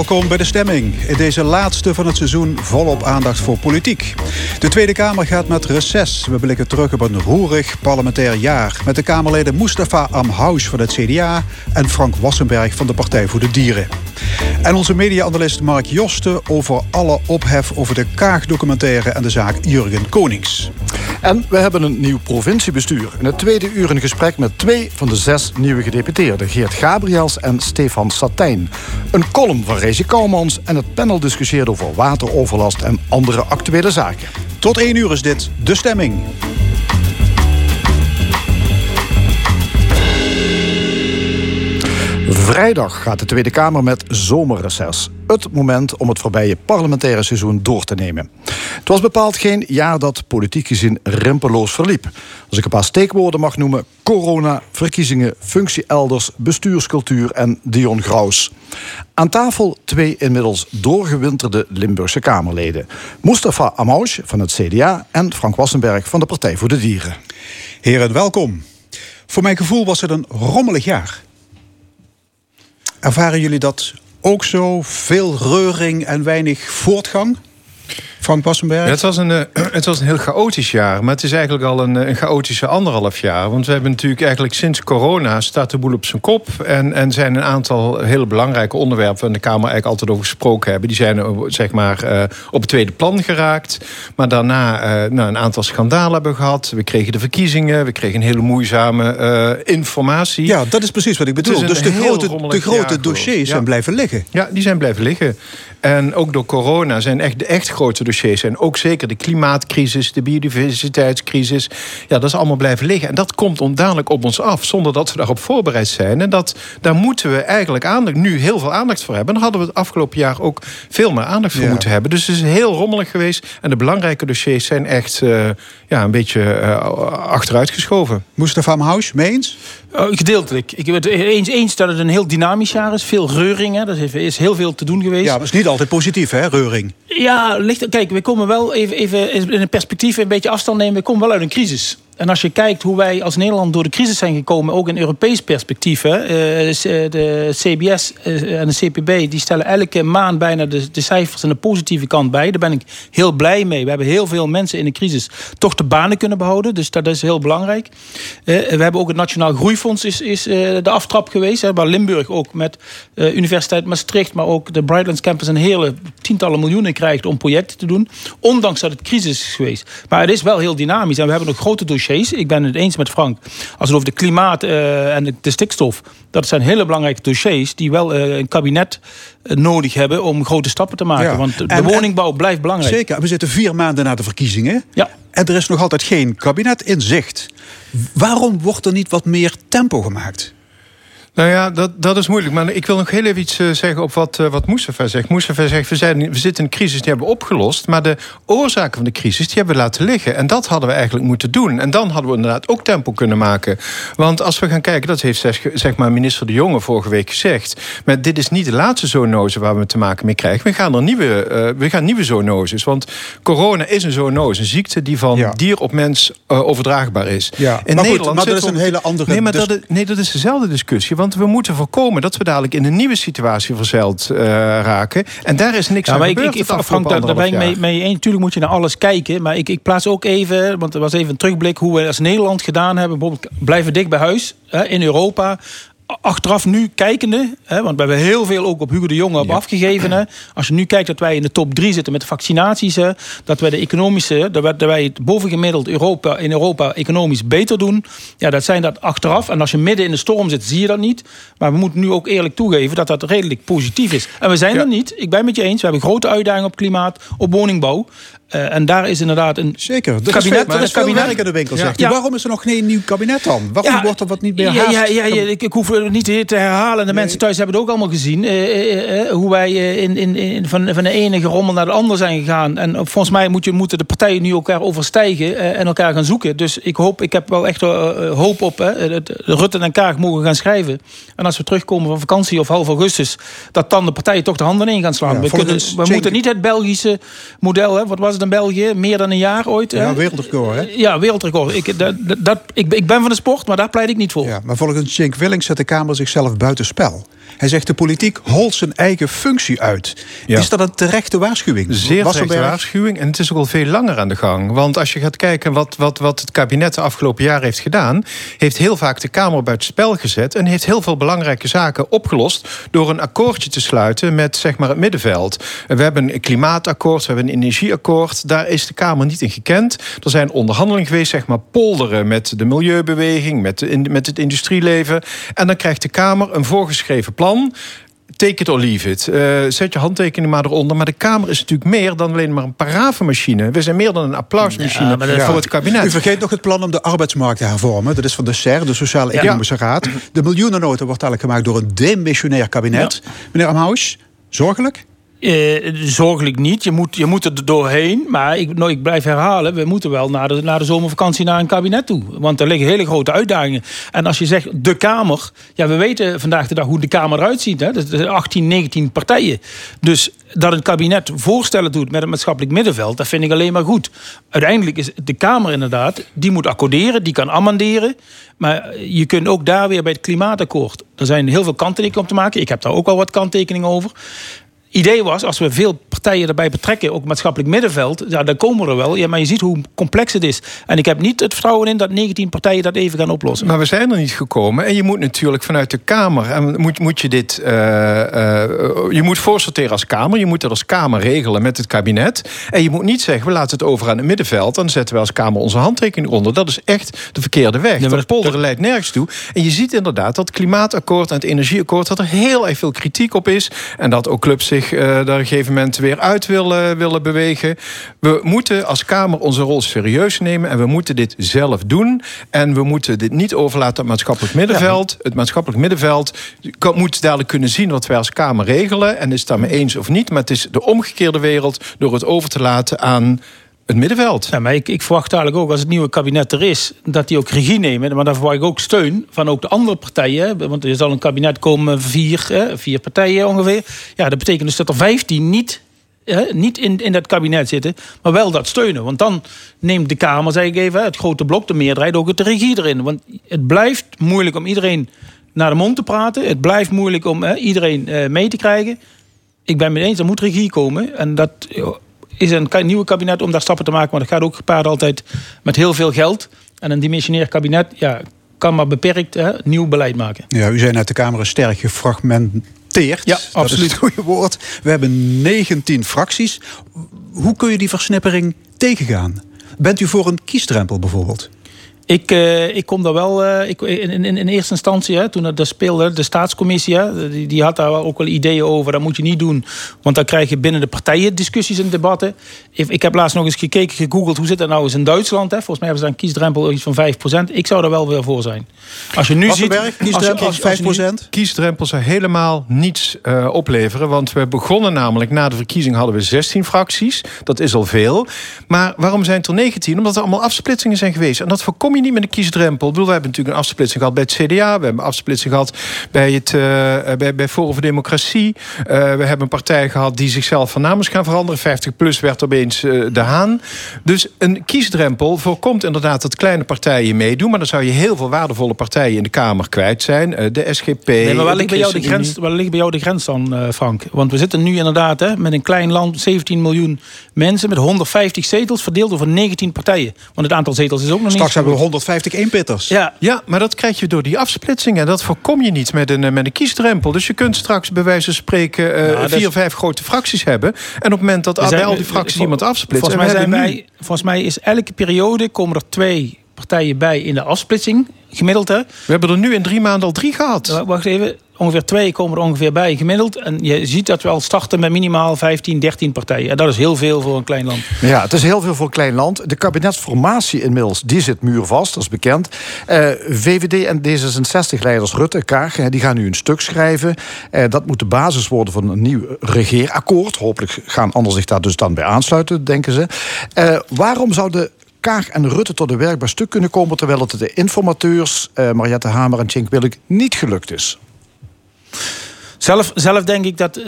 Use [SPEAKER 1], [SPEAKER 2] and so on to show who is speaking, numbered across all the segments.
[SPEAKER 1] Welkom bij de stemming. In deze laatste van het seizoen volop aandacht voor politiek. De Tweede Kamer gaat met reces. We blikken terug op een roerig parlementair jaar. Met de Kamerleden Mustafa Amhoush van het CDA... en Frank Wassenberg van de Partij voor de Dieren. En onze media-analyst Mark Josten over alle ophef... over de Kaag-documentaire en de zaak Jurgen Konings.
[SPEAKER 2] En we hebben een nieuw provinciebestuur. In het tweede uur een gesprek met twee van de zes nieuwe gedeputeerden. Geert Gabriels en Stefan Satijn. Een column van Rezi Kouwmans en het panel discussieert over wateroverlast en andere actuele zaken.
[SPEAKER 1] Tot één uur is dit De Stemming.
[SPEAKER 2] Vrijdag gaat de Tweede Kamer met zomerreces. Het moment om het voorbije parlementaire seizoen door te nemen. Het was bepaald geen jaar dat politiek gezien rimpeloos verliep. Als ik een paar steekwoorden mag noemen: corona, verkiezingen, functie elders, bestuurscultuur en Dion Graus. Aan tafel twee inmiddels doorgewinterde Limburgse Kamerleden: Mustafa Amouche van het CDA en Frank Wassenberg van de Partij voor de Dieren.
[SPEAKER 1] Heren, welkom. Voor mijn gevoel was het een rommelig jaar. Ervaren jullie dat ook zo? Veel reuring en weinig voortgang? Frank Passenberg?
[SPEAKER 3] Ja, het, was een, uh, het was een heel chaotisch jaar. Maar het is eigenlijk al een, een chaotische anderhalf jaar. Want we hebben natuurlijk eigenlijk sinds corona staat de boel op zijn kop. En, en zijn een aantal hele belangrijke onderwerpen... waar de Kamer eigenlijk altijd over gesproken hebben... die zijn eh, zeg maar uh, op het tweede plan geraakt. Maar daarna uh, nou, een aantal schandalen hebben gehad. We kregen de verkiezingen. We kregen een hele moeizame informatie.
[SPEAKER 1] Ja, dat is precies wat ik bedoel. Dus de grote, de grote dossiers ja. zijn blijven liggen.
[SPEAKER 3] Ja, die zijn blijven liggen. En ook door corona zijn echt de echt grote dossiers. En ook zeker de klimaatcrisis, de biodiversiteitscrisis. Ja, dat is allemaal blijven liggen. En dat komt ondadelijk op ons af, zonder dat we daarop voorbereid zijn. En dat, daar moeten we eigenlijk aandacht, nu heel veel aandacht voor hebben. En daar hadden we het afgelopen jaar ook veel meer aandacht voor ja. moeten hebben. Dus het is heel rommelig geweest. En de belangrijke dossiers zijn echt uh, ja, een beetje uh, achteruit geschoven.
[SPEAKER 1] Mustafa Amhoush, mee eens?
[SPEAKER 4] Uh, gedeeltelijk. Ik ben het eens, eens dat het een heel dynamisch jaar is. Veel reuring. Hè. Er is heel veel te doen geweest.
[SPEAKER 1] Ja, maar het is niet altijd positief, hè, reuring?
[SPEAKER 4] Ja, ligt, kijk, we komen wel even, even in een perspectief, een beetje afstand nemen. We komen wel uit een crisis. En als je kijkt hoe wij als Nederland door de crisis zijn gekomen, ook in Europees perspectief. Hè, de CBS en de CPB die stellen elke maand bijna de, cijfers aan de positieve kant bij. Daar ben ik heel blij mee. We hebben heel veel mensen in de crisis toch de banen kunnen behouden. Dus dat is heel belangrijk. We hebben ook het Nationaal Groeifonds is, is de aftrap geweest. Waar Limburg ook met Universiteit Maastricht, maar ook de Brightlands Campus een hele tientallen miljoenen krijgt om projecten te doen. Ondanks dat het crisis is geweest. Maar het is wel heel dynamisch en we hebben nog grote dossiers. Ik ben het eens met Frank. Als het over de klimaat uh, en de, stikstof. Dat zijn hele belangrijke dossiers die wel uh, een kabinet uh, nodig hebben om grote stappen te maken. Ja. Want de en, woningbouw en, blijft belangrijk.
[SPEAKER 1] Zeker. We zitten vier maanden na de verkiezingen.
[SPEAKER 4] Ja.
[SPEAKER 1] En er is nog altijd geen kabinet in zicht. Waarom wordt er niet wat meer tempo gemaakt?
[SPEAKER 3] Nou ja, dat, dat is moeilijk. Maar ik wil nog heel even iets uh, zeggen op wat, uh, wat zegt. Mustafa zegt, we, zijn, we zitten in een crisis, die hebben we opgelost. Maar de oorzaken van de crisis, die hebben we laten liggen. En dat hadden we eigenlijk moeten doen. En dan hadden we inderdaad ook tempo kunnen maken. Want als we gaan kijken, dat heeft zeg, zeg maar minister De Jonge vorige week gezegd. Maar dit is niet de laatste zoonose waar we te maken mee krijgen. We gaan er nieuwe, uh, we gaan nieuwe zoonoses. Want corona is een zoonose, een ziekte die van ja. dier op mens overdraagbaar is.
[SPEAKER 1] Ja. In maar Nederland goed, maar dat is een hele andere...
[SPEAKER 3] Nee, maar dus... dat, is, nee, dat is dezelfde discussie. Want we moeten voorkomen dat we dadelijk in een nieuwe situatie verzeild uh, raken. En daar is niks
[SPEAKER 4] ja,
[SPEAKER 3] aan
[SPEAKER 4] maar
[SPEAKER 3] gebeurd.
[SPEAKER 4] Ik, ik, Frank, daar, daar ben ik mee, mee eens. Natuurlijk moet je naar alles kijken. Maar ik, ik plaats ook even, want er was even een terugblik hoe we als Nederland gedaan hebben. Bijvoorbeeld blijven dik bij huis hè, in Europa achteraf nu kijkende, hè, want we hebben heel veel ook op Hugo de Jonge op ja. afgegeven. Hè, als je nu kijkt dat wij in de top 3 zitten met de vaccinaties, hè, dat wij de economische, dat wij het bovengemiddeld Europa, in Europa economisch beter doen. Ja, dat zijn dat achteraf. En als je midden in de storm zit, zie je dat niet. Maar we moeten nu ook eerlijk toegeven dat dat redelijk positief is. En we zijn ja. er niet. Ik ben het met je eens. We hebben grote uitdagingen op klimaat, op woningbouw. Uh, en daar is inderdaad een
[SPEAKER 1] Zeker, er
[SPEAKER 4] kabinet.
[SPEAKER 1] Is veel, kabinet in de winkel, zegt ja. Waarom is er nog geen nieuw kabinet dan? Waarom ja, wordt er wat niet meer
[SPEAKER 4] ja, ja, ja, ja, ik, ik hoef het niet te herhalen. De nee. mensen thuis hebben het ook allemaal gezien. Uh, uh, hoe wij in, in, in, van, van de ene rommel naar de ander zijn gegaan. En volgens mij moet je, moeten de partijen nu elkaar overstijgen en elkaar gaan zoeken. Dus ik hoop, ik heb wel echt hoop op. Hè, Rutte en Kaag mogen gaan schrijven. En als we terugkomen van vakantie of half augustus, dat dan de partijen toch de handen in gaan slaan. we kunnen, we moeten niet het Belgische model, hè, wat was het in België? Meer dan een jaar ooit.
[SPEAKER 1] Ja, wereldrecord, hè?
[SPEAKER 4] Ja, wereldrecord. Ik, dat, dat, ik, ik ben van de sport, maar daar pleit ik niet voor.
[SPEAKER 1] Ja, maar volgens Cenk Willings zet de Kamer zichzelf buitenspel. Hij zegt de politiek holt zijn eigen functie uit. Is dat een terechte waarschuwing?
[SPEAKER 3] Zeer terechte waarschuwing. En het is ook al veel langer aan de gang. Want als je gaat kijken wat, wat, wat het kabinet de afgelopen jaren heeft gedaan... heeft heel vaak de Kamer buiten spel gezet... en heeft heel veel belangrijke zaken opgelost... door een akkoordje te sluiten met zeg maar, het middenveld. We hebben een klimaatakkoord, we hebben een energieakkoord. Daar is de Kamer niet in gekend. Er zijn onderhandelingen geweest, zeg maar polderen... met de milieubeweging, met, de, met het industrieleven. En dan krijgt de Kamer een voorgeschreven plan take it or leave it. Uh, zet je handtekening maar eronder. Maar de Kamer is natuurlijk meer dan alleen maar een paravenmachine. We zijn meer dan een applausmachine ja, voor het kabinet.
[SPEAKER 1] U vergeet nog het plan om de arbeidsmarkt te hervormen. Dat is van de SER, de Sociale Economische Raad. De miljoenennota wordt eigenlijk gemaakt door een demissionair kabinet. Meneer Amhaus, zorgelijk?
[SPEAKER 4] Uh, zorgelijk niet. Je moet, je moet er doorheen. Maar ik, nou, ik blijf herhalen, we moeten wel naar de, de zomervakantie naar een kabinet toe. Want er liggen hele grote uitdagingen. En als je zegt de Kamer. Ja, we weten vandaag de dag hoe de Kamer eruit ziet. Hè? Dat is 18, 19 partijen. Dus dat een kabinet voorstellen doet met het maatschappelijk middenveld, dat vind ik alleen maar goed. Uiteindelijk is de Kamer inderdaad, die moet accorderen, die kan amenderen. Maar je kunt ook daar weer bij het klimaatakkoord. Er zijn heel veel kanttekeningen om te maken. Ik heb daar ook al wat kanttekeningen over idee was, als we veel partijen erbij betrekken, ook maatschappelijk middenveld, ja, dan komen we er wel. Ja, maar je ziet hoe complex het is. En ik heb niet het vertrouwen in dat 19 partijen dat even gaan oplossen.
[SPEAKER 3] Maar we zijn er niet gekomen. En je moet natuurlijk vanuit de Kamer, en moet, moet je dit, uh, uh, je moet voorsorteren als Kamer. Je moet dat als Kamer regelen met het kabinet. En je moet niet zeggen, we laten het over aan het middenveld. Dan zetten we als Kamer onze handtekening onder. Dat is echt de verkeerde weg. Ja, dat polderen leidt nergens toe. En je ziet inderdaad dat het klimaatakkoord en het energieakkoord, dat er heel erg veel kritiek op is. En dat ook clubs zich uh, daar op een gegeven moment weer uit willen, willen bewegen. We moeten als Kamer onze rol serieus nemen en we moeten dit zelf doen. En we moeten dit niet overlaten aan het maatschappelijk middenveld. Het maatschappelijk middenveld moet dadelijk kunnen zien wat wij als Kamer regelen. En is het daarmee eens of niet. Maar het is de omgekeerde wereld door het over te laten aan het middenveld.
[SPEAKER 4] Ja, maar ik, ik verwacht eigenlijk ook als het nieuwe kabinet er is, dat die ook regie nemen. Maar dan verwacht ik ook steun van ook de andere partijen. Want er zal een kabinet komen, vier, vier partijen ongeveer. Ja, dat betekent dus dat er vijftien niet niet in, in dat kabinet zitten, maar wel dat steunen. Want dan neemt de Kamer, zeg ik even, het grote blok, de meerderheid, ook de regie erin. Want het blijft moeilijk om iedereen naar de mond te praten. Het blijft moeilijk om iedereen uh, mee te krijgen. Ik ben het eens, er moet regie komen. En dat is een nieuwe kabinet om daar stappen te maken. Maar dat gaat ook gepaard altijd met heel veel geld. En een dimensionair kabinet ja, kan maar beperkt hè, nieuw beleid maken.
[SPEAKER 1] Ja, u zei net de Kamer is sterk gefragmenteerd.
[SPEAKER 4] Ja, absoluut. Dat is
[SPEAKER 1] het goede woord. We hebben 19 fracties. Hoe kun je die versnippering tegengaan? Bent u voor een kiesdrempel bijvoorbeeld?
[SPEAKER 4] Ik, uh, ik kom daar wel. Uh, ik, in, in, in, eerste instantie, hè, toen dat speelde, de staatscommissie, hè, die, die, had daar ook wel ideeën over. Dat moet je niet doen, want dan krijg je binnen de partijen discussies en debatten. Ik, ik heb laatst nog eens gekeken, gegoogeld, hoe zit dat nou eens in Duitsland? Hè? Volgens mij hebben ze dan een kiesdrempel iets van 5%. Ik zou er wel weer voor zijn.
[SPEAKER 1] Als je nu ziet. Kiesdrempel als, als, 5%?
[SPEAKER 3] Als kiesdrempel zou helemaal niets uh, opleveren. Want we begonnen namelijk na de verkiezing hadden we 16 fracties. Dat is al veel. Maar waarom zijn het er 19? Omdat er allemaal afsplitsingen zijn geweest. En dat voorkom je niet met een kiesdrempel. Ik bedoel, we hebben natuurlijk een afsplitsing gehad bij het CDA. We hebben een afsplitsing gehad bij, het, uh, bij, bij Forum voor Democratie. Uh, we hebben een partij gehad die zichzelf van naam is gaan veranderen. 50 plus werd opeens uh, de Haan. Dus een kiesdrempel voorkomt inderdaad dat kleine partijen meedoen. Maar dan zou je heel veel waardevolle partijen in de Kamer kwijt zijn. de SGP.
[SPEAKER 4] Nee, maar waar ligt, bij jou de grens, waar ligt bij jou de grens dan, Frank? Want we zitten nu inderdaad hè, met een klein land, 17 miljoen mensen... met 150 zetels verdeeld over 19 partijen. Want het aantal zetels is ook nog
[SPEAKER 1] Straks niet... Straks hebben we 150 eenpitters.
[SPEAKER 3] Ja. ja, maar dat krijg je door die afsplitsingen. Dat voorkom je niet met een, eh, met een kiesdrempel. Dus je kunt straks bij wijze van spreken uh, vier, vijf grote fracties hebben. En op het moment dat bij al die fracties iemand afsplitst...
[SPEAKER 4] Volgens mij, zijn wij, volgens mij is elke periode komen er twee partijen bij in de afsplitsing. Gemiddeld, hè? We
[SPEAKER 3] hebben er nu in drie maanden al drie gehad.
[SPEAKER 4] Wacht even ongeveer twee komen er ongeveer bij gemiddeld. En je ziet dat we al starten met minimaal 15, 13 partijen. En dat is heel veel voor een klein land.
[SPEAKER 2] Ja, het is heel veel voor een klein land. De kabinetsformatie inmiddels, die zit muurvast, dat is bekend. Uh, eh, VVD en D66-leiders Rutte, Kaag, die gaan nu een stuk schrijven. Uh, dat moet de basis worden van een nieuw regeerakkoord. Hopelijk gaan anderen zich daar dus dan bij aansluiten, denken ze. Uh, waarom zou de Kaag en Rutte tot een werkbaar stuk kunnen komen... terwijl het de informateurs uh, Mariette Hamer en Cenk Willink niet gelukt is?
[SPEAKER 4] Zelf, zelf denk ik dat. Uh,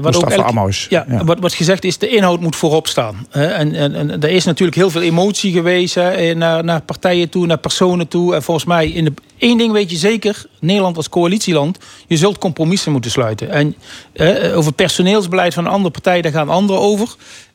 [SPEAKER 4] wat ook elk, ja, ja, Wat, wat gezegd is, de inhoud moet voorop staan. en, en, en er is natuurlijk heel veel emotie geweest hè, naar, naar partijen toe, naar personen toe. En volgens mij, in de, één ding weet je zeker: Nederland als coalitieland, je zult compromissen moeten sluiten. En uh, over personeelsbeleid van een andere partij, daar gaan anderen over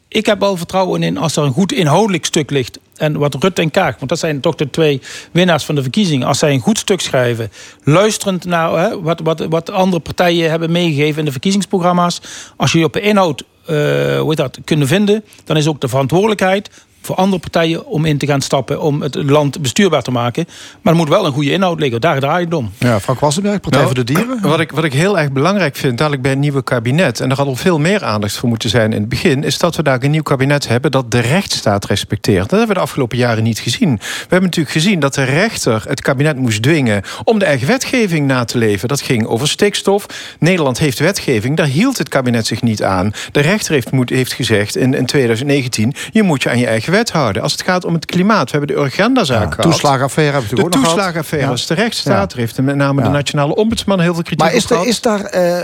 [SPEAKER 4] ik heb wel vertrouwen in als er een goed inhoudelijk stuk ligt. En wat Rutte en Kaag, want dat zijn toch de twee winnaars van de verkiezingen. Als zij een goed stuk schrijven, luisterend naar hè, wat, wat, wat andere partijen hebben meegegeven in de verkiezingsprogramma's. Als je op de inhoud uh, hoe dat, kunnen vinden, dan is ook de verantwoordelijkheid voor andere partijen om in te gaan stappen om het land bestuurbaar te maken. Maar er moet wel een goede inhoud liggen. Daar draait het om.
[SPEAKER 2] Ja, Frank Wassenberg, Partij nou, voor de Dieren.
[SPEAKER 3] Wat ik, wat ik heel erg belangrijk vind, dadelijk bij een nieuwe kabinet... en er had al veel meer aandacht voor moeten zijn in het begin... is dat we daar een nieuw kabinet hebben dat de rechtsstaat respecteert. Dat hebben we de afgelopen jaren niet gezien. We hebben natuurlijk gezien dat de rechter het kabinet moest dwingen... om de eigen wetgeving na te leven. Dat ging over stikstof. Nederland heeft wetgeving, daar hield het kabinet zich niet aan. De rechter heeft, moet, heeft gezegd in, in 2019... je moet je aan je eigen wethouden. Als het gaat om het klimaat. We hebben de Urgenda-zaak ja,
[SPEAKER 2] gehad. Toeslagenaffaire hebben we
[SPEAKER 3] De is de rechtsstaat. Er heeft met name de nationale ombudsman heel veel kritiek
[SPEAKER 2] maar is,
[SPEAKER 3] Maar
[SPEAKER 2] is daar uh,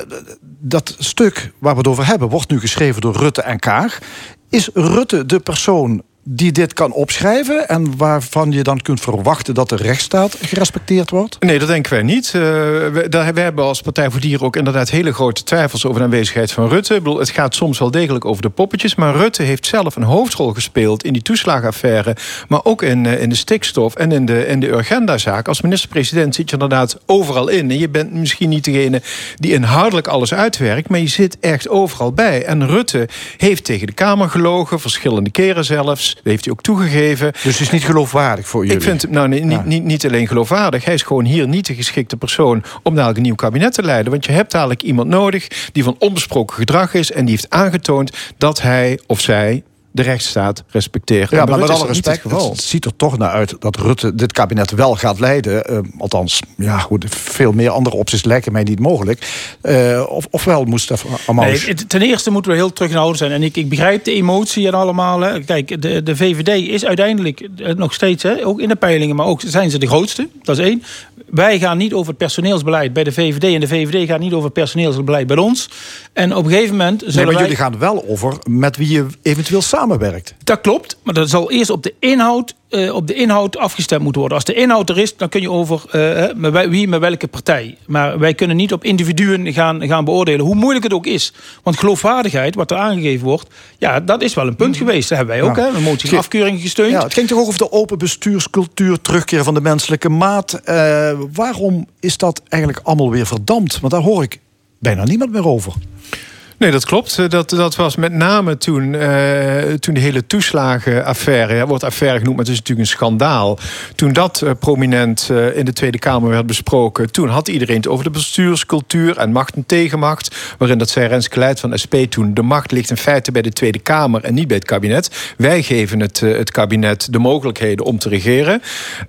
[SPEAKER 2] dat stuk waar we het over hebben... wordt nu geschreven door Rutte en Kaag. Is Rutte de persoon die dit kan opschrijven en waarvan je dan kunt verwachten dat de rechtsstaat gerespecteerd wordt?
[SPEAKER 3] Nee, dat denken wij niet. Uh, we, hebben als Partij voor Dieren ook inderdaad hele grote twijfels over de aanwezigheid van Rutte. Ik bedoel, het gaat soms wel degelijk over de poppetjes, maar Rutte heeft zelf een hoofdrol gespeeld in die toeslagenaffaire, maar ook in, uh, in de stikstof en in de, in de Urgenda-zaak. Als minister-president zit je inderdaad overal in. En je bent misschien niet degene die inhoudelijk alles uitwerkt, maar je zit echt overal bij. En Rutte heeft tegen de Kamer gelogen, verschillende keren zelfs. Dat heeft hij ook toegegeven.
[SPEAKER 2] Dus het is niet geloofwaardig voor jullie?
[SPEAKER 3] Ik vind nou, nee, niet, niet, niet alleen geloofwaardig. Hij is gewoon hier niet de geschikte persoon om dadelijk een nieuw kabinet te leiden. Want je hebt dadelijk iemand nodig die van onbesproken gedrag is... en die heeft aangetoond dat hij of zij de rechtsstaat respecteert.
[SPEAKER 2] Ja, maar met alle respect, het, ziet er toch naar uit dat Rutte dit kabinet wel gaat leiden. Uh, althans, ja, goed, veel meer andere opties lijken mij niet mogelijk. Uh, of, ofwel moest
[SPEAKER 4] nee, Ten eerste moeten we heel terughoudend zijn. En ik, ik begrijp de emotie en allemaal. Hè. Kijk, de, de VVD is uiteindelijk eh, nog steeds, hè, ook in de peilingen... maar ook zijn ze de grootste, dat is één. Wij gaan niet over het personeelsbeleid bij de VVD... en de VVD gaat niet over het personeelsbeleid bij ons. En op een gegeven moment...
[SPEAKER 2] Nee, maar wij... jullie gaan wel over met wie je eventueel samen
[SPEAKER 4] dat klopt, maar dat zal eerst op de inhoud, uh, op de inhoud afgestemd moeten worden. Als de inhoud er is, dan kun je over uh, met wie met welke partij. Maar wij kunnen niet op individuen gaan, gaan beoordelen, hoe moeilijk het ook is. Want geloofwaardigheid, wat er aangegeven wordt, ja, dat is wel een punt geweest. Dat hebben wij ook, hè, een motie van afkeuring gesteund. Ja,
[SPEAKER 2] het ging toch over de open bestuurscultuur, terugkeer van de menselijke maat. Uh, waarom is dat eigenlijk allemaal weer verdampt? Want daar hoor ik bijna niemand meer over.
[SPEAKER 3] Nee, dat klopt. Eh, dat, dat was met name toen, uh, toen de hele toeslagenaffaire... Wordt affaire genoemd, maar het is natuurlijk een schandaal. Toen dat uh, prominent in de Tweede Kamer werd besproken... toen had iedereen het over de bestuurscultuur en macht en tegenmacht... waarin dat zei Renske Leid van SP toen... de macht ligt in feite bij de Tweede Kamer en niet bij het kabinet. Wij geven het, het kabinet de mogelijkheden om te regeren.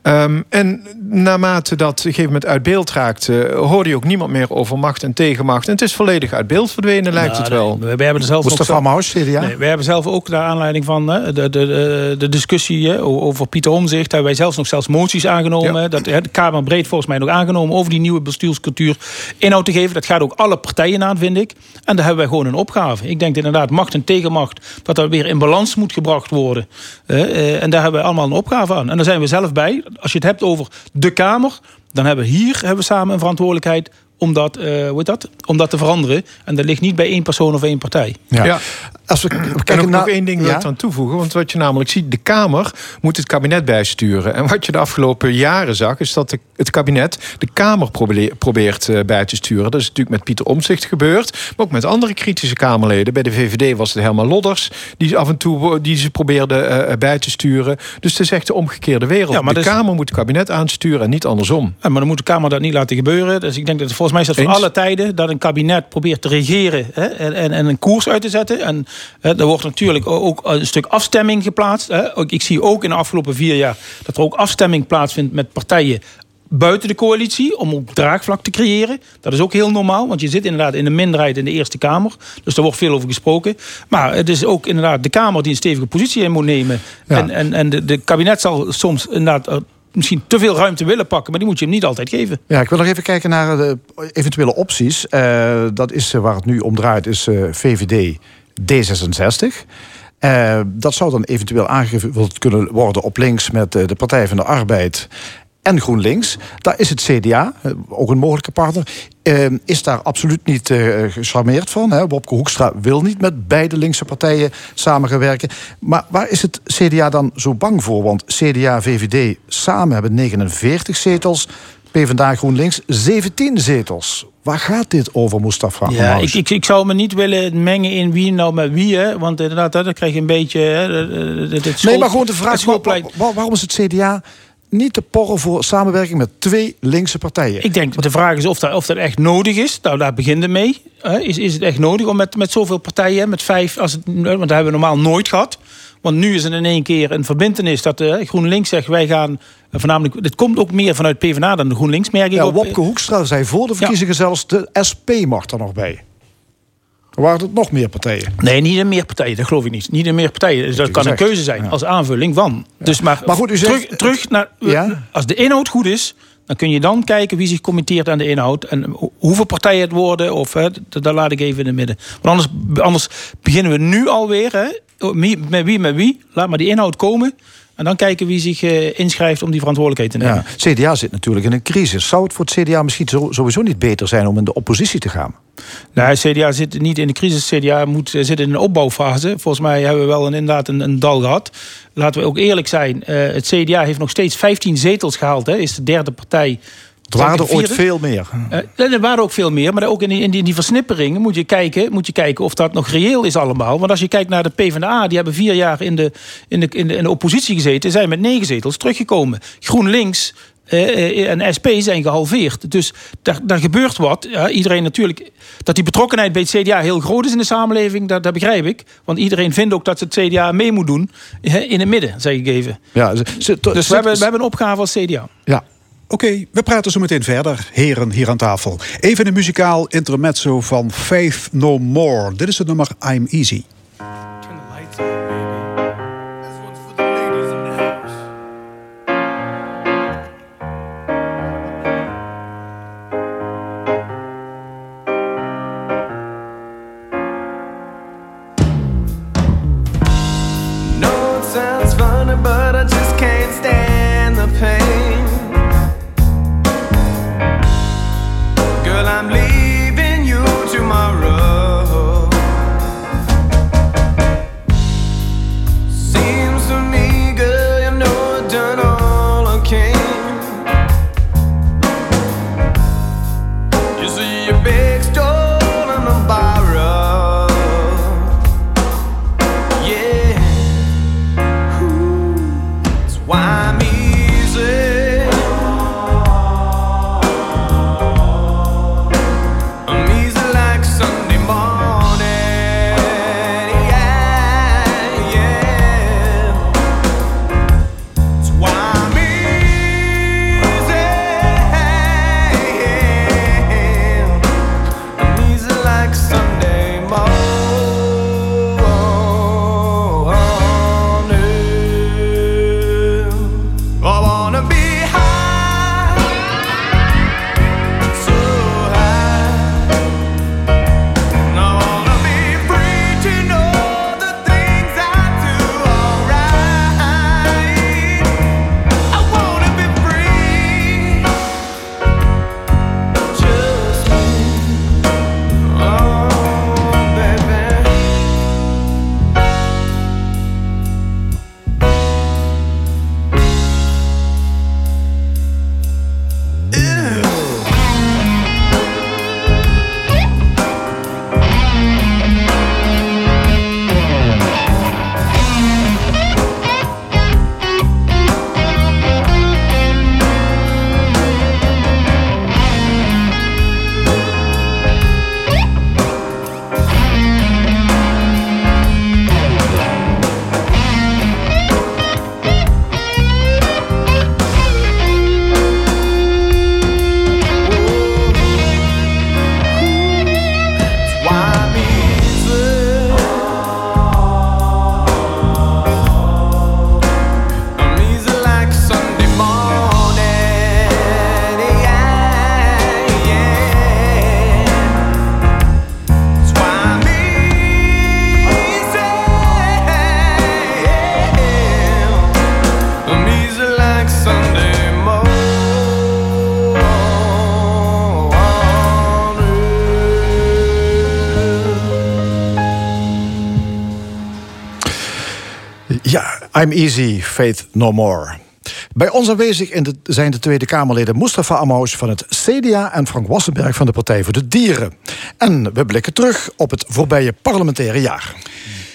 [SPEAKER 3] Um, en naarmate dat op een gegeven moment uit beeld raakte... hoorde je ook niemand meer over macht en tegenmacht. En het is volledig uit beeld verdwenen, lijkt het wel.
[SPEAKER 4] We, hebben er zelf
[SPEAKER 2] Mustafa ook zo,
[SPEAKER 4] CDA? Nee, we hebben zelf ook naar aanleiding van de, de, de, de discussie over Pieter Omzicht... hebben wij zelfs nog zelfs moties aangenomen. Dat de Kamer breed volgens mij nog aangenomen... over die nieuwe bestuurscultuur inhoud te geven. Dat gaat ook alle partijen aan, vind ik. En daar hebben wij gewoon een opgave. Ik denk inderdaad macht en tegenmacht... dat dat weer in balans moet gebracht worden. Uh, en daar hebben we allemaal een opgave aan. En daar zijn we zelf bij. Als je het hebt over de Kamer... dan hebben we hier hebben we samen een verantwoordelijkheid om dat, uh, hoe dat, om dat te veranderen. En dat ligt niet bij één persoon of één partij.
[SPEAKER 3] Ja. ja. Als we, we kijken ook nog één ding ik aan toevoegen. Want wat je namelijk ziet, de Kamer moet het kabinet bijsturen. En wat je de afgelopen jaren zag, is dat de, het kabinet de Kamer probeert uh, bij te sturen. Dat is natuurlijk met Pieter Omzicht gebeurd. Maar ook met andere kritische Kamerleden. Bij de VVD was het helemaal Lodders. Die af en toe die ze probeerden uh, bij te sturen. Dus het is echt de omgekeerde wereld. Ja, maar de dus- Kamer moet het kabinet aansturen en niet andersom.
[SPEAKER 4] Ja, maar dan moet de Kamer dat niet laten gebeuren. Dus ik denk dat volgens mij is dat voor alle tijden dat een kabinet probeert te regeren hè, en, en, en, een koers uit te zetten. En er wordt natuurlijk ook een stuk afstemming geplaatst. Ik zie ook in de afgelopen vier jaar dat er ook afstemming plaatsvindt met partijen buiten de coalitie om ook draagvlak te creëren. Dat is ook heel normaal, want je zit inderdaad in de minderheid in de Eerste Kamer. Dus daar wordt veel over gesproken. Maar het is ook inderdaad de Kamer die een stevige positie in moet nemen. En, en, en de, de kabinet zal soms inderdaad misschien te veel ruimte willen pakken, maar die moet je hem niet altijd geven.
[SPEAKER 2] Ja, ik wil nog even kijken naar de eventuele opties. dat is waar het nu om draait, is VVD D66. Uh, dat zou dan eventueel aangevuld kunnen worden op links met de Partij van de Arbeid en GroenLinks. Daar is het CDA, eh, ook een mogelijke partner, is daar absoluut niet uh, gecharmeerd van. Hè. Wopke Hoekstra wil niet met beide linkse partijen samen gaan werken. Maar waar is het CDA dan zo bang voor? Want CDA, VVD samen hebben 49 zetels. PvdA GroenLinks 17 zetels. Waar gaat dit over, Mustafa?
[SPEAKER 4] Ja, ik, ik, ik, zou me niet willen mengen in wie nou met wie. Hè? Want inderdaad, dan krijg je een beetje... Hè,
[SPEAKER 2] het, nee, maar gewoon de vraag, waarom is het CDA niet te porren voor samenwerking met twee linkse partijen.
[SPEAKER 4] Ik denk, de vraag is of dat, of dat echt nodig is. Nou, daar begint het mee. Is, is het echt nodig om met, met zoveel partijen, met vijf... Als het, want dat hebben we normaal nooit gehad. Want nu is er in één keer een verbindenis dat uh, GroenLinks zegt... wij gaan voornamelijk... Dit komt ook meer vanuit PvdA dan de GroenLinks, merk ik
[SPEAKER 2] ja, Wopke Hoekstra zei voor de verkiezingen zelfs... de SP mag er nog bij. Waren het nog meer partijen?
[SPEAKER 4] Nee, niet in meer partijen, dat geloof ik niet. Niet in meer partijen. Dus dat kan een keuze zijn als aanvulling van. Dus maar, maar goed, u zegt, terug, terug naar. Als de inhoud goed is, dan kun je dan kijken wie zich committeert aan de inhoud. En hoeveel partijen het worden, of hè, dat, laat ik even in het midden. Want anders, anders beginnen we nu alweer. Hè, met wie, met wie. Laat maar die inhoud komen. En dan kijken wie zich uh, inschrijft om die verantwoordelijkheid te nemen.
[SPEAKER 2] Ja, CDA zit natuurlijk in een crisis. Zou het voor het CDA misschien sowieso niet beter zijn om in de oppositie te gaan?
[SPEAKER 4] Nou, het CDA zit niet in de crisis. CDA moet, eh, zit in een opbouwfase. Volgens mij hebben we wel een, inderdaad een, een dal gehad. Laten we ook eerlijk zijn. Uh, het CDA heeft nog steeds 15 zetels gehaald. Hè. Is de derde partij
[SPEAKER 2] er waren er ooit veel meer.
[SPEAKER 4] Uh, er waren ook veel meer, maar ook in die, in die, in die versnippering moet je, kijken, moet je kijken of dat nog reëel is allemaal. Want als je kijkt naar de PvdA, die hebben vier jaar in de, in de, in de, in de oppositie gezeten, zijn met negen zetels teruggekomen. GroenLinks uh, en SP zijn gehalveerd. Dus daar, daar gebeurt wat. Ja, iedereen natuurlijk. Dat die betrokkenheid bij het CDA heel groot is in de samenleving, dat, dat begrijp ik. Want iedereen vindt ook dat het CDA mee moet doen. In het midden, zeg ik even. Ja, ze, dus we, hebben, we hebben een opgave als CDA.
[SPEAKER 1] Ja, Oké, we praten zo meteen verder, heren hier aan tafel. Even een muzikaal intermezzo van Faith No More. Dit is het nummer I'm Easy.
[SPEAKER 2] I'm easy, faith no more. Bij ons aanwezig in de, zijn de Tweede Kamerleden Mustafa Amous van het CDA en Frank Wassenberg van de Partij voor de Dieren. En we blikken terug op het voorbije parlementaire jaar.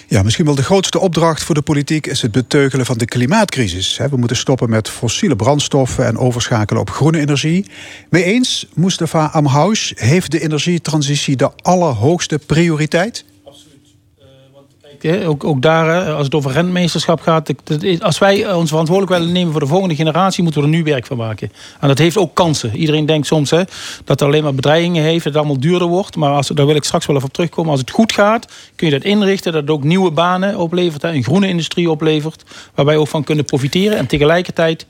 [SPEAKER 1] Ja, misschien wel de grootste opdracht voor de politiek is het beteugelen van de klimaatcrisis. We moeten stoppen met fossiele brandstoffen en overschakelen op groene energie. Mee eens, Mustafa Amhous, heeft de energietransitie de allerhoogste prioriteit?
[SPEAKER 4] Ook, ook daar, als het over rentmeesterschap gaat. Als wij ons verantwoordelijk willen nemen voor de volgende generatie, moeten we er nu werk van maken. En dat heeft ook kansen. Iedereen denkt soms hè, dat er alleen maar bedreigingen heeft, dat het allemaal duurder wordt. Maar als, daar wil ik straks wel even op terugkomen. Als het goed gaat, kun je dat inrichten, dat het ook nieuwe banen oplevert, een groene industrie oplevert, waar wij ook van kunnen profiteren. En tegelijkertijd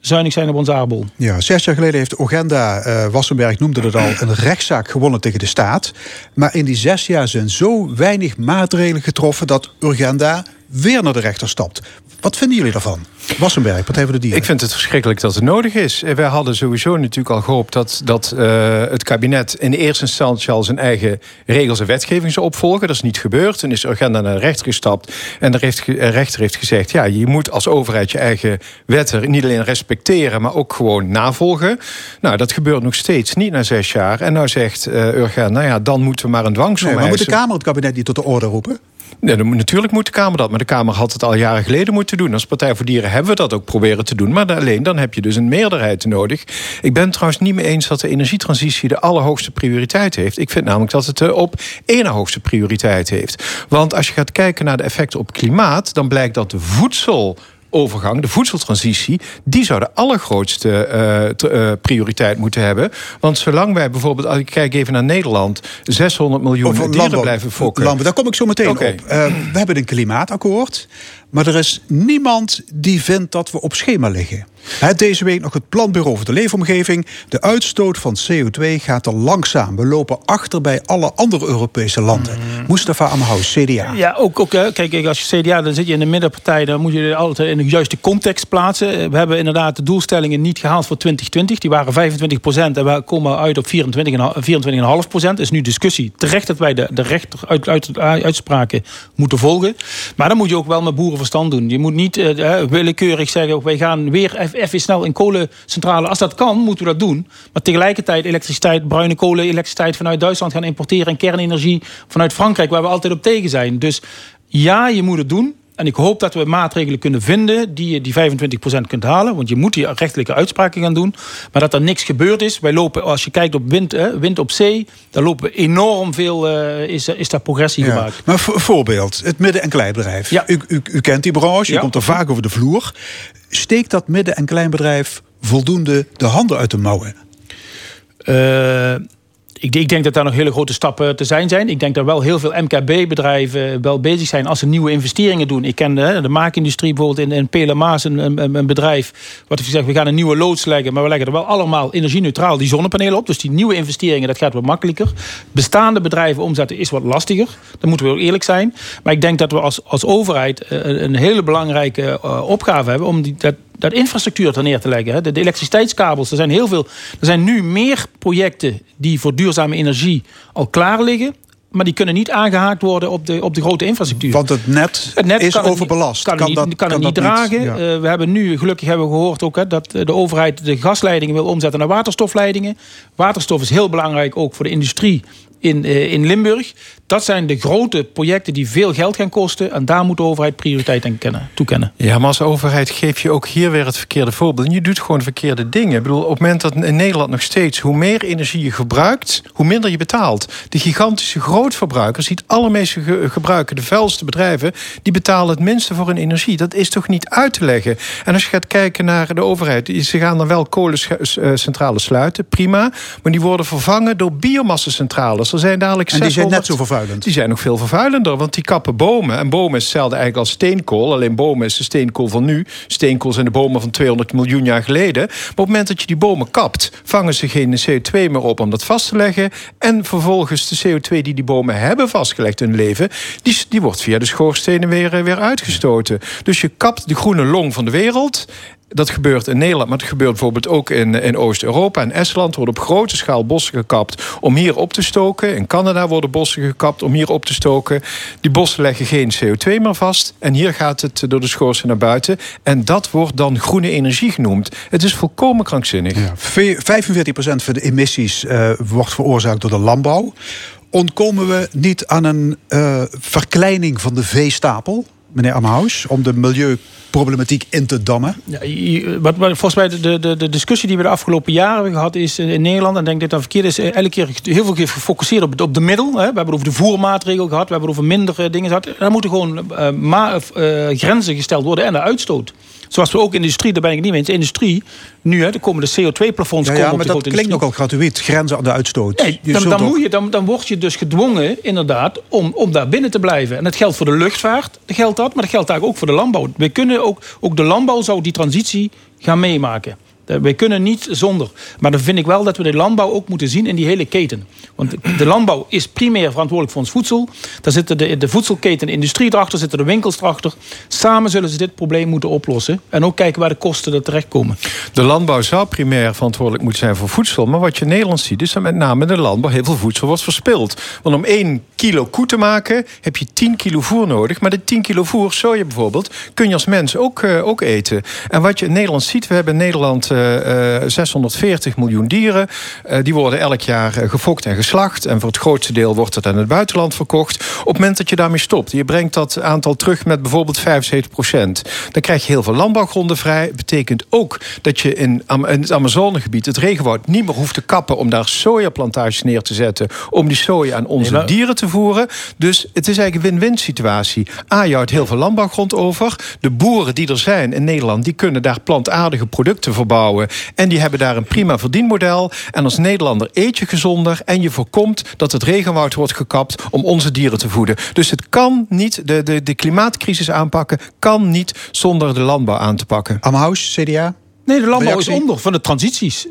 [SPEAKER 4] zuinig zijn op ons aardbol.
[SPEAKER 1] Ja, zes jaar geleden heeft Ogenda, uh, Wassenberg noemde het al, een rechtszaak gewonnen tegen de staat. Maar in die zes jaar zijn zo weinig maatregelen getroffen dat Urgenda weer naar de rechter stapt. Wat vinden jullie daarvan? Wassenberg, Partij voor de Dieren.
[SPEAKER 3] Ik vind het verschrikkelijk dat het nodig is. Wij hadden sowieso natuurlijk al gehoopt dat, dat uh, het kabinet in eerste instantie al zijn eigen regels en wetgeving zou opvolgen. Dat is niet gebeurd. Toen is de agenda naar de rechter gestapt. En de rechter heeft gezegd: ja, je moet als overheid je eigen wetten niet alleen respecteren, maar ook gewoon navolgen. Nou, dat gebeurt nog steeds niet na zes jaar. En nou zegt uh, Urgen, nou ja, dan moeten we maar een dwangsom nee,
[SPEAKER 1] maar moet de Kamer het kabinet niet tot de orde roepen?
[SPEAKER 3] Nee, natuurlijk moet de Kamer dat. Maar de Kamer had het al jaren geleden moeten doen. Als Partij voor Dieren hebben we dat ook proberen te doen. Maar alleen dan heb je dus een meerderheid nodig. Ik ben trouwens niet mee eens dat de energietransitie de allerhoogste prioriteit heeft. Ik vind namelijk dat het de op één hoogste prioriteit heeft. Want als je gaat kijken naar de effecten op klimaat... dan blijkt dat de voedsel overgang, de voedseltransitie, die zou de allergrootste uh, prioriteit moeten hebben. Want zolang wij bijvoorbeeld, als ik kijk even naar Nederland, 600 miljoen Over dieren landbouw, blijven fokken.
[SPEAKER 1] Landbouw, daar kom ik zo meteen op. Uh, we hebben een klimaatakkoord. Maar er is niemand die vindt dat we op schema liggen. Deze week nog het Planbureau voor de Leefomgeving. De uitstoot van CO2 gaat er langzaam. We lopen achter bij alle andere Europese landen. Mm. Mustafa Amhaus, CDA.
[SPEAKER 4] Ja, ook, ook kijk, als je CDA, dan zit je in de middenpartij. Dan moet je altijd in de juiste context plaatsen. We hebben inderdaad de doelstellingen niet gehaald voor 2020. Die waren 25 procent en we komen uit op 24,5 procent. is nu discussie. Terecht dat wij de, de rechter uit, uit, uitspraken moeten volgen. Maar dan moet je ook wel met boeren verstand doen. Je moet niet uh, willekeurig zeggen... wij gaan weer even snel in kolencentrale. Als dat kan, moeten we dat doen. Maar tegelijkertijd elektriciteit, bruine kolen, elektriciteit vanuit Duitsland gaan importeren... en kernenergie vanuit Frankrijk, waar we altijd op tegen zijn. Dus ja, je moet het doen. En ik hoop dat we maatregelen kunnen vinden die je die 25% kunt halen. Want je moet die rechtelijke uitspraken gaan doen. Maar dat er niks gebeurd is. Wij lopen, als je kijkt op wind, wind op zee, dan lopen we enorm veel, uh, is, is daar progressie ja. gemaakt.
[SPEAKER 1] Maar voorbeeld, het midden- en kleinbedrijf. Ja. U, u, u kent die branche, u komt er vaak over de vloer. Steekt dat midden- en kleinbedrijf voldoende de handen uit de mouwen?
[SPEAKER 4] Uh, ik, ik, denk dat daar nog hele grote stappen te zijn zijn. Ik denk dat wel heel veel MKB-bedrijven wel bezig zijn als ze nieuwe investeringen doen. Ik ken de, de maakindustrie bijvoorbeeld in, in een, een, een, bedrijf. Wat ik zeg, we gaan een nieuwe loods leggen, maar we leggen er wel allemaal energie-neutraal die zonnepanelen op. Dus die nieuwe investeringen, dat gaat wat makkelijker. Bestaande bedrijven omzetten is wat lastiger. Dan moeten we ook eerlijk zijn. Maar ik denk dat we als, als overheid eh, een hele belangrijke uh, opgave hebben om die, dat, dat infrastructuur er neer te leggen. De, de, elektriciteitskabels, er zijn heel veel. Er zijn nu meer projecten die voor duurzame energie al klaar liggen. Maar die kunnen niet aangehaakt worden op de, op de grote infrastructuur.
[SPEAKER 1] Want het net, het net is overbelast.
[SPEAKER 4] kan, kan, het niet, kan, het niet dragen. Niet, uh, we hebben nu, gelukkig hebben we gehoord ook, hè, dat de overheid de gasleidingen wil omzetten naar waterstofleidingen. Waterstof is heel belangrijk ook voor de industrie in, uh, in Limburg. Dat zijn de grote projecten die veel geld gaan kosten. En daar moet de overheid prioriteit aan kennen, toekennen.
[SPEAKER 3] Ja, maar als overheid geef je ook hier weer het verkeerde voorbeeld. En je doet gewoon verkeerde dingen. Ik bedoel, op het moment dat in Nederland nog steeds... hoe meer energie je gebruikt, hoe minder je betaalt. De gigantische grootverbruikers, die het allermeeste ge gebruiken... de vuilste bedrijven, die betalen het minste voor hun energie. Dat is toch niet uit te leggen? En als je gaat kijken naar de overheid... ze gaan dan wel kolencentrales sluiten, prima. Maar die worden vervangen door biomassacentrales. Er zijn dadelijk
[SPEAKER 1] en die zijn net zo vervuilend.
[SPEAKER 3] Die zijn nog veel vervuilender, want die kappen bomen. En bomen is hetzelfde eigenlijk als steenkool. Alleen bomen is de steenkool van nu. Steenkool zijn de bomen van 200 miljoen jaar geleden. Maar op het moment dat je die bomen kapt... vangen ze geen CO2 meer op om dat vast te leggen. En vervolgens de CO2 die die bomen hebben vastgelegd in hun leven... die, die wordt via de schoorstenen weer, weer uitgestoten. Dus je kapt de groene long van de wereld dat gebeurt in Nederland, maar het gebeurt bijvoorbeeld ook in, in Oost-Europa. In Estland worden op grote schaal bossen gekapt om hier op te stoken. In Canada worden bossen gekapt om hier op te stoken. Die bossen leggen geen CO2 meer vast. En hier gaat het door de schoorsteen naar buiten. En dat wordt dan groene energie genoemd. Het is volkomen krankzinnig. Ja. 45%
[SPEAKER 1] van de emissies uh, wordt veroorzaakt door de landbouw. Ontkomen we niet aan een uh, verkleining van de veestapel? Meneer Amhaus, om de milieuproblematiek in te dammen?
[SPEAKER 4] Ja, wat, volgens mij de, de, de discussie die we de afgelopen jaren hebben gehad is in Nederland, en denk dat dat verkeerd is, eh, elke keer heel veel keer gefocust op, op de middel. Hè. We hebben het over de voermaatregel gehad, we hebben het over minder dingen gehad. Er moeten gewoon uh, grenzen gesteld worden en de uitstoot. Zoals we ook in de industrie, daar ben ik niet mee eens. De industrie, nu hè, er komen de CO2-plafonds.
[SPEAKER 1] Ja, ja, maar dat klinkt nogal gratuit, grenzen aan de uitstoot.
[SPEAKER 4] Nee, dan, dan, moet je, dan, dan word je dus gedwongen, inderdaad, om, om daar binnen te blijven. En dat geldt voor de luchtvaart, geldt dat, maar dat geldt eigenlijk ook voor de landbouw. We kunnen ook, ook de landbouw zou die transitie gaan meemaken. We kunnen niet zonder. Maar dan vind ik wel dat we de landbouw ook moeten zien in die hele keten. Want de landbouw is primair verantwoordelijk voor ons voedsel. Daar zitten de, de voedselketen, de industrie erachter, zitten de winkels erachter. Samen zullen ze dit probleem moeten oplossen. En ook kijken waar de kosten er terechtkomen.
[SPEAKER 3] De landbouw zou primair verantwoordelijk moeten zijn voor voedsel. Maar wat je in Nederland ziet, is dat met name de landbouw heel veel voedsel wordt verspild. Want om één kilo koe te maken, heb je 10 kilo voer nodig. Maar de 10 kilo voer, soja bijvoorbeeld, kun je als mens ook, uh, ook eten. En wat je in Nederland ziet, we hebben in Nederland 640 eh, miljoen dieren. Eh, die worden elk jaar gefokt en geslacht. En voor het grootste deel wordt het aan het buitenland verkocht. Op het moment dat je daarmee stopt, je brengt dat aantal terug met bijvoorbeeld 75 procent. Dan krijg je heel veel landbouwgronden vrij. Dat betekent ook dat je in, het Amazonegebied, het regenwoud, niet meer hoeft te kappen om daar sojaplantages neer te zetten. Om die soja aan onze dieren te voeren. Dus het is eigenlijk een win-win situatie. A, je houdt heel veel landbouwgrond over. De boeren die er zijn in Nederland, die kunnen daar plantaardige producten verbouwen. En die hebben daar een prima verdienmodel. En als Nederlander eet je gezonder en je voorkomt dat het regenwoud wordt gekapt om onze dieren te voeden. Dus het kan niet, de, de, de klimaatcrisis aanpakken, kan niet zonder de landbouw aan te pakken.
[SPEAKER 1] Amhaus, CDA?
[SPEAKER 4] Nee, de landbouw is onder van de transities.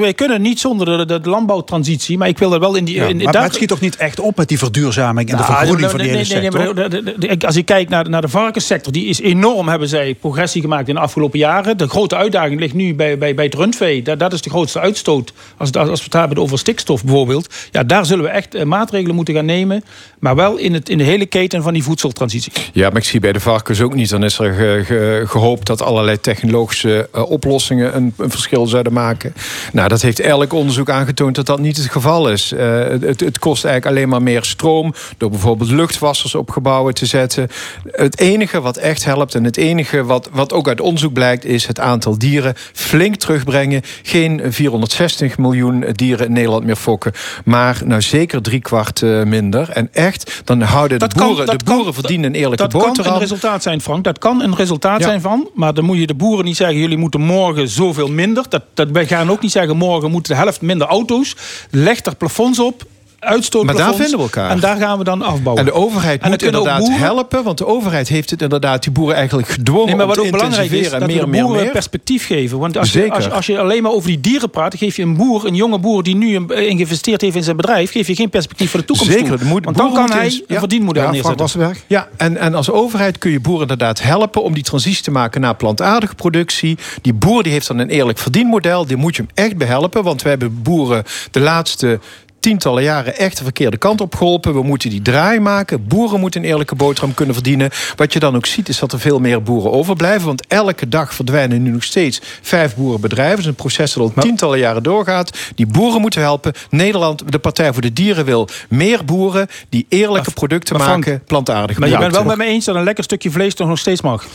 [SPEAKER 4] Wij kunnen niet zonder de, de, landbouwtransitie, maar ik wil er wel in die.
[SPEAKER 1] Ja, in, maar, het schiet toch niet echt op met die verduurzaming en de nou, vergroening van die hele sector?
[SPEAKER 4] Nee, nee, als je kijkt naar, naar de varkenssector, die is enorm, hebben zij progressie gemaakt in de afgelopen jaren. De grote uitdaging ligt nu bij, bij, bij het rundvee. Dat, dat is de grootste uitstoot. Als, als we het hebben over stikstof bijvoorbeeld. Ja, daar zullen we echt eh, maatregelen moeten gaan nemen. Maar wel in, het, in de hele keten van die voedseltransitie.
[SPEAKER 3] Ja, maar ik zie bij de varkens ook niet. Dan is er gehoopt dat allerlei technologische uh, oplossingen een, een, verschil zouden maken. Nou, dat heeft elk onderzoek aangetoond dat dat niet het geval is. Uh, het, het, kost eigenlijk alleen maar meer stroom door bijvoorbeeld luchtwassers op gebouwen te zetten. Het enige wat echt helpt en het enige wat, wat ook uit onderzoek blijkt is het aantal dieren flink terugbrengen. Geen 460 miljoen dieren in Nederland meer fokken, maar nou zeker drie kwart uh, minder. En echt, dan houden de boeren, de boeren verdienen een eerlijke boterham.
[SPEAKER 4] Dat kan een resultaat zijn, Frank. Dat kan een resultaat zijn van. Maar dan moet je de boeren niet zeggen, jullie moeten morgen zoveel minder. Dat, dat, wij gaan ook niet zeggen, morgen moeten de helft minder auto's. Leg er plafonds op uitstoot.
[SPEAKER 3] Maar daar vinden we elkaar.
[SPEAKER 4] En daar gaan we dan afbouwen.
[SPEAKER 3] En de overheid moet inderdaad helpen. Want de overheid heeft het inderdaad die boeren eigenlijk gedwongen nee, maar wat ook belangrijk is, dat meer,
[SPEAKER 4] we boeren perspectief geven. Want als je, als, als, je alleen maar over die dieren praat... geef je een boer, een jonge boer die nu geïnvesteerd heeft in zijn bedrijf... geef je geen perspectief voor de toekomst
[SPEAKER 3] Zeker. Toe.
[SPEAKER 4] Want dan kan hij een verdienmodel ja, neerzetten.
[SPEAKER 3] Ja, en, en als overheid kun je boeren inderdaad helpen... om die transitie te maken naar plantaardige productie. Die boer die heeft dan een eerlijk verdienmodel. Die moet je hem echt behelpen. Want we hebben boeren de laatste tientallen jaren echt de verkeerde kant op geholpen. We moeten die draai maken. Boeren moeten een eerlijke boterham kunnen verdienen. Wat je dan ook ziet is dat er veel meer boeren overblijven. Want elke dag verdwijnen nu nog steeds vijf boerenbedrijven. Het is een proces dat al tientallen jaren doorgaat. Die boeren moeten helpen. Nederland, de Partij voor de Dieren wil meer boeren... die eerlijke producten maken, plantaardig.
[SPEAKER 4] Maar je bent wel met me eens dat een lekker stukje vlees toch nog steeds mag?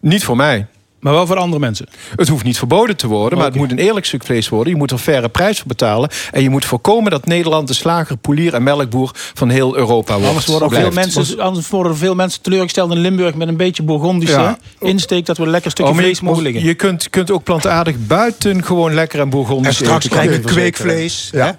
[SPEAKER 3] Niet voor mij.
[SPEAKER 4] Maar wel voor andere mensen.
[SPEAKER 3] Het hoeft niet verboden te worden, maar het moet een eerlijk stuk vlees worden. Je moet er faire prijs voor betalen. En je moet voorkomen dat Nederland de slager, polier en melkboer van heel Europa wordt.
[SPEAKER 4] Anders worden, veel mensen, anders worden veel mensen teleurgesteld in Limburg met een beetje Bourgondische insteek dat we een lekker stukje oh, vlees mogen liggen.
[SPEAKER 3] Je kunt, kunt ook plantaardig buiten gewoon lekker en Bourgondisch
[SPEAKER 1] En straks krijg je kweekvlees. Ja.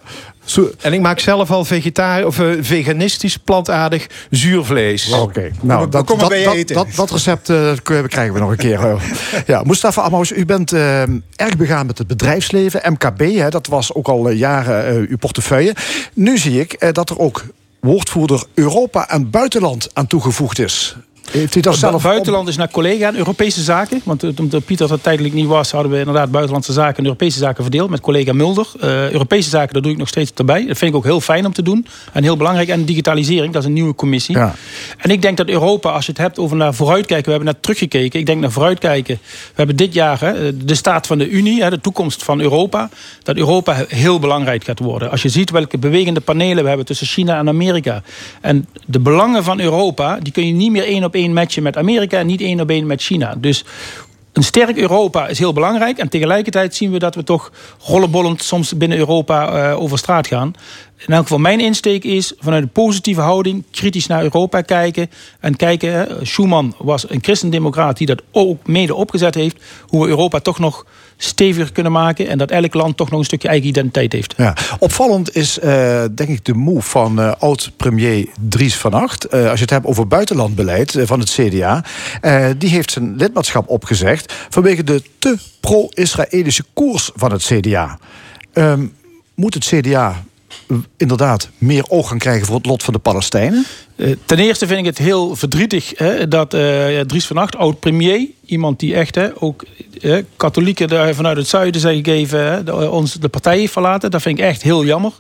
[SPEAKER 3] En ik maak zelf al vegetarisch of uh, veganistisch plantaardig zuurvlees.
[SPEAKER 1] Oké, nou, dat, dat, dat, dat, recept uh, krijgen we nog een keer. ja, Mustafa Amous, u bent uh, erg begaan met het bedrijfsleven, MKB. Hè, dat was ook al jaren uw portefeuille. Nu zie ik dat er ook woordvoerder Europa en buitenland aan toegevoegd is.
[SPEAKER 2] Heeft u dat zelf
[SPEAKER 4] buitenland is naar collega Europese zaken. Want omdat Pieter dat tijdelijk niet was, hadden we inderdaad buitenlandse zaken en Europese zaken verdeeld met collega Mulder. Uh, Europese zaken, daar doe ik nog steeds erbij. Dat vind ik ook heel fijn om te doen. En heel belangrijk. En digitalisering, dat is een nieuwe commissie. Ja. En ik denk dat Europa, als je het hebt over naar vooruitkijken, we hebben net teruggekeken. Ik denk naar vooruitkijken. We hebben dit jaar hè, de staat van de Unie, de toekomst van Europa. Dat Europa heel belangrijk gaat worden. Als je ziet welke bewegende panelen we hebben tussen China en Amerika. En de belangen van Europa, die kun je niet meer één op één matchen met Amerika en niet één op één met China. Dus een sterk Europa is heel belangrijk. En tegelijkertijd zien we dat we toch rollenbollend soms binnen Europa uh, over straat gaan. In elk geval mijn insteek is vanuit een positieve houding kritisch naar Europa kijken. En kijken, Schuman was een christendemocraat die dat ook mede opgezet heeft. Hoe we Europa toch nog steviger kunnen maken. En dat elk land toch nog een stukje eigen identiteit heeft.
[SPEAKER 2] Ja. Opvallend is uh, denk ik de move van uh, oud-premier Dries van Acht. Uh, als je het hebt over buitenlandbeleid van het CDA. die heeft zijn lidmaatschap opgezegd vanwege de te pro-Israëlische koers van het CDA. Um, moet het CDA inderdaad meer oog gaan krijgen voor het lot van de Palestijnen?
[SPEAKER 4] Uh, ten eerste vind ik het heel verdrietig hè, dat uh, Dries van Acht, oud-premier, iemand die echt hè, ook hè, katholieken vanuit het zuiden zijn gegeven, hè, ons de partij heeft verlaten. Dat vind ik echt heel jammer.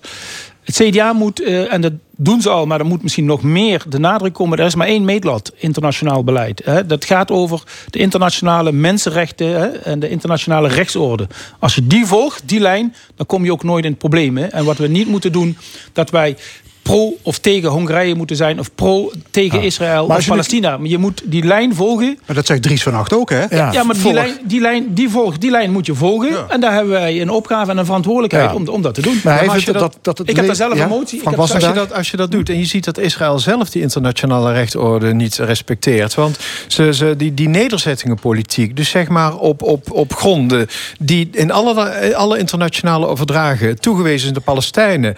[SPEAKER 4] Het CDA moet, uh, en dat doen ze al, maar er moet misschien nog meer de nadruk komen. Er is maar één meetlat, internationaal beleid. Hè. Dat gaat over de internationale mensenrechten hè, en de internationale rechtsorde. Als je die volgt, die lijn, dan kom je ook nooit in problemen. En wat we niet moeten doen, dat wij pro of tegen Hongarije moeten zijn... of pro tegen Israël of Palestina. Maar je moet die lijn volgen.
[SPEAKER 1] Maar dat zegt Dries van Acht ook, hè?
[SPEAKER 4] Ja, ja maar die lijn, die, lijn, die, volg, die lijn moet je volgen. Ja. En daar hebben wij een opgave en een verantwoordelijkheid om, om dat te doen.
[SPEAKER 3] Maar, maar als je dat, dat, dat, ik heb daar zelf een motie.
[SPEAKER 4] Heb,
[SPEAKER 3] als, je dat, als je dat doet en je ziet dat Israël zelf die internationale rechtsorde niet respecteert. Want ze, ze, die, die nederzettingenpolitiek, dus zeg maar op, op, op gronden... die in alle, alle internationale verdragen toegewezen zijn de Palestijnen...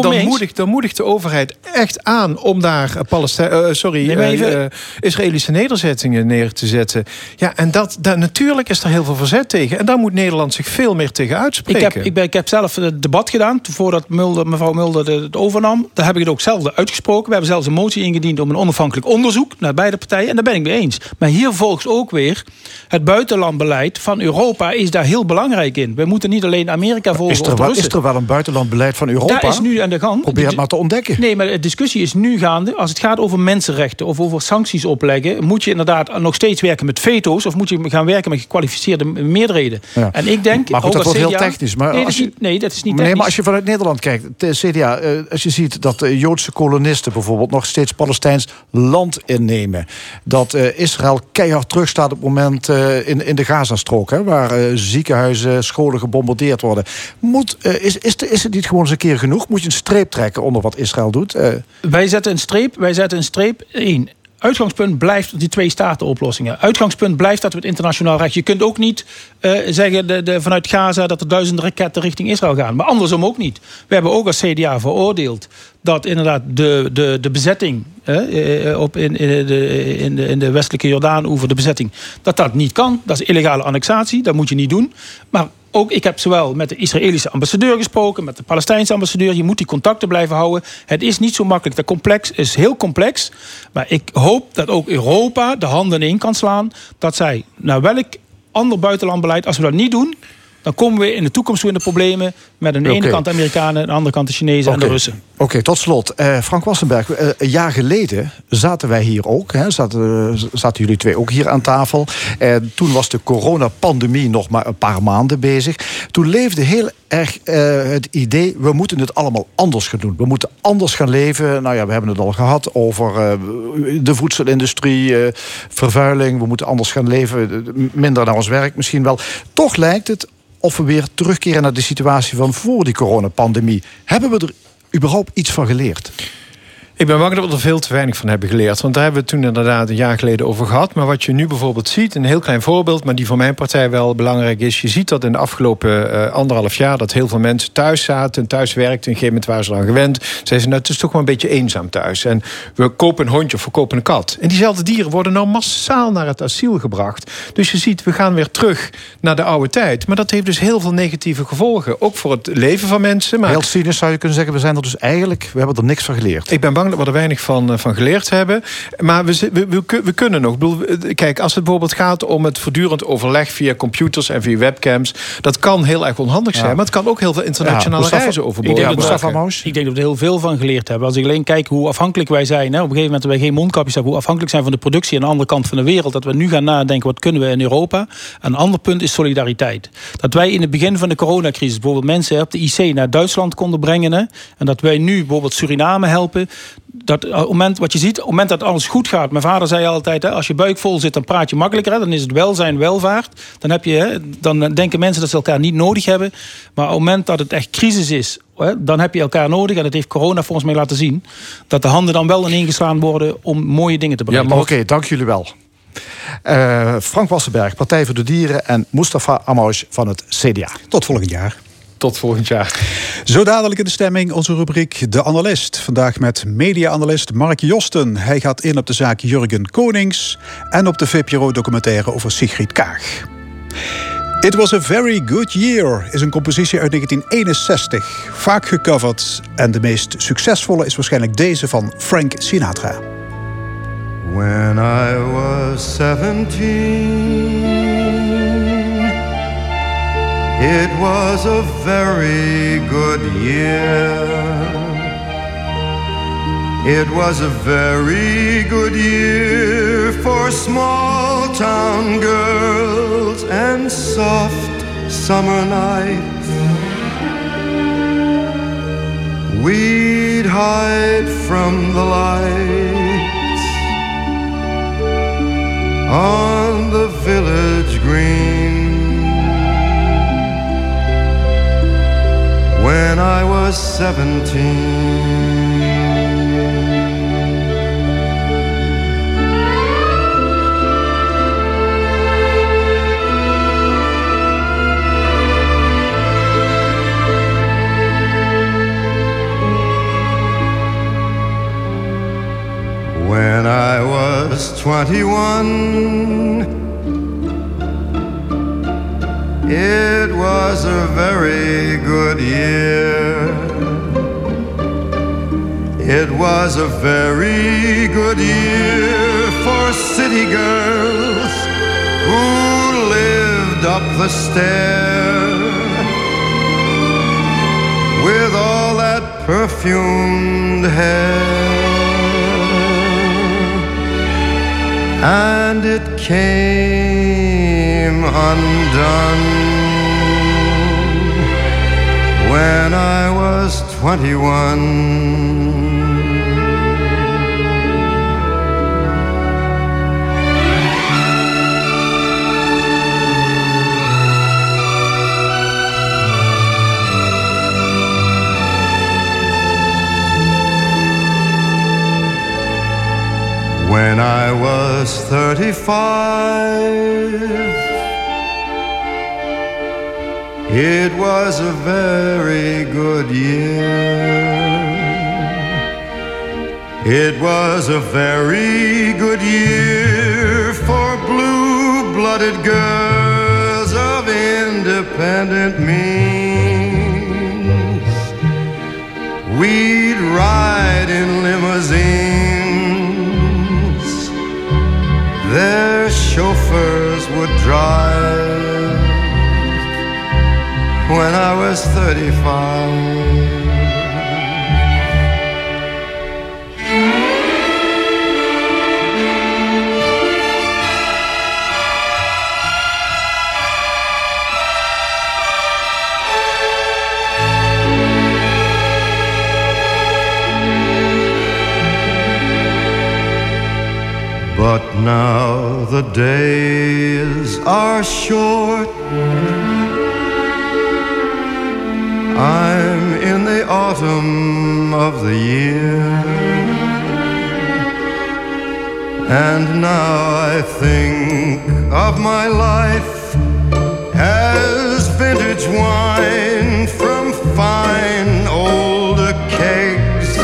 [SPEAKER 3] dan, moedigt, dan moedigt de overheid echt aan om daar Palestijn, uh, sorry, uh, Israëlische nederzettingen neer te zetten. Ja, en dat, dat, natuurlijk is er heel veel verzet tegen. En daar moet Nederland zich veel meer tegen uitspreken.
[SPEAKER 4] Ik heb, ik ben, ik heb zelf het debat gedaan voordat Mulder, mevrouw Mulder het overnam. Daar heb ik het ook zelf uitgesproken. We hebben zelfs een motie ingediend om een onafhankelijk onderzoek naar beide partijen. En daar ben ik mee eens. Maar hier volgt ook weer het buitenlandbeleid van Europa is daar heel belangrijk in. We moeten niet alleen Amerika volgen.
[SPEAKER 2] Is er, wel, is er wel een buitenlandbeleid van Europa?
[SPEAKER 4] Daar is nu aan de gang.
[SPEAKER 2] Probeer het maar te ontdekken.
[SPEAKER 4] Nee, maar de discussie is nu gaande. Als het gaat over mensenrechten of over sancties opleggen... moet je inderdaad nog steeds werken met veto's... of moet je gaan werken met gekwalificeerde meerderheden. En ik denk...
[SPEAKER 2] Maar goed, dat wordt heel technisch. Maar
[SPEAKER 4] nee,
[SPEAKER 2] als je,
[SPEAKER 4] nee, dat is niet technisch.
[SPEAKER 2] Nee, maar als je vanuit Nederland kijkt... CDA, eh, als je ziet dat de Joodse kolonisten bijvoorbeeld... nog steeds Palestijns land innemen... dat uh, Israël keihard terugstaat op het moment uh, in, in de Gazastrook... Hè, waar ziekenhuizen, scholen gebombardeerd worden. Moet, is, is, is het niet gewoon eens een keer genoeg? Moet je een streep trekken onder wat Israël doet? Uh...
[SPEAKER 4] Wij zetten een streep. Wij zetten een streep. Eén. Uitgangspunt blijft die twee staten oplossingen. Uitgangspunt blijft dat we het internationaal recht. Je kunt ook niet uh, zeggen de, de, vanuit Gaza dat er duizenden raketten richting Israël gaan. Maar andersom ook niet. We hebben ook als CDA veroordeeld dat inderdaad de, de, de bezetting uh, op in, in, de, in, de, in de westelijke Jordaan-oever, de bezetting, dat dat niet kan. Dat is illegale annexatie. Dat moet je niet doen. Maar ook ik heb zowel met de Israëlische ambassadeur gesproken, met de Palestijnse ambassadeur. Je moet die contacten blijven houden. Het is niet zo makkelijk. De complex is heel complex. Maar ik hoop dat ook Europa de handen in kan slaan. Dat zij naar welk ander buitenlandbeleid, als we dat niet doen, dan komen we in de toekomst weer in de problemen met aan de ene kant de Amerikanen, aan de andere kant de Chinezen en de Russen.
[SPEAKER 2] Oké, tot slot. Uh, Frank Wassenberg, uh, een jaar geleden zaten wij hier ook. Hè, zaten, zaten jullie twee ook hier aan tafel. Uh, toen was de coronapandemie nog maar een paar maanden bezig. Toen leefde heel erg het idee, we moeten het allemaal anders gaan doen. We moeten anders gaan leven. Nou ja, we hebben het al gehad over de voedselindustrie, vervuiling. We moeten anders gaan leven, minder naar ons werk misschien wel. Toch lijkt het of we weer terugkeren naar de situatie van voor die coronapandemie. Hebben we er überhaupt iets van geleerd?
[SPEAKER 3] Ik ben bang dat we er veel te weinig van hebben geleerd. Want daar hebben we het toen inderdaad een jaar geleden over gehad. Maar wat je nu bijvoorbeeld ziet, een heel klein voorbeeld... maar die voor mijn partij wel belangrijk is... je ziet dat in de afgelopen uh, anderhalf jaar... dat heel veel mensen thuis zaten, thuis werkten. Op een gegeven moment waren ze dan gewend. Zeiden ze, nou, het is toch wel een beetje eenzaam thuis. En we kopen een hondje of we kopen een kat. En diezelfde dieren worden nou massaal naar het asiel gebracht. Dus je ziet, we gaan weer terug naar de oude tijd. Maar dat heeft dus heel veel negatieve gevolgen. Ook voor het leven van mensen. Maar...
[SPEAKER 2] Heel cynisch zou je kunnen zeggen, we zijn er dus eigenlijk... we hebben er niks van geleerd.
[SPEAKER 3] Ik ben bang dat we er weinig van, van geleerd hebben. Maar we, we, we, kunnen nog. Bedoel, kijk, als het bijvoorbeeld gaat om het voortdurend overleg via computers en via webcams. Dat kan heel erg onhandig zijn. Maar het kan ook heel veel internationale ja, reizen overbodig
[SPEAKER 4] ik denk, ik denk dat we er heel veel van geleerd hebben. Als ik alleen kijk hoe afhankelijk wij zijn. Hè, op een gegeven moment wij geen mondkapjes hebben. Hoe afhankelijk zijn van de productie aan de andere kant van de wereld. Dat we nu gaan nadenken wat kunnen we in Europa. Een ander punt is solidariteit. Dat wij in het begin van de coronacrisis bijvoorbeeld mensen op de IC naar Duitsland konden brengen. Hè, en dat wij nu bijvoorbeeld Suriname helpen dat op het moment wat je ziet, op het moment dat alles goed gaat. Mijn vader zei altijd: hè, als je buik vol zit, dan praat je makkelijker. Hè, dan is het welzijn, welvaart. Dan, heb je, hè, dan denken mensen dat ze elkaar niet nodig hebben. Maar op het moment dat het echt crisis is, hè, dan heb je elkaar nodig. En dat heeft corona volgens mij laten zien. Dat de handen dan wel ineengeslaan worden om mooie dingen te bereiken.
[SPEAKER 2] Ja, maar oké, dank jullie wel. Uh, Frank Wassenberg, Partij voor de Dieren en Mustafa Amouche van het CDA.
[SPEAKER 5] Tot volgend jaar.
[SPEAKER 3] Tot volgend jaar.
[SPEAKER 5] Zo dadelijk in de stemming onze rubriek De Analist. Vandaag met media-analyst Mark Josten. Hij gaat in op de zaak Jurgen Konings en op de VPRO-documentaire over Sigrid Kaag. It Was a Very Good Year is een compositie uit 1961, vaak gecoverd. En de meest succesvolle is waarschijnlijk deze van Frank Sinatra. When I was 17 It was a very good year. It was a very good year for small town girls and soft summer nights. We'd hide from the lights on the village green when I was seventeen. When I was twenty-one it was a very good year. It was a very good year for city girls who lived up the stair with all that perfumed hair. And it came undone when I was 21. When I was 35 it was a very good year. It was a very good year for blue blooded girls of independent means. We'd ride in limousines, their chauffeurs would drive when I was 35. But now the days are short I'm in the autumn of the year. And now I think of my life as vintage wine from fine old kegs.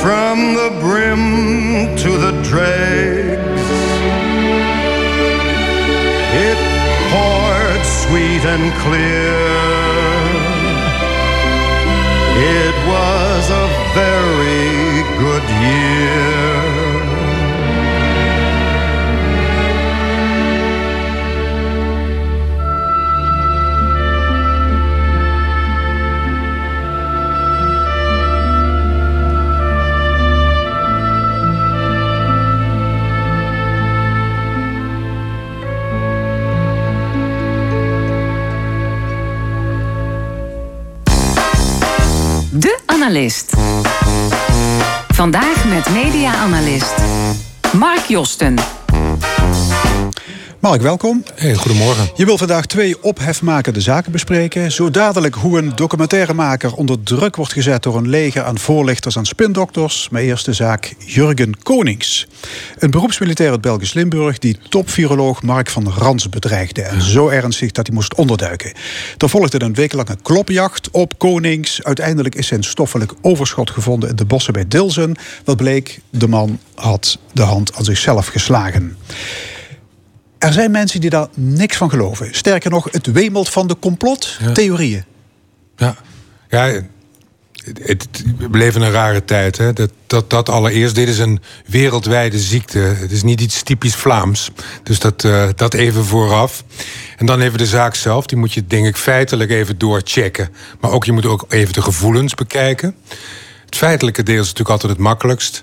[SPEAKER 5] From the brim to the dregs. and clear. It was a
[SPEAKER 6] very good year. Vandaag met media-analyst Mark Josten.
[SPEAKER 1] Mark, welkom.
[SPEAKER 7] Hey, goedemorgen.
[SPEAKER 1] Je wil vandaag twee ophefmakende zaken bespreken. Zo dadelijk hoe een documentairemaker onder druk wordt gezet door een leger aan voorlichters en spindokters. Maar eerst de zaak Jurgen Konings. Een beroepsmilitair uit Belgisch Limburg die topviroloog Mark van Rans bedreigde. En zo ernstig dat hij moest onderduiken. Er volgde een wekenlange klopjacht op Konings. Uiteindelijk is zijn stoffelijk overschot gevonden in de bossen bij Dilsen. Wat bleek, de man had de hand aan zichzelf geslagen. Er zijn mensen die daar niks van geloven. Sterker nog, het wemelt van de complottheorieën.
[SPEAKER 7] Ja, ja we leven een rare tijd. Hè? Dat, dat, dat allereerst, dit is een wereldwijde ziekte. Het is niet iets typisch Vlaams. Dus dat, uh, dat even vooraf. En dan even de zaak zelf. Die moet je denk ik feitelijk even doorchecken. Maar ook je moet ook even de gevoelens bekijken. Het feitelijke deel is natuurlijk altijd het makkelijkst.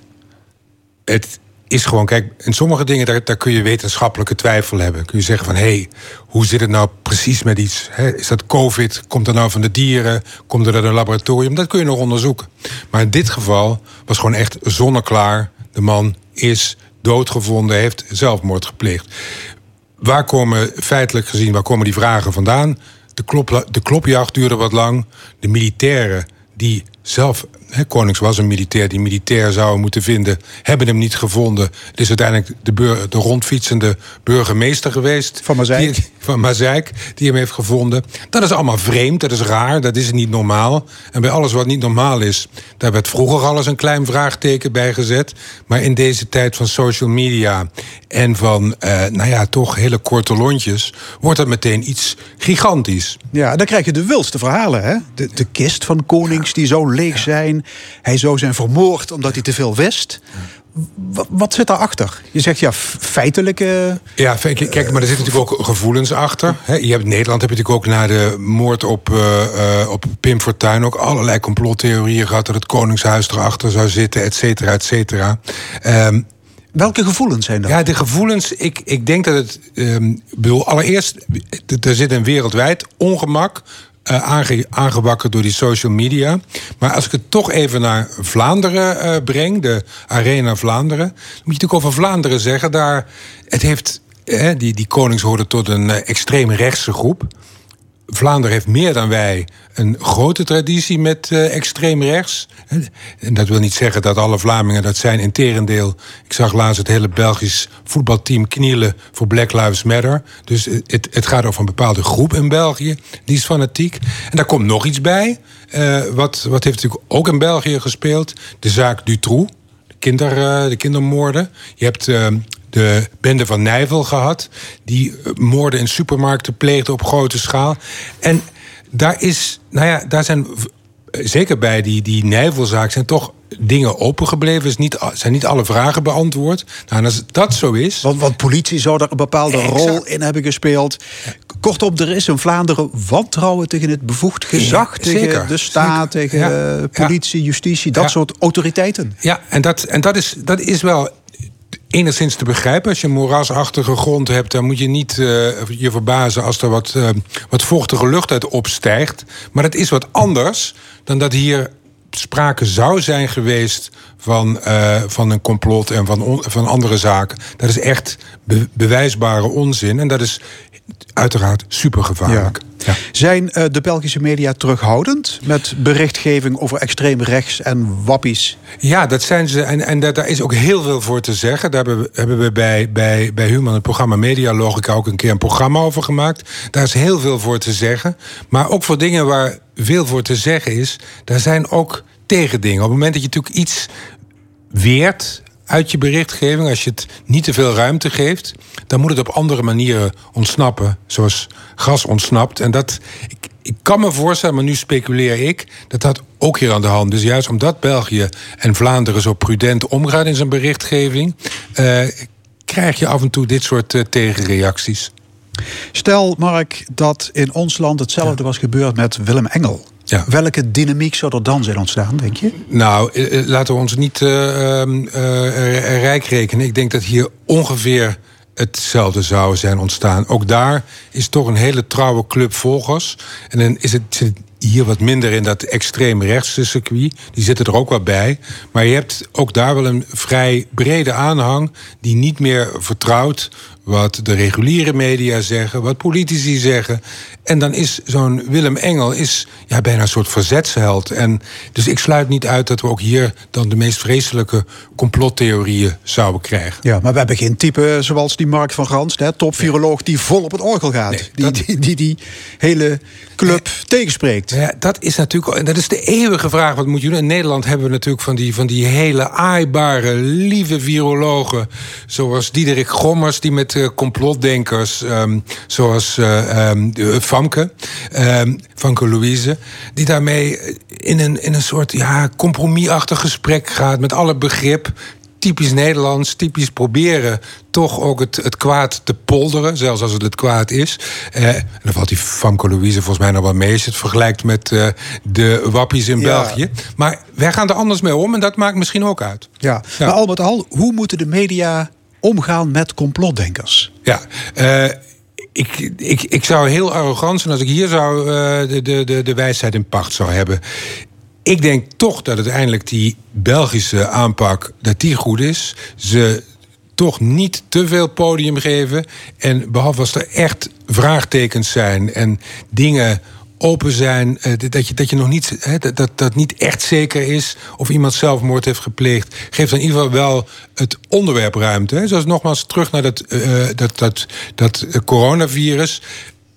[SPEAKER 7] Het is gewoon, kijk, in sommige dingen daar, daar kun je wetenschappelijke twijfel hebben. Kun je zeggen van, hé, hey, hoe zit het nou precies met iets? is dat COVID? Komt dat nou van de dieren? Komt er uit een laboratorium? Dat kun je nog onderzoeken. Maar in dit geval was gewoon echt zonneklaar. De man is doodgevonden, heeft zelfmoord gepleegd. Waar komen, feitelijk gezien, waar komen die vragen vandaan? De, klop, de klopjacht duurde wat lang. De militairen die zelf Konings was een militair die militair zou moeten vinden, hebben hem niet gevonden. Het is uiteindelijk de, de rondfietsende burgemeester geweest.
[SPEAKER 1] Van.
[SPEAKER 7] Die, van Mazeik, die hem heeft gevonden. Dat is allemaal vreemd, dat is raar, dat is niet normaal. En bij alles wat niet normaal is, daar werd vroeger al eens een klein vraagteken bij gezet. Maar in deze tijd van social media en van, eh, nou ja, toch hele korte lontjes, wordt dat meteen iets gigantisch.
[SPEAKER 1] Ja, dan krijg je de wildste verhalen, hè? De, de kist van konings die zo leeg zijn. Hij zou zijn vermoord omdat hij te veel wist. Wat, zit daarachter? Je zegt ja, feitelijke.
[SPEAKER 7] Ja, kijk, maar er zitten natuurlijk ook gevoelens achter. Je hebt, in Nederland heb je natuurlijk ook na de moord op, uh, op Pim Fortuyn ook allerlei complottheorieën gehad dat het Koningshuis erachter zou zitten, et cetera, et cetera.
[SPEAKER 1] Um, Welke gevoelens zijn dat?
[SPEAKER 7] Ja, de gevoelens, ik, ik denk dat het. Um, bedoel, allereerst, er zit een wereldwijd ongemak uh, aange, aangewakkerd door die social media. Maar als ik het toch even naar Vlaanderen uh, breng, de Arena Vlaanderen, dan moet je natuurlijk over Vlaanderen zeggen. Daar, het heeft, die, die tot een uh, extreem rechtse groep. Vlaanderen heeft meer dan wij een grote traditie met uh, extreem rechts. En dat wil niet zeggen dat alle Vlamingen dat zijn. Integendeel, ik zag laatst het hele Belgisch voetbalteam knielen voor Black Lives Matter. Dus het, het gaat over een bepaalde groep in België. Die is fanatiek. En daar komt nog iets bij. Uh, wat, wat heeft natuurlijk ook in België gespeeld? De zaak Dutroux. De, kinder, uh, de kindermoorden. Je hebt de bende van Nijvel gehad. Die eh, moorden in supermarkten pleegde op grote schaal. En daar is, nou ja, daar zijn zeker bij die, die Nijvelzaak zijn toch dingen opengebleven. Is niet, zijn niet alle vragen beantwoord. Nou, als dat zo is.
[SPEAKER 1] Want, want politie zou daar een bepaalde rol in hebben gespeeld. Kortom, er is in Vlaanderen wantrouwen tegen het bevoegd gezag. tegen zeker, de staat, tegen politie, justitie, dat soort autoriteiten.
[SPEAKER 7] Ja, en dat, en dat, is, dat is wel enigszins te begrijpen. Als je een moerasachtige grond hebt, dan moet je niet uh, je verbazen als er wat, uh, wat vochtige lucht uit opstijgt. Maar het is wat anders dan dat hier sprake zou zijn geweest van, uh, van een complot en van, van andere zaken. Dat is echt be bewijsbare onzin. En dat is uiteraard supergevaarlijk.
[SPEAKER 1] Ja. Zijn uh, de Belgische media terughoudend met berichtgeving over extreem rechts en wappies?
[SPEAKER 7] Ja, dat zijn ze. En, en daar is ook heel veel voor te zeggen. Daar hebben we, hebben we bij, bij, bij Human, het programma Media Logica, ook een keer een programma over gemaakt. Daar is heel veel voor te zeggen. Maar ook voor dingen waar veel voor te zeggen is, daar zijn ook tegendingen. Op het moment dat je natuurlijk iets weert uit je berichtgeving, als je het niet te veel ruimte geeft, dan moet het op andere manieren ontsnappen, zoals gas ontsnapt. En dat, ik, ik kan me voorstellen, maar nu speculeer ik, dat dat ook hier aan de hand is. Juist omdat België en Vlaanderen zo prudent omgaan in zijn berichtgeving, uh, krijg je af en toe dit soort uh, tegenreacties.
[SPEAKER 1] Stel, Mark, dat in ons land hetzelfde was gebeurd met Willem Engel. Ja. Welke dynamiek zou er dan zijn ontstaan, denk je?
[SPEAKER 7] Nou, eh, eh, laten we ons niet uh, uh, rijk rekenen. Ik denk dat hier ongeveer hetzelfde zou zijn ontstaan. Ook daar is toch een hele trouwe club volgers. En dan is het, hier wat minder in dat extreem rechtse circuit. Die zitten er ook wel bij. Maar je hebt ook daar wel een vrij brede aanhang die niet meer vertrouwt wat de reguliere media zeggen, wat politici zeggen. En dan is zo'n Willem Engel is, ja, bijna een soort verzetsheld. En dus ik sluit niet uit dat we ook hier dan de meest vreselijke complottheorieën zouden krijgen.
[SPEAKER 1] Ja, maar we hebben geen type zoals die Mark van Gans, hè, topviroloog, die vol op het orgel gaat.
[SPEAKER 7] Nee,
[SPEAKER 1] die,
[SPEAKER 7] dat-
[SPEAKER 1] die, die die hele club tegenspreekt.
[SPEAKER 7] Ja, dat is natuurlijk en dat is de eeuwige vraag. Wat moet je doen? In Nederland hebben we natuurlijk van die, van die hele aaibare, lieve virologen. Zoals Diederik Gommers, die met complotdenkers. ehm, zoals ehm, de Famke, Famke Louise. Die daarmee in een, in een soort ja, compromisachtig gesprek gaat. Met alle begrip. Typisch Nederlands, typisch proberen toch ook het, het kwaad te polderen, zelfs als het het kwaad is. Eh, en dan valt die Famke Louise volgens mij nog wel mee... als je het vergelijkt met eh, de wappies in
[SPEAKER 1] Ja.
[SPEAKER 7] België. Maar wij gaan er anders mee om en dat maakt misschien ook uit.
[SPEAKER 1] Ja.
[SPEAKER 7] Ja.
[SPEAKER 1] Maar al met al, hoe moeten de media omgaan met complotdenkers?
[SPEAKER 7] Ja, eh, ik, ik, ik zou heel arrogant zijn als ik hier zou eh, de, de, de, wijsheid in pacht zou hebben. Ik denk toch dat uiteindelijk die Belgische aanpak dat die goed is. Ze toch niet te veel podium geven. En behalve als er echt vraagtekens zijn en dingen open zijn, eh, dat je, dat je nog niet, dat, dat, dat niet echt zeker is of iemand zelfmoord heeft gepleegd, geeft dan in ieder geval wel het onderwerp ruimte. Zoals nogmaals terug naar dat, eh, dat, dat, dat eh, coronavirus.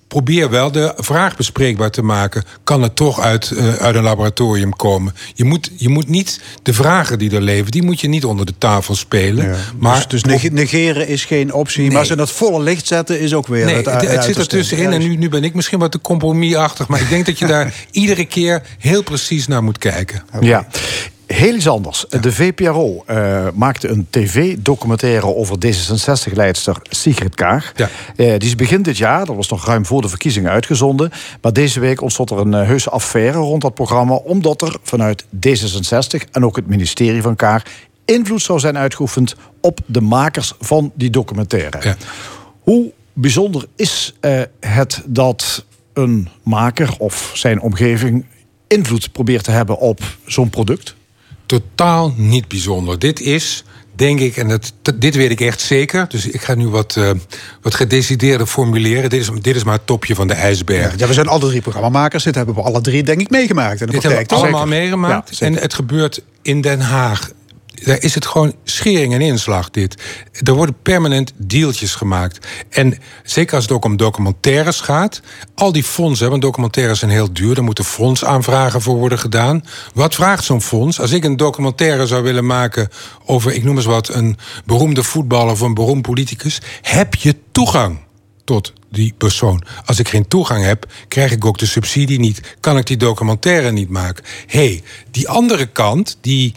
[SPEAKER 7] Probeer wel de vraag bespreekbaar te maken. Kan het toch uit, eh, uit een laboratorium komen? Je moet, je moet niet de vragen die er leven, die moet je niet onder de tafel spelen. maar
[SPEAKER 1] dus dus nege- negeren is geen optie.
[SPEAKER 7] Nee.
[SPEAKER 1] Maar ze in het volle licht zetten is ook weer
[SPEAKER 7] Nee,
[SPEAKER 1] het,
[SPEAKER 7] het, het zit er tussenin. En nu, nu ben ik misschien wat te compromisachtig. Maar ik denk dat je daar iedere keer heel precies naar moet kijken.
[SPEAKER 2] Ja. Heel iets anders. De VPRO eh, maakte een tv-documentaire over D66-leidster Sigrid Kaag.
[SPEAKER 7] Ja.
[SPEAKER 2] Eh, die is begin dit jaar, dat was nog ruim voor de verkiezingen, uitgezonden. Maar deze week ontstond er een eh, heuse affaire rond dat programma... omdat er vanuit D66 en ook het ministerie van Kaag... invloed zou zijn uitgeoefend op de makers van die documentaire.
[SPEAKER 7] Ja.
[SPEAKER 2] Hoe bijzonder is het dat een maker of zijn omgeving invloed probeert te hebben op zo'n product?
[SPEAKER 7] Totaal niet bijzonder. Dit is, denk ik, en dit weet ik echt zeker. Dus ik ga nu wat, eh, wat gedecideerder formuleren. Dit is, dit is maar het topje van de ijsberg.
[SPEAKER 1] Ja, we zijn alle drie programmamakers. Dit hebben we alle drie, denk ik, meegemaakt. In de
[SPEAKER 7] Dit hebben we allemaal meegemaakt.
[SPEAKER 2] Ja,
[SPEAKER 7] en het gebeurt in Den Haag. Daar is het gewoon schering en inslag, dit. Er worden permanent deeltjes gemaakt. En zeker als het ook om documentaires gaat... al die fondsen, want documentaires zijn heel duur... daar moeten fondsaanvragen voor worden gedaan. Wat vraagt zo'n fonds? Als ik een documentaire zou willen maken... over, ik noem eens wat, een beroemde voetballer... of een beroemd politicus... heb je toegang tot die persoon. Als ik geen toegang heb, krijg ik ook de subsidie niet. Kan ik die documentaire niet maken. Hey, die andere kant, die,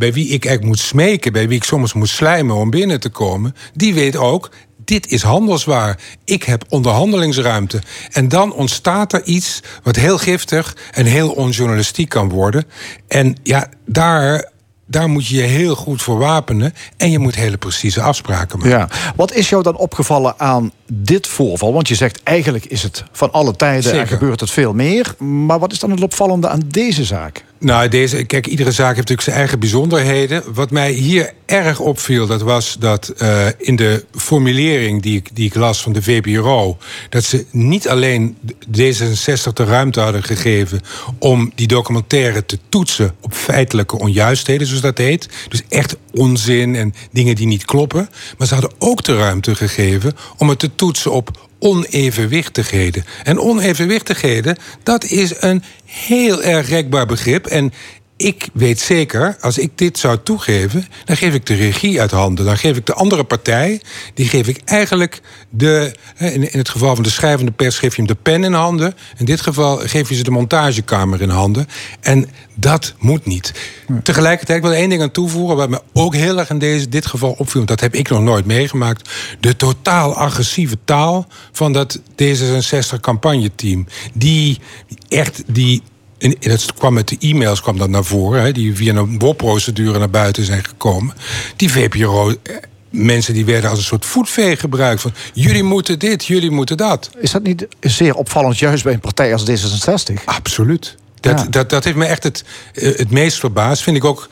[SPEAKER 7] bij wie ik eigenlijk moet smeken... bij wie ik soms moet slijmen om binnen te komen... die weet ook, dit is handelswaar. Ik heb onderhandelingsruimte. En dan ontstaat er iets wat heel giftig en heel onjournalistiek kan worden. En ja, daar... Daar moet je je heel goed voor wapenen. En je moet hele precieze afspraken maken.
[SPEAKER 2] Wat is jou dan opgevallen aan dit voorval? Want je zegt eigenlijk is het van alle tijden en gebeurt het veel meer. Maar wat is dan het opvallende aan deze zaak?
[SPEAKER 7] Nou, deze, kijk, iedere zaak heeft natuurlijk zijn eigen bijzonderheden. Wat mij hier erg opviel, dat was dat eh, in de formulering die ik, die ik las van de VPRO... dat ze niet alleen D66 de ruimte hadden gegeven... om die documentaire te toetsen op feitelijke onjuistheden, zoals dat heet. Dus echt onzin en dingen die niet kloppen. Maar ze hadden ook de ruimte gegeven om het te toetsen op onevenwichtigheden. En onevenwichtigheden, dat is een heel erg rekbaar begrip. En ik weet zeker, als ik dit zou toegeven, dan geef ik de regie uit handen. Dan geef ik de andere partij, die geef ik eigenlijk de. in het geval van de schrijvende pers geef je hem de pen in handen. In dit geval geef je ze de montagekamer in handen. En dat moet niet. Tegelijkertijd wil ik één ding aan toevoegen, wat me ook heel erg in deze, dit geval opviel, want dat heb ik nog nooit meegemaakt. De totaal agressieve taal van dat D66-campagneteam. Die echt die en dat kwam met de e-mails kwam dat naar voren, hè, die via een WOP-procedure naar buiten zijn gekomen. Die VPRO, eh, mensen die werden als een soort voetveeg gebruikt. Van jullie moeten dit, jullie moeten dat.
[SPEAKER 2] Is dat niet zeer opvallend, juist bij een partij als D66?
[SPEAKER 7] Absoluut. Dat,
[SPEAKER 2] Ja.
[SPEAKER 7] dat, dat heeft me echt het, eh, het meest verbaasd. Vind ik ook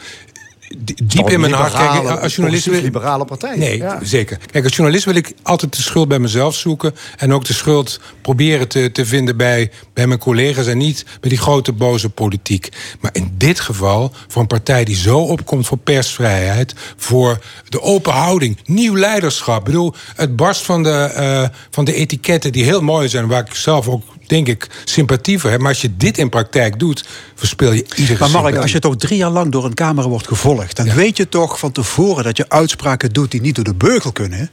[SPEAKER 7] diep in mijn hart. Kijk, als journalist wil,
[SPEAKER 2] liberale partij.
[SPEAKER 7] Nee,
[SPEAKER 2] Ja.
[SPEAKER 7] zeker. Kijk, als journalist wil ik altijd de schuld bij mezelf zoeken. En ook de schuld proberen te, te vinden bij, bij mijn collega's. En niet bij die grote boze politiek. Maar in dit geval, voor een partij die zo opkomt voor persvrijheid. Voor de open houding, nieuw leiderschap. Ik bedoel, het barst van de, eh, van de etiketten die heel mooi zijn. Waar ik zelf ook, denk ik, sympathie voor. Maar als je dit in praktijk doet, verspil je iedere
[SPEAKER 1] Maar Mark, als je toch drie jaar lang door een camera wordt gevolgd... dan
[SPEAKER 7] Ja.
[SPEAKER 1] weet je toch van tevoren dat je uitspraken doet die niet door de beugel kunnen.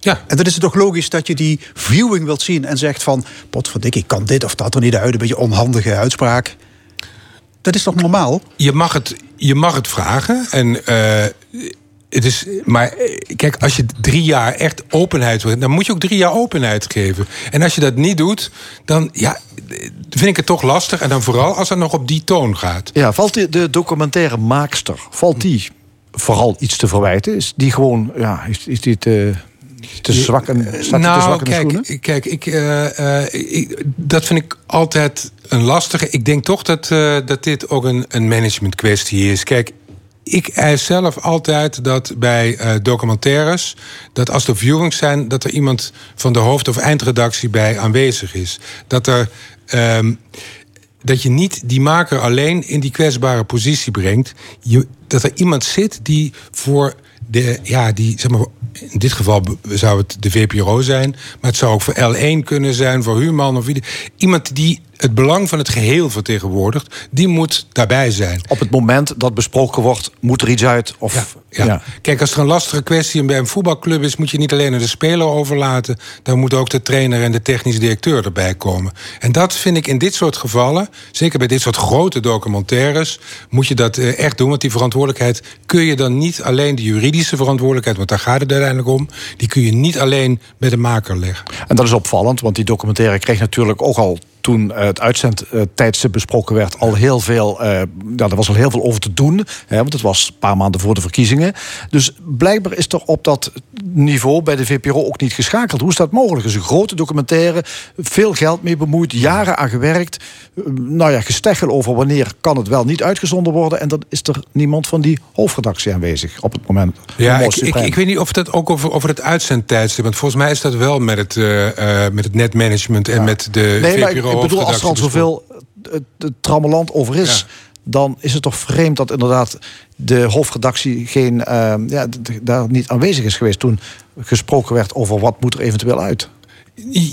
[SPEAKER 7] Ja,
[SPEAKER 1] En dan is het toch logisch dat je die viewing wilt zien en zegt van... potverdik, ik kan dit of dat er niet uit, een beetje onhandige uitspraak. Dat is toch normaal?
[SPEAKER 7] je mag het, je mag het vragen. En, eh, het is, maar eh, kijk, als je drie jaar echt openheid wil, dan moet je ook drie jaar openheid geven. En als je dat niet doet, dan ja, vind ik het toch lastig. En dan vooral als het nog op die toon gaat.
[SPEAKER 2] Ja, valt die, de documentaire maakster, valt die vooral iets te verwijten? Is die gewoon, ja, is, is die te, te zwak en die te zwak
[SPEAKER 7] nou,
[SPEAKER 2] in de schoenen?
[SPEAKER 7] kijk, kijk ik, eh, eh, ik, dat vind ik altijd een lastige. Ik denk toch dat, eh, dat dit ook een, een management kwestie is. Kijk, ik eis zelf altijd dat bij eh, documentaires, dat als er viewings zijn, dat er iemand van de hoofd- of eindredactie bij aanwezig is. Dat er. ehm, dat je niet die maker alleen in die kwetsbare positie brengt. Je, dat er iemand zit die voor de, ja, die, zeg maar, in dit geval zou het de VPRO zijn, maar het zou ook voor L1 kunnen zijn, voor Human of wie. Iemand die het belang van het geheel vertegenwoordigt, die moet daarbij zijn.
[SPEAKER 2] Op het moment dat besproken wordt, moet er iets uit? Of,
[SPEAKER 7] Ja, ja. Kijk, als er een lastige kwestie bij een voetbalclub is, moet je niet alleen aan de speler overlaten. Dan moet ook de trainer en de technisch directeur erbij komen. En dat vind ik in dit soort gevallen, zeker bij dit soort grote documentaires, moet je dat eh, echt doen. Want die verantwoordelijkheid kun je dan niet alleen de juridische verantwoordelijkheid, want daar gaat het uiteindelijk om, die kun je niet alleen bij de maker leggen.
[SPEAKER 2] En dat is opvallend, want die documentaire kreeg natuurlijk ook al toen eh, het uitzendtijdstip besproken werd, al heel veel. eh ja, er was al heel veel over te doen. Hè, want het was een paar maanden voor de verkiezingen. Dus blijkbaar is er op dat niveau bij de VPRO ook niet geschakeld. Hoe is dat mogelijk? Het is een grote documentaire, veel geld mee bemoeid, jaren aan gewerkt. Eh, nou ja, gesteggel over wanneer kan het wel niet uitgezonden worden. En dan is er niemand van die hoofdredactie aanwezig op het moment.
[SPEAKER 7] Ja, ik, ik, weet niet of dat ook over, over het uitzendtijdstip. Want volgens mij is dat wel met het, met het netmanagement en met de
[SPEAKER 2] Nee,
[SPEAKER 7] VPRO.
[SPEAKER 2] Ik bedoel, als er al zoveel eh, het trammeland over is...
[SPEAKER 7] Ja.
[SPEAKER 2] dan is het toch vreemd dat inderdaad de hoofdredactie geen, eh, ja, daar niet aanwezig is geweest... toen gesproken werd over wat moet er eventueel uit.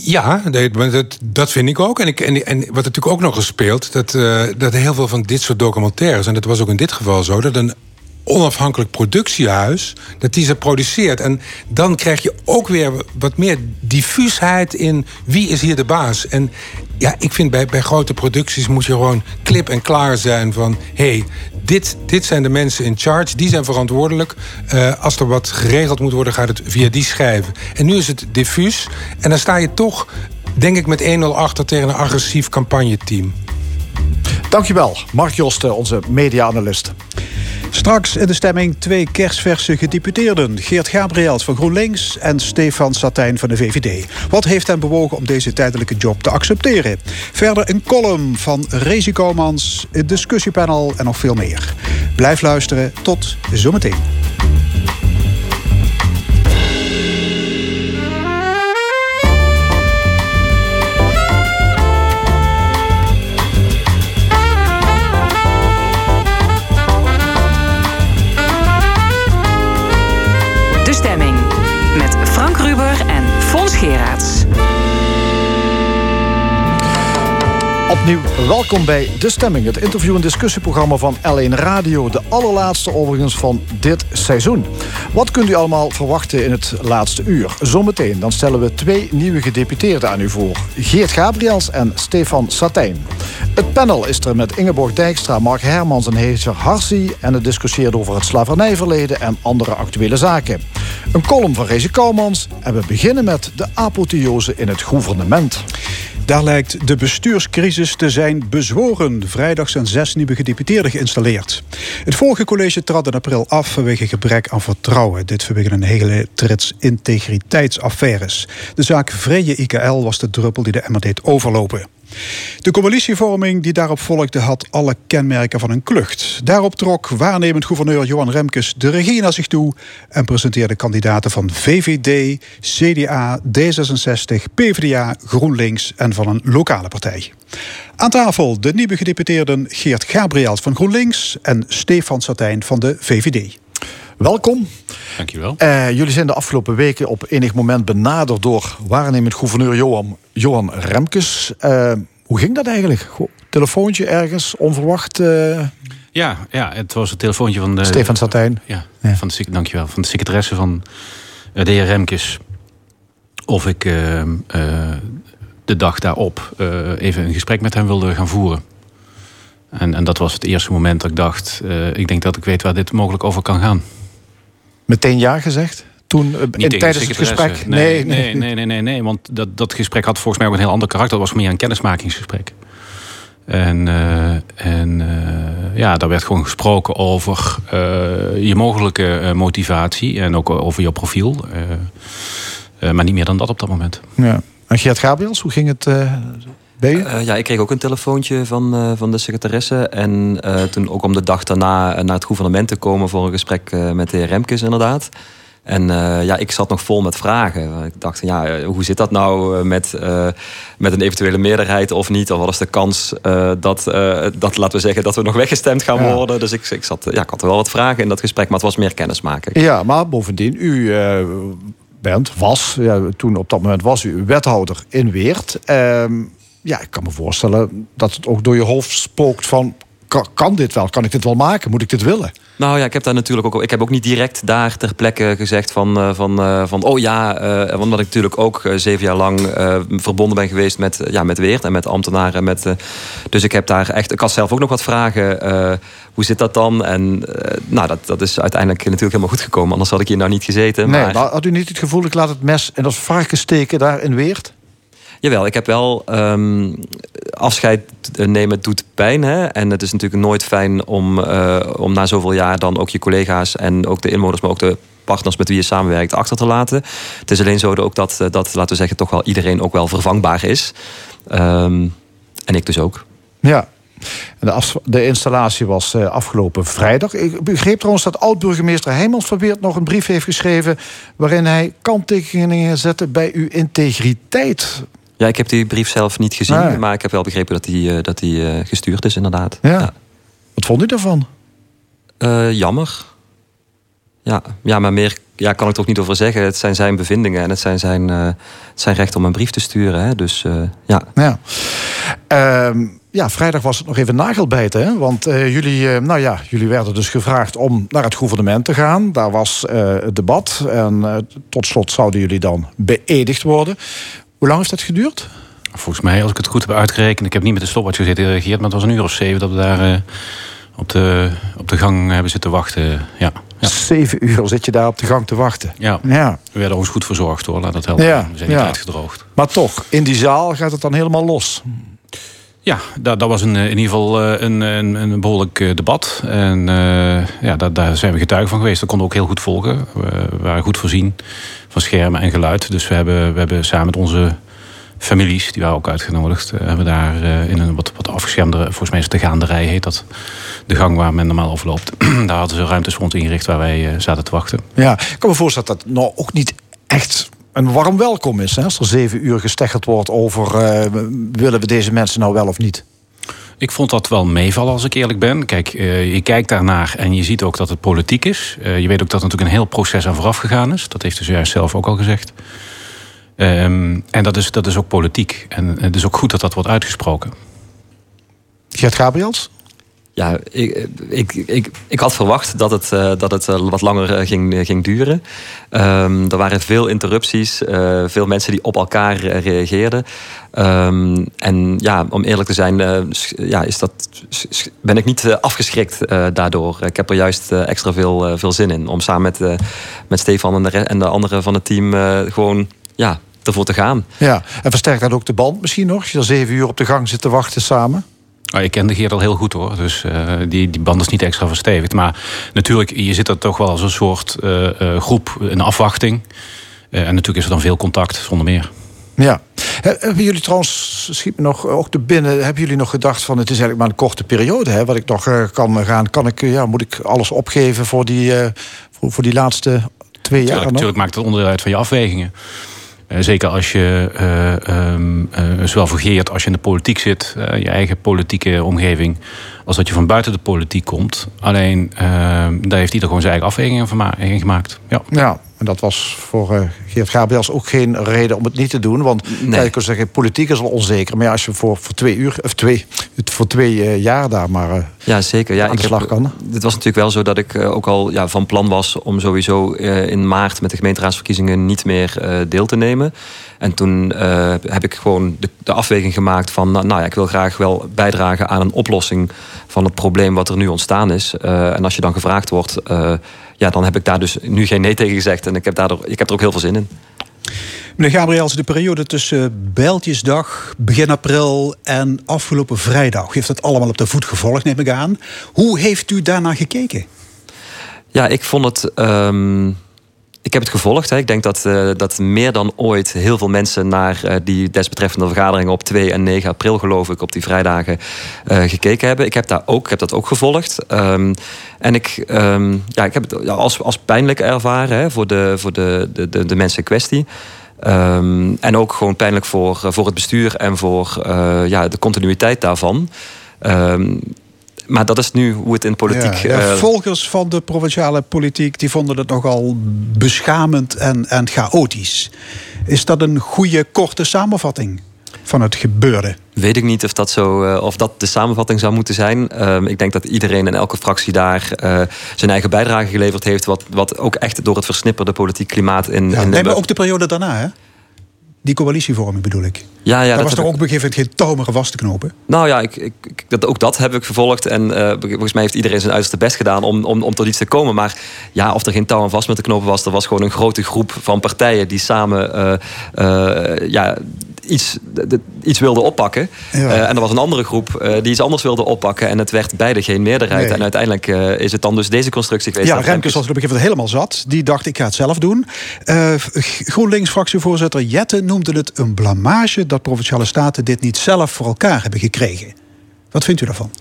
[SPEAKER 7] Ja, dat, dat vind ik ook. En, ik, en, en wat natuurlijk ook nog eens speelt... Dat, eh, dat heel veel van dit soort documentaires... en dat was ook in dit geval zo... dat een onafhankelijk productiehuis... dat die ze produceert. En dan krijg je ook weer wat meer diffuusheid in... wie is hier de baas. En ja, ik vind bij, bij grote producties... moet je gewoon klip en klaar zijn van... hé, hey, dit, dit zijn de mensen in charge, die zijn verantwoordelijk. Eh, als er wat geregeld moet worden, gaat het via die schijven. En nu is het diffuus. En dan sta je toch, denk ik, met 1-0 achter tegen een agressief campagneteam.
[SPEAKER 2] Dankjewel, Mark Josten, onze media-analyst.
[SPEAKER 1] Straks in de stemming twee kerstverse gedeputeerden. Geert Gabriels van GroenLinks en Stefan Satijn van de VVD. Wat heeft hen bewogen om deze tijdelijke job te accepteren? Verder een column van Rezi Komans, een discussiepanel en nog veel meer. Blijf luisteren. Tot zometeen.
[SPEAKER 2] Welkom bij De Stemming, het interview- en discussieprogramma van L1 Radio. De allerlaatste overigens van dit seizoen. Wat kunt u allemaal verwachten in het laatste uur? Zometeen dan stellen we twee nieuwe gedeputeerden aan u voor. Geert Gabriels en Stefan Satijn. Het panel is er met Ingeborg Dijkstra, Mark Hermans en Hezer Harsi... en het discussieert over het slavernijverleden en andere actuele zaken. Een column van Reze Kouwmans en we beginnen met de apotheose in het gouvernement.
[SPEAKER 1] Daar lijkt de bestuurscrisis te zijn bezworen. Vrijdag zijn zes nieuwe gedeputeerden geïnstalleerd. Het vorige college trad in april af vanwege gebrek aan vertrouwen. Dit vanwege een hele trits integriteitsaffaires. De zaak Vrije IKL was de druppel die de emmer deed overlopen. De coalitievorming die daarop volgde had alle kenmerken van een klucht. Daarop trok waarnemend gouverneur Johan Remkes de regie naar zich toe en presenteerde kandidaten van VVD, CDA, D66, PvdA, GroenLinks en van een lokale partij. Aan tafel de nieuwe gedeputeerden Geert Gabriels van GroenLinks en Stefan Satijn van de VVD.
[SPEAKER 2] Welkom.
[SPEAKER 8] Dankjewel.
[SPEAKER 2] Uh, jullie zijn de afgelopen weken op enig moment benaderd door waarnemend gouverneur Johan, Johan Remkes. Uh, hoe ging dat eigenlijk? Goh, telefoontje ergens, onverwacht? Uh...
[SPEAKER 8] Ja, ja, het was het telefoontje van de...
[SPEAKER 2] Stefan Satijn.
[SPEAKER 8] Ja, ja. Van de, dankjewel. Van de secretaresse van de heer Remkes. Of ik de dag daarop even een gesprek met hem wilde gaan voeren. En, en dat was het eerste moment dat ik dacht... ik denk dat ik weet waar dit mogelijk over kan gaan.
[SPEAKER 2] Meteen ja gezegd? Toen, in, tijdens het gesprek?
[SPEAKER 8] Nee nee nee, nee, nee, nee, Want dat, dat gesprek had volgens mij ook een heel ander karakter. Dat was meer een kennismakingsgesprek. En, uh, en uh, ja, daar werd gewoon gesproken over uh, je mogelijke motivatie. En ook over je profiel. maar niet meer dan dat op dat moment.
[SPEAKER 2] Ja. En Geert Gabriels, hoe ging het
[SPEAKER 9] uh, ja, ik kreeg ook een telefoontje van, uh, van de secretaresse. En uh, toen ook om de dag daarna naar het gouvernement te komen voor een gesprek met de heer Remkes inderdaad. En ja, ik zat nog vol met vragen. Ik dacht, ja, hoe zit dat nou met, met een eventuele meerderheid of niet? Of wat is de kans dat, dat, laten we zeggen, dat we nog weggestemd gaan ja. worden? Dus ik, ik, zat, ja, ik had wel wat vragen in dat gesprek, maar het was meer kennismaken.
[SPEAKER 2] Ja, maar bovendien, u bent, was, ja, toen op dat moment was u wethouder in Weert. Ehm, ja, ik kan me voorstellen dat het ook door je hoofd spookt van... Kan, dit wel? Kan ik dit wel maken? Moet ik dit willen?
[SPEAKER 9] Nou ja, ik heb daar natuurlijk ook. Ik heb ook niet direct daar ter plekke gezegd van, uh, van, uh, van oh ja, uh, omdat ik natuurlijk ook zeven jaar lang verbonden ben geweest met, ja, met Weert en met ambtenaren. Met, dus ik heb daar echt. Ik had zelf ook nog wat vragen. hoe zit dat dan? En nou, dat, dat is uiteindelijk natuurlijk helemaal goed gekomen. Anders had ik hier nou niet gezeten.
[SPEAKER 2] Nee, maar... had u niet het gevoel, ik laat het mes en dat varken steken daar in Weert?
[SPEAKER 9] Jawel, ik heb wel um, afscheid nemen doet pijn. Hè? En het is natuurlijk nooit fijn om, uh, om na zoveel jaar dan ook je collega's en ook de inwoners, maar ook de partners met wie je samenwerkt achter te laten. Het is alleen zo ook dat, eh, dat laten we zeggen, toch wel iedereen ook wel vervangbaar is. Um, en ik dus ook.
[SPEAKER 2] Ja, de, de, installatie was uh, afgelopen vrijdag. Ik begreep trouwens dat oud-burgemeester Heijmans van Weert nog een brief heeft geschreven... waarin hij kanttekeningen zette bij uw integriteit.
[SPEAKER 9] Ja, ik heb die brief zelf niet gezien, maar ik heb wel begrepen dat die, uh, dat die uh, gestuurd is, inderdaad.
[SPEAKER 2] Ja. ja. Wat vond u daarvan?
[SPEAKER 9] Uh, jammer. Ja, ja, maar meer ja, kan ik toch niet over zeggen. Het zijn zijn bevindingen en het zijn zijn, zijn recht om een brief te sturen. Hè? Dus ja.
[SPEAKER 2] Ja. Ehm, ja, vrijdag was het nog even nagelbijten. Hè? Want jullie, nou ja, jullie werden dus gevraagd om naar het gouvernement te gaan. Daar was het debat. En tot slot zouden jullie dan beëdigd worden. Hoe lang heeft dat geduurd?
[SPEAKER 8] Volgens mij, als ik het goed heb uitgerekend... ik heb niet met de stopwatch gezeten, gereageerd... maar het was een uur of zeven dat we daar uh, op, de, op de gang hebben zitten wachten. Ja.
[SPEAKER 2] ja. Zeven uur zit je daar op de gang te wachten?
[SPEAKER 8] Ja. ja. We werden ons goed verzorgd hoor, laat dat helpen. Ja. We zijn niet ja. uitgedroogd.
[SPEAKER 2] Maar toch, in die zaal gaat het dan helemaal los?
[SPEAKER 8] Ja, dat, dat was een, in ieder geval eh, een, een, een behoorlijk eh, debat. En ja, daar, daar zijn we getuigen van geweest. Dat konden we ook heel goed volgen. We waren goed voorzien van schermen en geluid. Dus we hebben, we hebben samen met onze families, die waren ook uitgenodigd, hebben daar in een wat, wat afgeschermde, volgens mij is het de gaanderij heet dat, de gang waar men normaal overloopt. daar hadden ze ruimtes rond ingericht waar wij zaten te wachten.
[SPEAKER 2] Ja, ik kan me voorstellen dat dat nou ook niet echt een warm welkom is. Hè? Als er zeven uur gesteggeld wordt over uh, willen we deze mensen nou wel of niet.
[SPEAKER 8] Ik vond dat wel meevallen als ik eerlijk ben. Kijk, uh, je kijkt daarnaar en je ziet ook dat het politiek is. Uh, je weet ook dat er natuurlijk een heel proces aan vooraf gegaan is. Dat heeft de juist zelf ook al gezegd. Um, en dat is, dat is ook politiek. En het is ook goed dat dat wordt uitgesproken.
[SPEAKER 2] Gert Gabriels?
[SPEAKER 9] Ja, ik, ik, ik, ik had verwacht dat het, uh, dat het uh, wat langer uh, ging, ging duren. Um, er waren veel interrupties, veel mensen die op elkaar reageerden. Um, en ja, om eerlijk te zijn, ja, is dat, ben ik niet afgeschrikt daardoor. Ik heb er juist extra veel, veel zin in om samen met, met Stefan en de, en de anderen van het team gewoon ja, ervoor te gaan.
[SPEAKER 2] Ja, en versterkt dat ook de band misschien nog? Als je er zeven uur op de gang zit te wachten samen?
[SPEAKER 8] Oh, ik ken de Geert al heel goed hoor. Dus uh, die, die band is niet extra verstevigd. Maar natuurlijk, je zit er toch wel als een soort uh, uh, groep in afwachting. en natuurlijk is er dan veel contact, zonder meer.
[SPEAKER 2] Ja. Hebben jullie trouwens, schiet me nog ook te binnen, hebben jullie nog gedacht van het is eigenlijk maar een korte periode, hè, wat ik nog kan gaan. Kan ik, ja, moet ik alles opgeven voor die, voor, voor die laatste twee jaar?
[SPEAKER 8] Natuurlijk maakt het onderdeel uit van je afwegingen. Uh, zeker als je uh, um, uh, zowel vergeert als je in de politiek zit, je eigen politieke omgeving, als dat je van buiten de politiek komt. Alleen ehm, daar heeft ieder gewoon zijn eigen afwegingen van gemaakt. Ja.
[SPEAKER 2] ja, en dat was voor uh, Geert Gabriels ook geen reden om het niet te doen. Want nee. ik kan zeggen, politiek is wel onzeker. Maar als je voor, voor twee uur, of twee, voor twee uh, jaar daar maar uh,
[SPEAKER 9] ja, zeker. Ja,
[SPEAKER 2] aan de slag kan.
[SPEAKER 9] Het was natuurlijk wel zo dat ik ook al ja, van plan was... om sowieso in maart met de gemeenteraadsverkiezingen niet meer deel te nemen. En toen heb ik gewoon de, de, afweging gemaakt van... nou ja, ik wil graag wel bijdragen aan een oplossing van het probleem wat er nu ontstaan is. en als je dan gevraagd wordt ja, dan heb ik daar dus nu geen nee tegen gezegd. En ik heb, daardoor, ik heb er ook heel veel zin in.
[SPEAKER 1] Meneer Gabriels, de periode tussen Bijltjesdag, begin april en afgelopen vrijdag... heeft dat allemaal op de voet gevolgd, neem ik aan. Hoe heeft u daarna gekeken?
[SPEAKER 9] Ja, ik vond het... Um ik heb het gevolgd. Hè. Ik denk dat, uh, dat meer dan ooit heel veel mensen naar uh, die desbetreffende vergaderingen op 2 en 9 april, geloof ik, op die vrijdagen uh, gekeken hebben. Ik heb, daar ook, ik heb dat ook gevolgd. Um, en ik, um, ja, ik heb het als, als pijnlijk ervaren hè, voor, de, voor de, de, de, mensen in kwestie. Um, en ook gewoon pijnlijk voor, voor het bestuur en voor ja, de continuïteit daarvan. Maar dat is nu hoe het in politiek...
[SPEAKER 1] Ja, ja, volgers van de provinciale politiek... die vonden het nogal beschamend en, en chaotisch. Is dat een goede, korte samenvatting van het gebeurde?
[SPEAKER 9] Weet ik niet of dat, zo, uh, of dat de samenvatting zou moeten zijn. Uh, ik denk dat iedereen in elke fractie daar uh, zijn eigen bijdrage geleverd heeft... Wat, wat ook echt door het versnipperde politiek klimaat in...
[SPEAKER 1] Ja,
[SPEAKER 9] in
[SPEAKER 1] nee, maar ook de periode daarna, hè? Die coalitievorming bedoel ik.
[SPEAKER 9] Ja, ja,
[SPEAKER 1] Daar was toch ook op een gegeven moment geen touw meer vast te knopen?
[SPEAKER 9] Nou ja, ik, ik, dat, ook dat heb ik vervolgd. En uh, volgens mij heeft iedereen zijn uiterste best gedaan om, om, om tot iets te komen. Maar ja, of er geen touw aan vast met te knopen was... er was gewoon een grote groep van partijen die samen... Uh, uh, ja, iets, iets wilde oppakken. Ja. Uh, en er was een andere groep uh, die iets anders wilde oppakken. En het werd beide geen meerderheid. Nee. En uiteindelijk uh, is het dan dus deze constructie geweest.
[SPEAKER 1] Ja, Remkes was op een gegeven moment helemaal zat. Die dacht, ik ga het zelf doen. GroenLinks-fractievoorzitter Jette noemde het een blamage... dat Provinciale Staten dit niet zelf voor elkaar hebben gekregen. Wat vindt u daarvan?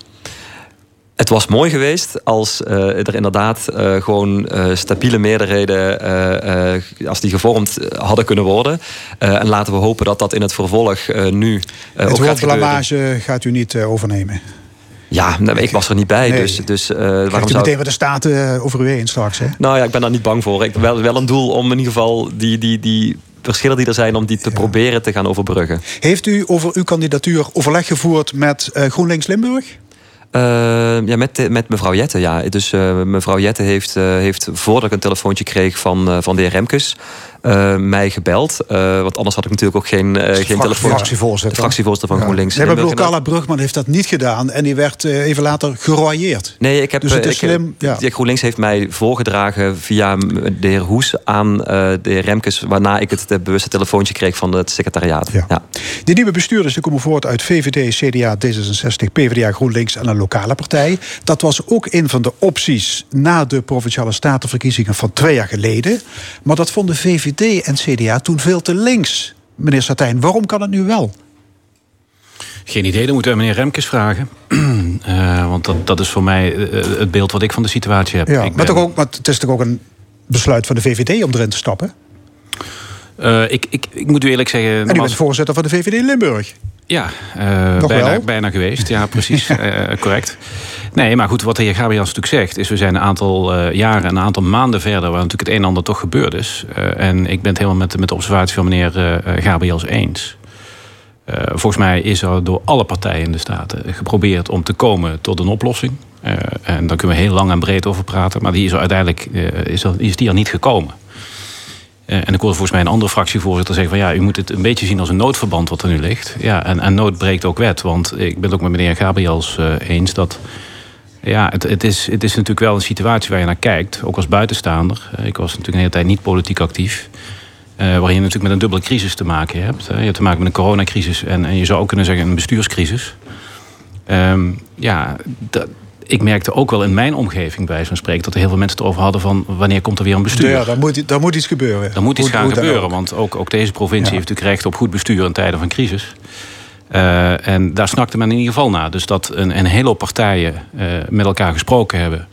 [SPEAKER 9] Het was mooi geweest als uh, er inderdaad uh, gewoon uh, stabiele meerderheden, als die gevormd hadden kunnen worden. en laten we hopen dat dat in het vervolg nu
[SPEAKER 1] het
[SPEAKER 9] ook
[SPEAKER 1] gaat blamage gaat u niet overnemen?
[SPEAKER 9] Ja, nou, ik was er niet bij. Nee. Dus, dus, waarom
[SPEAKER 1] u
[SPEAKER 9] zou...
[SPEAKER 1] meteen wat de Staten over u heen straks? Hè?
[SPEAKER 9] Nou ja, ik ben daar niet bang voor. Ik heb wel, wel een doel om in ieder geval die, die, die verschillen die er zijn... om die te ja. proberen te gaan overbruggen.
[SPEAKER 1] Heeft u over uw kandidatuur overleg gevoerd met GroenLinks Limburg?
[SPEAKER 9] Uh, ja, met, met mevrouw Jette, ja. Dus uh, mevrouw Jette heeft, uh, heeft voordat ik een telefoontje kreeg van, van de heer Remkes... Mij gebeld. Want anders had ik natuurlijk ook geen, uh, geen telefoon.
[SPEAKER 1] Fractievoorzitter.
[SPEAKER 9] De fractievoorzitter van
[SPEAKER 1] ja.
[SPEAKER 9] GroenLinks.
[SPEAKER 1] Nee, maar bedoel, Carla Brugman heeft dat niet gedaan. En die werd even later geroyeerd.
[SPEAKER 9] Nee, ik heb,
[SPEAKER 1] dus het is
[SPEAKER 9] ik,
[SPEAKER 1] slim. Ja.
[SPEAKER 9] GroenLinks heeft mij voorgedragen via de heer Hoes aan de heer Remkes. Waarna ik het bewuste telefoontje kreeg van het secretariaat.
[SPEAKER 1] Ja. Ja. De nieuwe bestuurders die komen voort uit VVD, CDA, D66, PvdA, GroenLinks en een lokale partij. Dat was ook een van de opties na de provinciale statenverkiezingen van twee jaar geleden. Maar dat vonden VVD en CDA toen veel te links. Meneer Satijn, waarom kan het nu wel?
[SPEAKER 8] Geen idee, dan moeten we meneer Remkes vragen. uh, want dat, dat is voor mij uh, het beeld wat ik van de situatie heb.
[SPEAKER 1] Ja,
[SPEAKER 8] ik
[SPEAKER 1] maar, ben... toch ook, maar het is toch ook een besluit van de VVD om erin te stappen?
[SPEAKER 8] Uh, ik, ik, ik moet u eerlijk zeggen...
[SPEAKER 1] En u bent voorzitter van de VVD Limburg.
[SPEAKER 8] Ja, uh, bijna, bijna geweest. Ja, precies. uh, correct. Nee, maar goed, wat de heer Gabriels natuurlijk zegt... is we zijn een aantal uh, jaren, een aantal maanden verder... waar natuurlijk het een en ander toch gebeurd is. en ik ben het helemaal met, met de observatie van meneer Gabriels eens. volgens mij is er door alle partijen in de Staten geprobeerd... om te komen tot een oplossing. en daar kunnen we heel lang en breed over praten. Maar die is er uiteindelijk is, er, is die er niet gekomen. Uh, en ik hoorde volgens mij een andere fractievoorzitter zeggen van ja, u moet het een beetje zien als een noodverband wat er nu ligt. Ja, en, en nood breekt ook wet. Want ik ben het ook met meneer Gabriels uh, eens dat ja, het, het, is, het is natuurlijk wel een situatie waar je naar kijkt, ook als buitenstaander. Uh, ik was natuurlijk een hele tijd niet politiek actief. waarin je natuurlijk met een dubbele crisis te maken hebt. Je hebt te maken met een coronacrisis en, en je zou ook kunnen zeggen een bestuurscrisis. Ehm, ja, dat, ik merkte ook wel in mijn omgeving bij zo'n spreken... dat er heel veel mensen het over hadden van... wanneer komt er weer een bestuur?
[SPEAKER 1] Ja, daar moet, daar moet iets gebeuren.
[SPEAKER 8] Er moet iets gaan gebeuren, want ook, ook deze provincie... heeft natuurlijk recht op goed bestuur in tijden van crisis. Uh, en daar snakte men in ieder geval naar. Dus dat een, een hele hoop partijen uh, met elkaar gesproken hebben...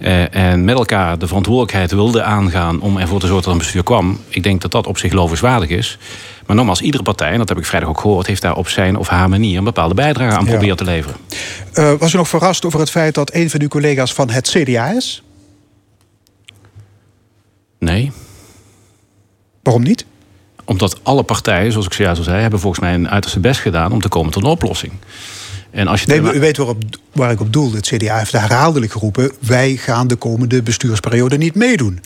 [SPEAKER 8] Uh, en met elkaar de verantwoordelijkheid wilden aangaan... om ervoor te zorgen dat er een bestuur kwam. Ik denk dat dat op zich lovenswaardig is. Maar nogmaals, iedere partij, en dat heb ik vrijdag ook gehoord... heeft daar op zijn of haar manier een bepaalde bijdrage aan ja. proberen te leveren.
[SPEAKER 1] Uh, was u nog verrast over het feit dat een van uw collega's van het CDA is?
[SPEAKER 8] Nee.
[SPEAKER 1] Waarom niet?
[SPEAKER 8] Omdat alle partijen, zoals ik zojuist al zei... hebben volgens mij een uiterste best gedaan om te komen tot een oplossing.
[SPEAKER 1] En als je nee, maar u weet waarop, waar ik op doel. Het CDA heeft herhaaldelijk geroepen... wij gaan de komende bestuursperiode niet meedoen.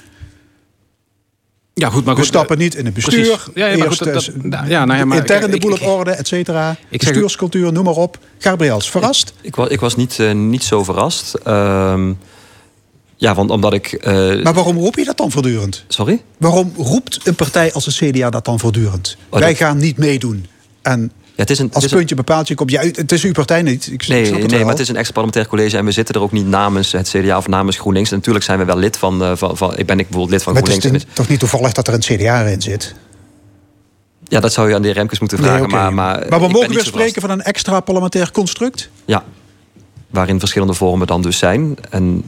[SPEAKER 8] Ja, goed, maar
[SPEAKER 1] goed, we stappen niet in het bestuur. Precies. Ja, ja, maar Eerst, goed, dat, dat, ja, nou ja, maar, intern de boel op orde, et cetera. Bestuurscultuur, noem maar op. Gabriels, verrast?
[SPEAKER 9] Ik, ik, was, ik was niet, uh, niet zo verrast. Uh, ja, want omdat ik... Uh...
[SPEAKER 1] Maar waarom roep je dat dan voortdurend?
[SPEAKER 9] Sorry?
[SPEAKER 1] Waarom roept een partij als de CDA dat dan voortdurend? Oh, Wij dat... gaan niet meedoen. En het is een, het als is puntje een... bepaalt je komt. Ja, het is uw partij niet. Ik
[SPEAKER 9] nee, het nee maar het is een extra parlementair college en we zitten er ook niet namens het CDA of namens GroenLinks. En natuurlijk zijn we wel lid van. Uh, van, van ik ben ik bijvoorbeeld lid van maar
[SPEAKER 1] GroenLinks.
[SPEAKER 9] Het
[SPEAKER 1] is toch niet toevallig dat er een CDA in zit?
[SPEAKER 9] Ja, dat zou je aan de heer Remkes moeten vragen. Nee, okay. maar,
[SPEAKER 1] maar, maar we mogen weer spreken van een extra parlementair construct?
[SPEAKER 9] Ja, waarin verschillende vormen dan dus zijn. En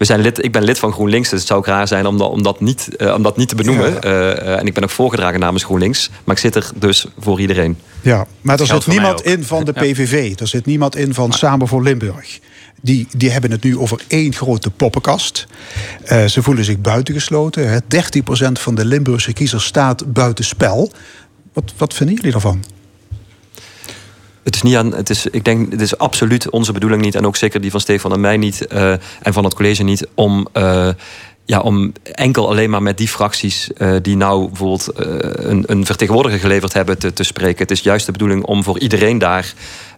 [SPEAKER 9] we zijn lid, ik ben lid van GroenLinks, dus het zou ook raar zijn om dat, om dat, niet, uh, om dat niet te benoemen. Ja. Uh, en ik ben ook voorgedragen namens GroenLinks. Maar ik zit er dus voor iedereen.
[SPEAKER 1] Ja, maar er zit niemand in van de PVV. Er zit niemand in van Samen voor Limburg. Die, die hebben het nu over één grote poppenkast. Uh, ze voelen zich buitengesloten. 13% van de Limburgse kiezers staat buitenspel. Wat, wat vinden jullie daarvan?
[SPEAKER 9] Het is niet aan. Het is, ik denk, het is absoluut onze bedoeling niet. En ook zeker die van Stefan en mij niet. Uh, en van het college niet. Om. Uh, ja, om enkel alleen maar met die fracties uh, die nou bijvoorbeeld uh, een, een, vertegenwoordiger geleverd hebben te, te, spreken. Het is juist de bedoeling om voor iedereen daar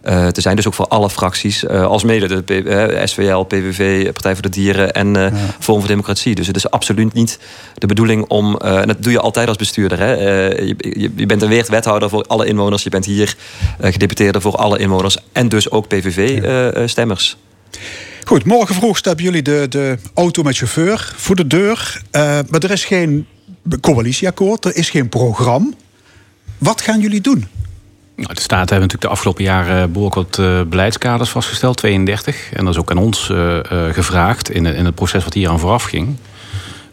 [SPEAKER 9] uh, te zijn. Dus ook voor alle fracties, als mede de P SVL, PVV, Partij voor de Dieren en ja. Forum voor Democratie. Dus het is absoluut niet de bedoeling om, en dat doe je altijd als bestuurder. Hè? Je, je, je, bent een weert wethouder voor alle inwoners, je bent hier gedeputeerde voor alle inwoners en dus ook PVV-stemmers.
[SPEAKER 1] Ja. Goed, morgen vroeg stappen jullie de, de auto met chauffeur voor de deur. Uh, maar er is geen coalitieakkoord, er is geen programma. Wat gaan jullie doen?
[SPEAKER 8] Nou, de Staten hebben natuurlijk de afgelopen jaren behoorlijk wat uh, beleidskaders vastgesteld, 32. En dat is ook aan ons uh, gevraagd in, in het proces wat hier aan vooraf ging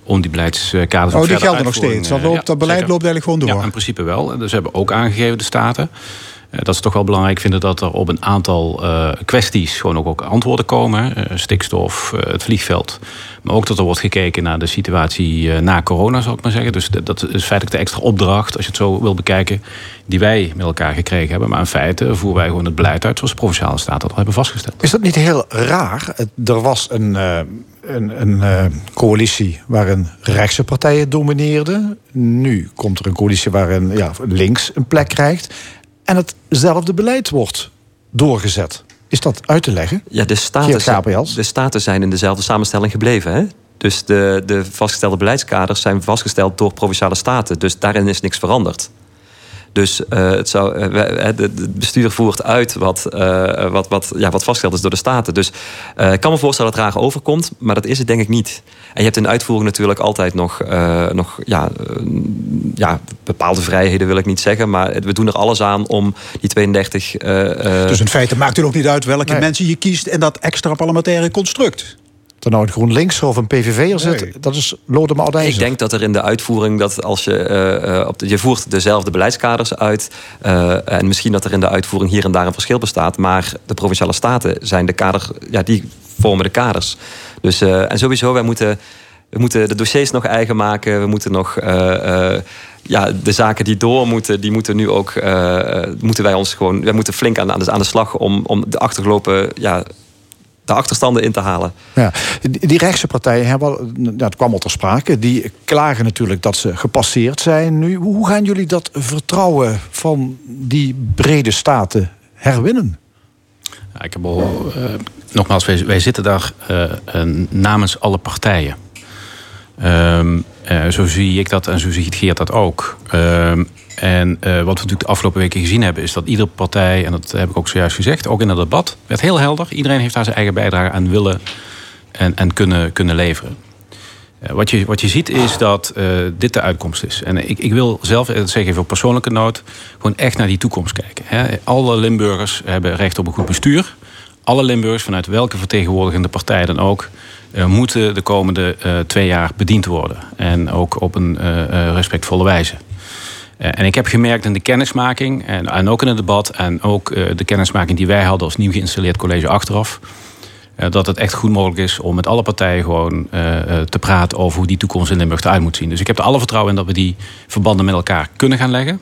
[SPEAKER 8] om die beleidskaders
[SPEAKER 1] Oh, die gelden nog steeds. Dat, loopt, dat beleid zeker. loopt eigenlijk gewoon door.
[SPEAKER 8] Ja, in principe wel. Dus we hebben ook aangegeven, de Staten, dat ze toch wel belangrijk vinden dat er op een aantal uh, kwesties gewoon ook, ook antwoorden komen. Uh, stikstof, het vliegveld. Maar ook dat er wordt gekeken naar de situatie na corona, zou ik maar zeggen. Dus dat is feitelijk de extra opdracht, als je het zo wil bekijken, die wij met elkaar gekregen hebben. Maar in feite voeren wij gewoon het beleid uit zoals de provinciale staat dat al hebben vastgesteld.
[SPEAKER 2] Is dat niet heel raar? Er was een, een, een coalitie waarin rechtse partijen domineerden. Nu komt er een coalitie waarin ja, links een plek krijgt en hetzelfde beleid wordt doorgezet. Is dat uit te leggen?
[SPEAKER 9] Ja, de staten, zijn, de staten zijn in dezelfde samenstelling gebleven. Hè? Dus de, de vastgestelde beleidskaders zijn vastgesteld door provinciale staten. Dus daarin is niks veranderd. Dus uh, het zou, uh, het bestuur voert uit wat, wat, wat, ja, wat vastgesteld is door de staten. Dus ik kan me voorstellen dat het raar overkomt, maar dat is het denk ik niet. En je hebt in de uitvoering natuurlijk altijd nog, nog ja, ja, bepaalde vrijheden, wil ik niet zeggen. Maar we doen er alles aan om die 32.
[SPEAKER 1] dus in feite maakt het ook niet uit welke nee. mensen je kiest en dat extra parlementaire construct
[SPEAKER 2] er nou een GroenLinks of een PVV'er zit, nee. dat is lode maar
[SPEAKER 9] Ik denk dat er in de uitvoering dat als je uh, op de, je voert dezelfde beleidskaders uit uh, en misschien dat er in de uitvoering hier en daar een verschil bestaat, maar de provinciale staten zijn de kader, ja, die vormen de kaders. Dus uh, en sowieso wij moeten we moeten de dossiers nog eigen maken. We moeten nog ja, de zaken die door moeten, die moeten nu ook moeten wij ons gewoon, wij moeten flink aan, aan, de, aan de slag om, om de achtergelopen ja, de achterstanden in te halen.
[SPEAKER 2] Ja, die rechtse partijen, hebben, dat kwam al ter sprake, die klagen natuurlijk dat ze gepasseerd zijn nu. Hoe gaan jullie dat vertrouwen van die brede staten herwinnen?
[SPEAKER 8] Ja, ik heb al, uh, nogmaals, wij, zitten daar uh, uh, namens alle partijen. Um, zo zie ik dat en zo ziet Geert dat ook. Ehm, en wat we natuurlijk de afgelopen weken gezien hebben, is dat iedere partij, en dat heb ik ook zojuist gezegd, ook in het debat, werd heel helder. Iedereen heeft daar zijn eigen bijdrage aan willen en, en kunnen, kunnen leveren. Wat je, wat je ziet is dat uh, dit de uitkomst is. En ik, ik wil zelf, dat zeg even op persoonlijke noot, gewoon echt naar die toekomst kijken. Hè. Alle Limburgers hebben recht op een goed bestuur. Alle Limburgers, vanuit welke vertegenwoordigende partij dan ook, moeten de komende twee jaar bediend worden. En ook op een respectvolle wijze. En ik heb gemerkt in de kennismaking en, en ook in het debat en ook de kennismaking die wij hadden als nieuw geïnstalleerd college achteraf eh, dat het echt goed mogelijk is om met alle partijen gewoon uh, te praten over hoe die toekomst in Limburg eruit moet zien. Dus ik heb er alle vertrouwen in dat we die verbanden met elkaar kunnen gaan leggen.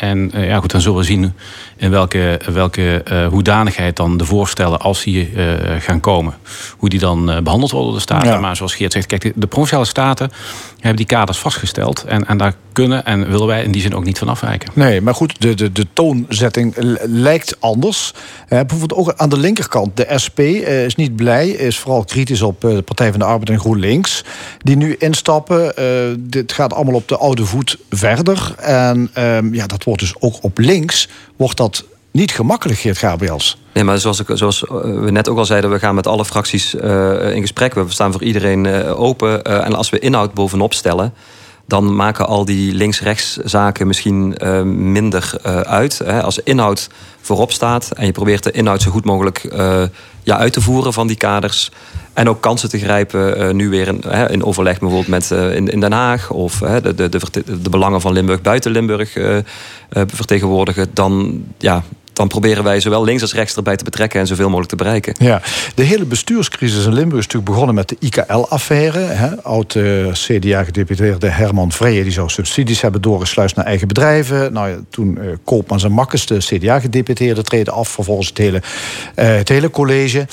[SPEAKER 8] En uh, ja, goed, dan zullen we zien in welke, welke uh, hoedanigheid dan de voorstellen, als die uh, gaan komen, hoe die dan behandeld worden door de Staten. Ja. Maar zoals Geert zegt, kijk, de, de provinciale staten hebben die kaders vastgesteld. En, en daar kunnen en willen wij in die zin ook niet van afwijken.
[SPEAKER 2] Nee, maar goed, de, de, de toonzetting lijkt anders. bijvoorbeeld ook aan de linkerkant. De SP is niet blij, is vooral kritisch op de Partij van de Arbeid en GroenLinks. Die nu instappen. dit gaat allemaal op de oude voet verder. En ehm, ja, dat wordt dus ook op links wordt dat niet gemakkelijk, Geert Gabriels.
[SPEAKER 9] Nee, maar zoals, ik, zoals we net ook al zeiden, we gaan met alle fracties uh, in gesprek. We staan voor iedereen uh, open. En als we inhoud bovenop stellen, dan maken al die links-rechts zaken misschien minder uit. Hè. Als inhoud voorop staat en je probeert de inhoud zo goed mogelijk ja, uit te voeren van die kaders. En ook kansen te grijpen, nu weer in, in overleg bijvoorbeeld met in, in Den Haag of de, de, de, de, belangen van Limburg buiten Limburg vertegenwoordigen. Dan, ja, dan proberen wij zowel links als rechts erbij te betrekken en zoveel mogelijk te bereiken.
[SPEAKER 2] Ja, de hele bestuurscrisis in Limburg is natuurlijk begonnen met de IKL-affaire. Oud uh, CDA-gedeputeerde Herman Vreje die zou subsidies hebben doorgesluist naar eigen bedrijven. Nou ja, toen uh, Koopmans en Makkes, de CDA-gedeputeerde, treden af. Vervolgens het hele, uh, het hele college.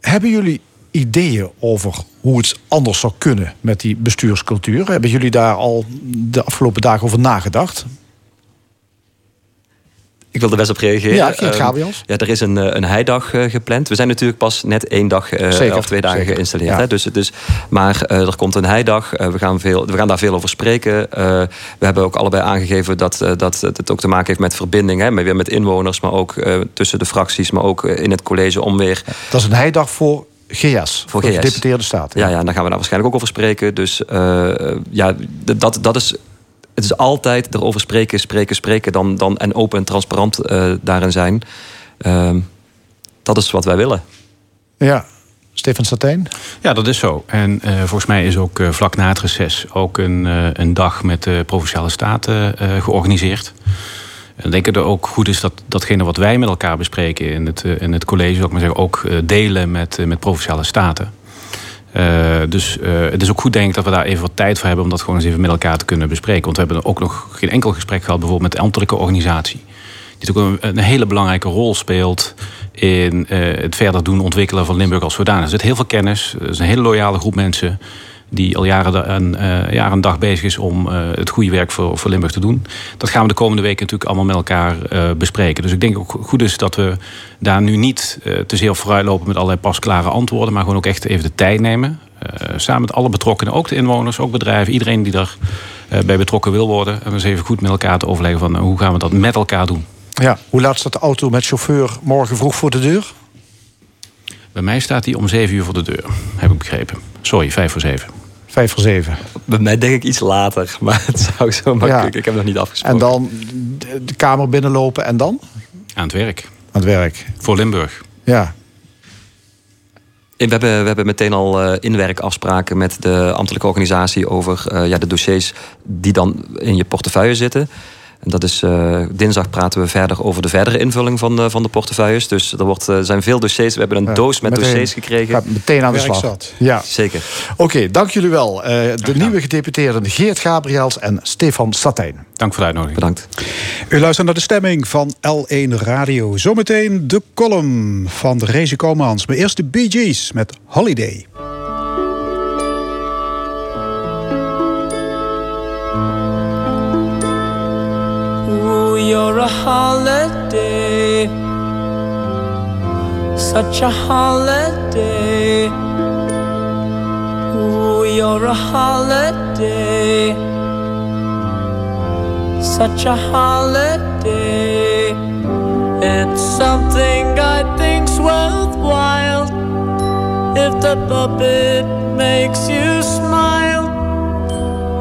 [SPEAKER 2] hebben jullie ideeën over hoe het anders zou kunnen met die bestuurscultuur? Hebben jullie daar al de afgelopen dagen over nagedacht?
[SPEAKER 9] Ik wil er best op reageren.
[SPEAKER 2] Ja, Geert ehm, Gabriels.
[SPEAKER 9] ja, er is een, eh, een heidag uh, gepland. We zijn natuurlijk pas net één dag of twee dagen zeker. geïnstalleerd. Hè? Dus, dus, maar er komt een heidag. we, gaan veel, we gaan daar veel over spreken. we hebben ook allebei aangegeven dat, dat het ook te maken heeft met verbinding. Hè? Maar weer met inwoners, maar ook tussen de fracties, maar ook in het college om weer.
[SPEAKER 2] Dat is een heidag voor GS, voor, voor GS. gedeputeerde staten.
[SPEAKER 9] Ja, ja, daar gaan we daar waarschijnlijk ook over spreken. Dus ja, dat, dat is het is altijd erover spreken, spreken, spreken dan, dan, en open en transparant uh, daarin zijn. Uh, dat is wat wij willen.
[SPEAKER 2] Ja, Stefan Satijn?
[SPEAKER 8] Ja, dat is zo. En uh, volgens mij is ook uh, vlak na het reces ook een, een dag met de Provinciale Staten georganiseerd. En ik denk dat het ook goed is dat datgene wat wij met elkaar bespreken in het, in het college, ook, maar zeggen, ook delen met, met Provinciale Staten. Uh, dus uh, het is ook goed denk ik dat we daar even wat tijd voor hebben om dat gewoon eens even met elkaar te kunnen bespreken. Want we hebben ook nog geen enkel gesprek gehad bijvoorbeeld met de ambtelijke organisatie. Die natuurlijk een, hele belangrijke rol speelt in uh, het verder doen ontwikkelen van Limburg als zodanig. Er zit heel veel kennis, er is een hele loyale groep mensen die al jaren en, uh, jaar en dag bezig is om uh, het goede werk voor, voor Limburg te doen. Dat gaan we de komende weken natuurlijk allemaal met elkaar uh, bespreken. Dus ik denk ook goed is dat we daar nu niet te zeer vooruit lopen met allerlei pasklare antwoorden, maar gewoon ook echt even de tijd nemen. samen met alle betrokkenen, ook de inwoners, ook bedrijven, iedereen die daar bij betrokken wil worden. En eens even goed met elkaar te overleggen van hoe gaan we dat met elkaar doen.
[SPEAKER 2] Ja, hoe laat staat de auto met chauffeur morgen vroeg voor de deur?
[SPEAKER 8] Bij mij staat hij om 7 uur voor de deur, heb ik begrepen. Sorry, 5 voor 7.
[SPEAKER 2] Vijf voor zeven.
[SPEAKER 9] Bij mij denk ik iets later, maar het zou zo makkelijk. Ja. Ik heb nog niet afgesproken.
[SPEAKER 2] En dan de kamer binnenlopen en dan?
[SPEAKER 8] Aan het werk.
[SPEAKER 2] Aan het werk.
[SPEAKER 8] Voor Limburg.
[SPEAKER 2] Ja.
[SPEAKER 9] We hebben, we hebben meteen al uh, inwerkafspraken met de ambtelijke organisatie over uh, ja, de dossiers die dan in je portefeuille zitten. En dat is, uh, dinsdag praten we verder over de verdere invulling van, uh, van de portefeuilles. Dus er wordt, uh, zijn veel dossiers. We hebben een doos met meteen, dossiers gekregen.
[SPEAKER 2] meteen aan de slag.
[SPEAKER 9] Ja. Zeker.
[SPEAKER 2] Oké, okay, dank jullie wel. de nieuwe gedeputeerden Geert Gabriels en Stefan Satijn.
[SPEAKER 8] Dank voor de uitnodiging.
[SPEAKER 9] Bedankt.
[SPEAKER 1] U luistert naar de stemming van L1 Radio. Zometeen de column van de Reze Komans. Maar eerst de Bee Gees met Holiday.
[SPEAKER 10] A holiday, such a holiday. Ooh, you're a holiday. Such a holiday. It's something I think's worthwhile. If the puppet makes you smile.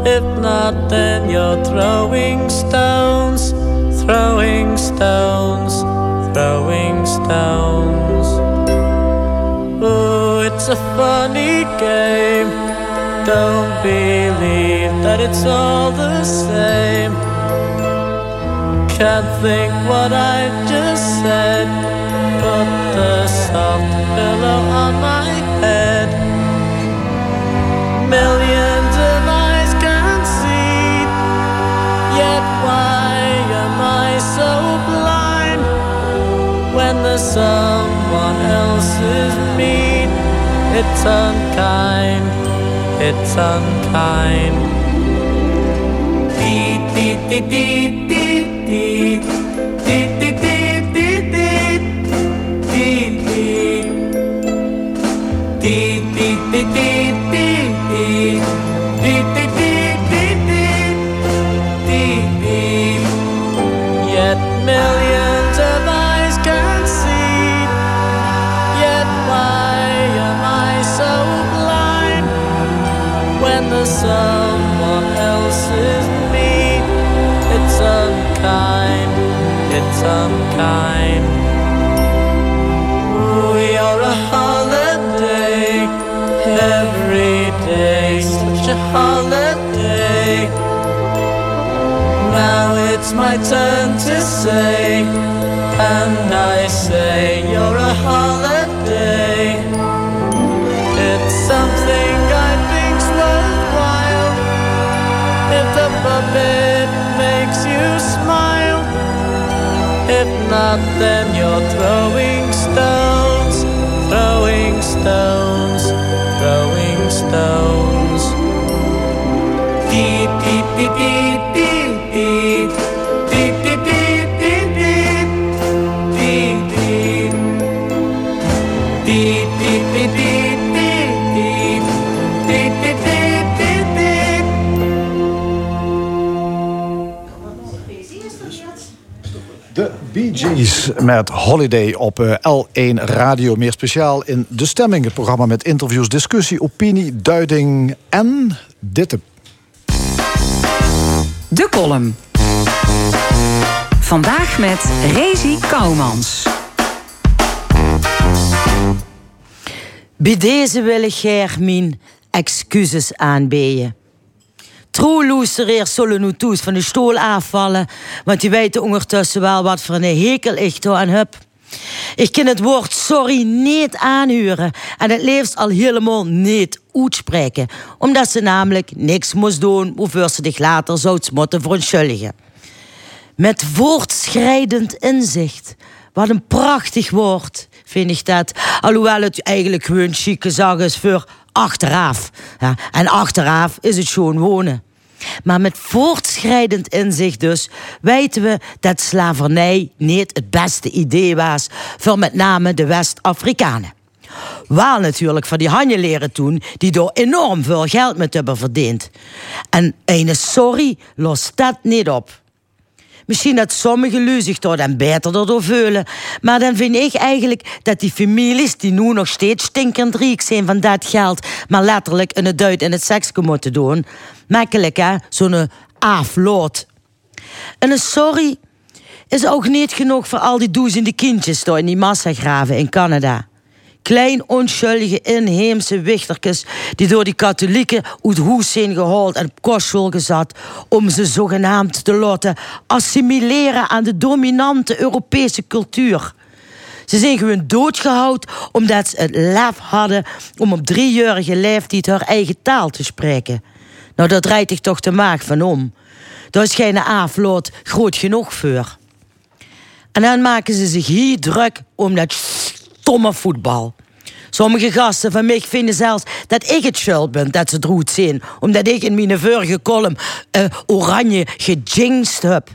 [SPEAKER 10] If not, then you're throwing stones, throwing stones, throwing stones. Oh, it's a funny game. Don't believe that it's all the same. Can't think what I just said. Put the soft pillow on my head. Millions of someone else's mean? It's unkind. It's unkind. Dee dee dee dee dee someone else's me? It's unkind. It's unkind. Ooh, you're a holiday every day, such a holiday. Now it's my turn to say, and I say you're a holiday. If not, then you're throwing stones, throwing stones, throwing stones. Dee dee dee dee
[SPEAKER 2] Bee Gees met Holiday op eh, L1 Radio. Meer speciaal in De Stemming. Het programma met interviews, discussie, opinie, duiding en dit.
[SPEAKER 6] De column. Vandaag met Rezi Kouwmans.
[SPEAKER 11] Bij deze wil ik Germin excuses aanbieden. Troeloestereer zullen nu toes van de stoel afvallen, want die weten ondertussen wel wat voor een hekel ik toe aan heb. Ik kan het woord sorry niet aanhuren en het liefst al helemaal niet uitspreken, omdat ze namelijk niks moest doen waarvoor ze zich later zou moeten verontschuldigen. Met voortschrijdend inzicht. Wat een prachtig woord, vind ik dat. Alhoewel het eigenlijk gewoon chique zag is voor achteraf. Ja, en achteraf is het gewoon wonen. Maar met voortschrijdend inzicht dus weten we dat slavernij niet het beste idee was voor met name de West-Afrikanen. Wel natuurlijk van die hanje leren toen, die door enorm veel geld met hebben verdiend. En een sorry lost dat niet op. Misschien dat sommige lui zich door dan beter erdoor voelen. Maar dan vind ik eigenlijk dat die families die nu nog steeds stinkend rijk zijn van dat geld, maar letterlijk in het duit en het seks moeten doen. Makkelijk hè, zo'n afloot. En een sorry is ook niet genoeg voor al die duizenden kindjes door in die massagraven in Canada. Klein onschuldige inheemse wichtertjes die door die katholieken uit zijn gehaald en op kostschool gezet om ze zogenaamd te laten assimileren aan de dominante Europese cultuur. Ze zijn gewoon doodgehouden omdat ze het lef hadden om op driejarige leeftijd haar eigen taal te spreken. Nou, dat draait zich toch de maag van om. Daar is geen afloot groot genoeg voor. En dan maken ze zich hier druk om dat stomme voetbal. Sommige gasten van mij vinden zelfs dat ik het schuld ben dat ze droed zijn. Omdat ik in mijn vorige column uh, oranje gejinxed heb.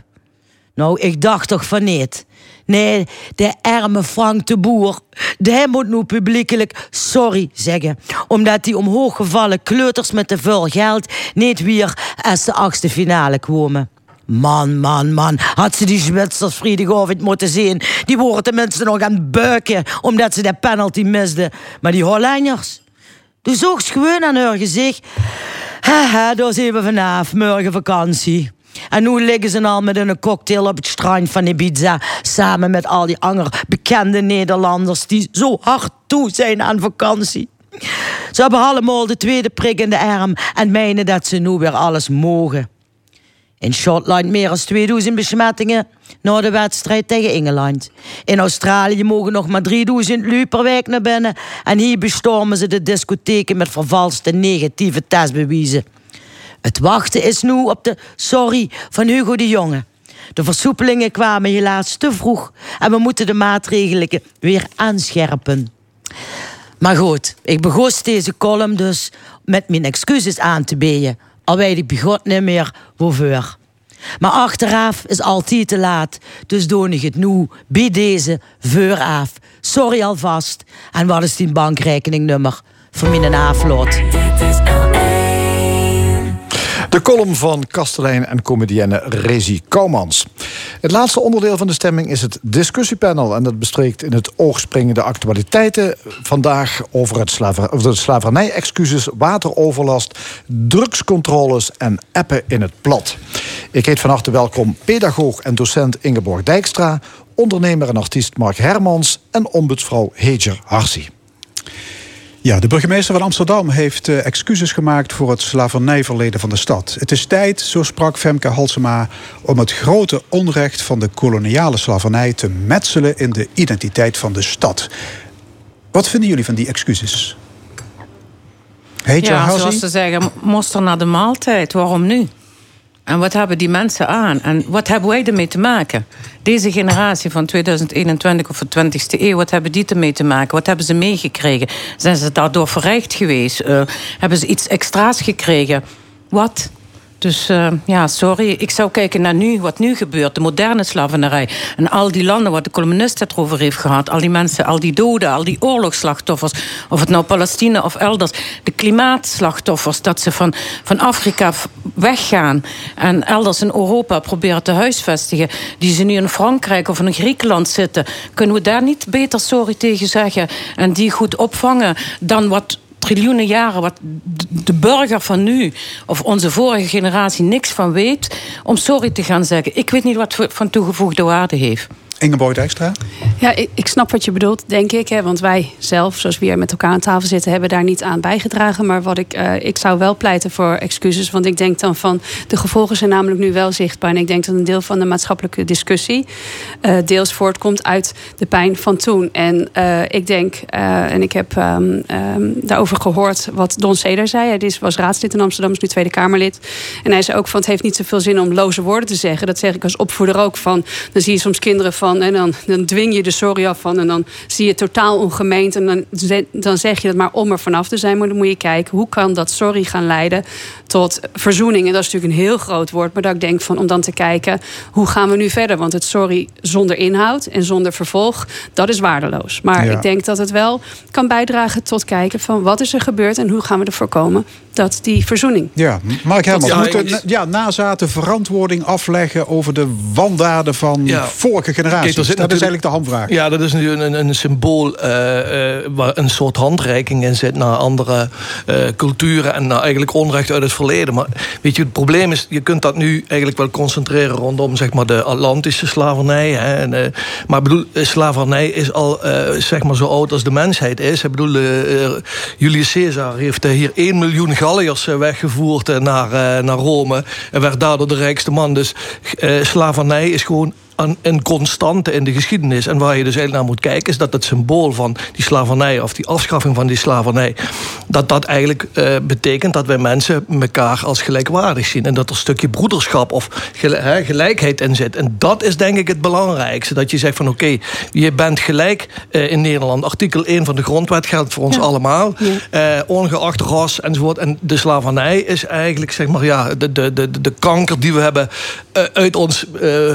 [SPEAKER 11] Nou, ik dacht toch van niet. Nee, de arme Frank de Boer, die moet nu publiekelijk sorry zeggen. Omdat die omhooggevallen kleuters met te veel geld niet weer als de achtste finale kwamen. Man, man, man, had ze die Zwitsers vrijdagavond moeten zien. Die worden tenminste nog aan het buiken omdat ze de penalty misden. Maar die Hollanders, du zocht gewoon aan haar gezicht. Haha, daar zijn we vanaf, morgen vakantie. En nu liggen ze al met een cocktail op het strand van Ibiza. Samen met al die andere bekende Nederlanders die zo hard toe zijn aan vakantie. Ze hebben allemaal de tweede prik in de arm en menen dat ze nu weer alles mogen. In Schotland meer dan 2000 besmettingen na de wedstrijd tegen Engeland. In Australië mogen nog maar 3000 lui per week naar binnen. En hier bestormen ze de discotheken met vervalste negatieve testbewijzen. Het wachten is nu op de sorry van Hugo de Jonge. De versoepelingen kwamen helaas te vroeg en we moeten de maatregelen weer aanscherpen. Maar goed, ik begon deze column dus met mijn excuses aan te bieden. Al weet ik begot niet meer waarvoor. Maar achteraf is altijd te laat, dus doe ik het nu bij deze vooraf. Sorry alvast. En wat is die bankrekeningnummer voor mijn afloot?
[SPEAKER 2] De column van kastelein en comedienne Rezi Koumans. Het laatste onderdeel van de stemming is het discussiepanel. En dat bespreekt in het oog springende actualiteiten vandaag over, het slaver, over de slavernij-excuses, wateroverlast, drugscontroles en appen in het plat. Ik heet van harte welkom pedagoog en docent Ingeborg Dijkstra, ondernemer en artiest Mark Hermans en ombudsvrouw Heger Harsi.
[SPEAKER 1] Ja, de burgemeester van Amsterdam heeft uh, excuses gemaakt voor het slavernijverleden van de stad. Het is tijd, zo sprak Femke Halsema, om het grote onrecht van de koloniale slavernij te metselen in de identiteit van de stad. Wat vinden jullie van die excuses?
[SPEAKER 12] Heet ja, zoals ze zeggen, moster naar de maaltijd. Waarom nu? En wat hebben die mensen aan? En wat hebben wij ermee te maken? Deze generatie van 2021 of de 20e eeuw, wat hebben die ermee te maken? Wat hebben ze meegekregen? Zijn ze daardoor verrijkt geweest? Uh, hebben ze iets extra's gekregen? Wat? Dus uh, ja, sorry. Ik zou kijken naar nu, wat nu gebeurt. De moderne slavernij. En al die landen waar de columnist het over heeft gehad. Al die mensen, al die doden, al die oorlogsslachtoffers. Of het nou Palestina of elders. De klimaatslachtoffers. Dat ze van, van Afrika weggaan. En elders in Europa proberen te huisvestigen. Die ze nu in Frankrijk of in Griekenland zitten. Kunnen we daar niet beter sorry tegen zeggen? En die goed opvangen dan wat triljoenen jaren wat de burger van nu of onze vorige generatie niks van weet, om sorry te gaan zeggen. Ik weet niet wat van toegevoegde waarde heeft.
[SPEAKER 1] Ingeborg Dijkstra?
[SPEAKER 13] Ja, ik, ik, snap wat je bedoelt, denk ik. Hè, want wij zelf, zoals we hier met elkaar aan tafel zitten... hebben daar niet aan bijgedragen. Maar wat ik, uh, ik zou wel pleiten voor excuses. Want ik denk dan van... de gevolgen zijn namelijk nu wel zichtbaar. En ik denk dat een deel van de maatschappelijke discussie... Uh, deels voortkomt uit de pijn van toen. En uh, ik denk, en ik heb um, um, daarover gehoord wat Don Seder zei. Hij was raadslid in Amsterdam, is nu Tweede Kamerlid. En hij zei ook van... het heeft niet zoveel zin om loze woorden te zeggen. Dat zeg ik als opvoeder ook van... dan zie je soms kinderen van en dan, dan dwing je de sorry af van. En dan zie je totaal ongemeend. En dan, dan zeg je het maar om er vanaf te zijn. Maar dan moet je kijken, hoe kan dat sorry gaan leiden tot verzoening? En dat is natuurlijk een heel groot woord. Maar dat ik denk van om dan te kijken, hoe gaan we nu verder? Want het sorry zonder inhoud en zonder vervolg, dat is waardeloos. Maar ik denk dat het wel kan bijdragen tot kijken van wat is er gebeurd en hoe gaan we ervoor komen dat die verzoening.
[SPEAKER 1] Ja, Mark Hermans, ja, moeten ja, nazaten verantwoording afleggen over de wandaden van ja. vorige generaties? dat is eigenlijk de handvraag.
[SPEAKER 14] Ja, dat is natuurlijk een, een symbool uh, uh, waar een soort handreiking in zit naar andere uh, culturen en naar eigenlijk onrecht uit het verleden. Maar weet je, het probleem is, je kunt dat nu eigenlijk wel concentreren rondom zeg maar de Atlantische slavernij. Hè, en, maar bedoel, slavernij is al zeg maar zo oud als de mensheid is. Ik bedoel, Julius Caesar heeft hier 1 miljoen Galliërs weggevoerd naar, naar Rome en werd daardoor de rijkste man. Dus slavernij is gewoon een, een constante in de geschiedenis. En waar je dus eigenlijk naar moet kijken, is dat het symbool van die slavernij of die afschaffing van die slavernij, dat dat eigenlijk uh, betekent dat wij mensen elkaar als gelijkwaardig zien. En dat er een stukje broederschap of gelijkheid in zit. En dat is denk ik het belangrijkste. Dat je zegt van oké, je bent gelijk uh, in Nederland. Artikel 1 van de grondwet geldt voor ons ja. allemaal. Ja. Uh, ongeacht ras enzovoort. En de slavernij is eigenlijk zeg maar ja, de, de, de, de kanker die we hebben uit ons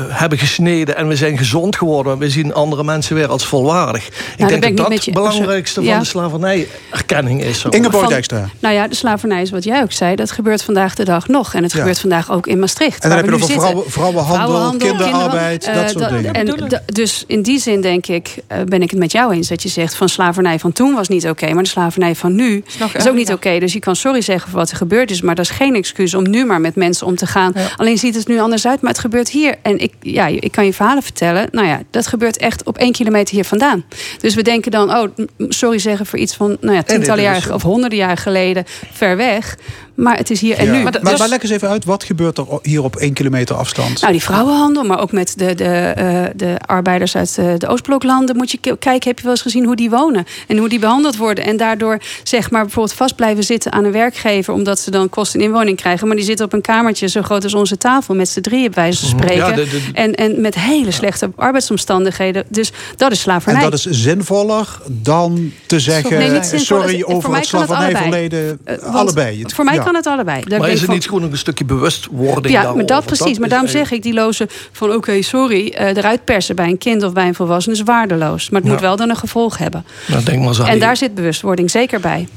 [SPEAKER 14] hebben gesneden. En we zijn gezond geworden. We zien andere mensen weer als volwaardig. Nou, ik denk dat dat het belangrijkste van de slavernij erkenning is. Zo.
[SPEAKER 1] Ingeborg Dijkstra.
[SPEAKER 13] Nou ja, de slavernij is wat jij ook zei. Dat gebeurt vandaag de dag nog. En het gebeurt vandaag ook in Maastricht.
[SPEAKER 1] En dan heb je nog vrouwen, vrouwenhandel, vrouwenhandel, kinderarbeid, uh, dat soort dingen.
[SPEAKER 13] En dus in die zin denk ik, uh, ben ik het met jou eens. Dat je zegt van slavernij van toen was niet oké. Okay, maar de slavernij van nu is, is ook niet oké. Okay. Dus je kan sorry zeggen voor wat er gebeurd is. Maar dat is geen excuus om nu maar met mensen om te gaan. Ja. Alleen ziet het nu anders uit. Maar het gebeurt hier. En ik, ja, ik kan je verhalen vertellen. Nou ja, dat gebeurt echt op één kilometer hier vandaan. Dus we denken dan, oh, sorry zeggen voor iets van nou ja, tientallen jaren of honderden jaar geleden ver weg. Maar het is hier en nu.
[SPEAKER 1] Maar, maar, maar leg eens even uit, wat gebeurt er hier op één kilometer afstand?
[SPEAKER 13] Nou, die vrouwenhandel, maar ook met de, de, uh, de arbeiders uit de, de Oostbloklanden. Moet je kijken, heb je wel eens gezien hoe die wonen en hoe die behandeld worden. En daardoor zeg maar bijvoorbeeld vast blijven zitten aan een werkgever, omdat ze dan kosten in inwoning krijgen. Maar die zitten op een kamertje zo groot als onze tafel, met z'n drieën bij wijze van spreken. Ja, de, de, en, en met hele slechte arbeidsomstandigheden. Dus dat is slavernij.
[SPEAKER 1] En dat is zinvoller dan te zeggen, nee, sorry over het slavernijverleden. Uh, allebei.
[SPEAKER 13] Het, voor mij kan het allebei.
[SPEAKER 14] Maar is het van, niet gewoon een stukje bewustwording
[SPEAKER 13] Ja, maar dat precies. maar daarom zeg ik, die loze van oké, sorry... Uh, eruit persen bij een kind of bij een volwassene is waardeloos. Maar het moet wel dan een gevolg hebben.
[SPEAKER 14] Nou, denk maar zo
[SPEAKER 13] en daar zit bewustwording zeker bij.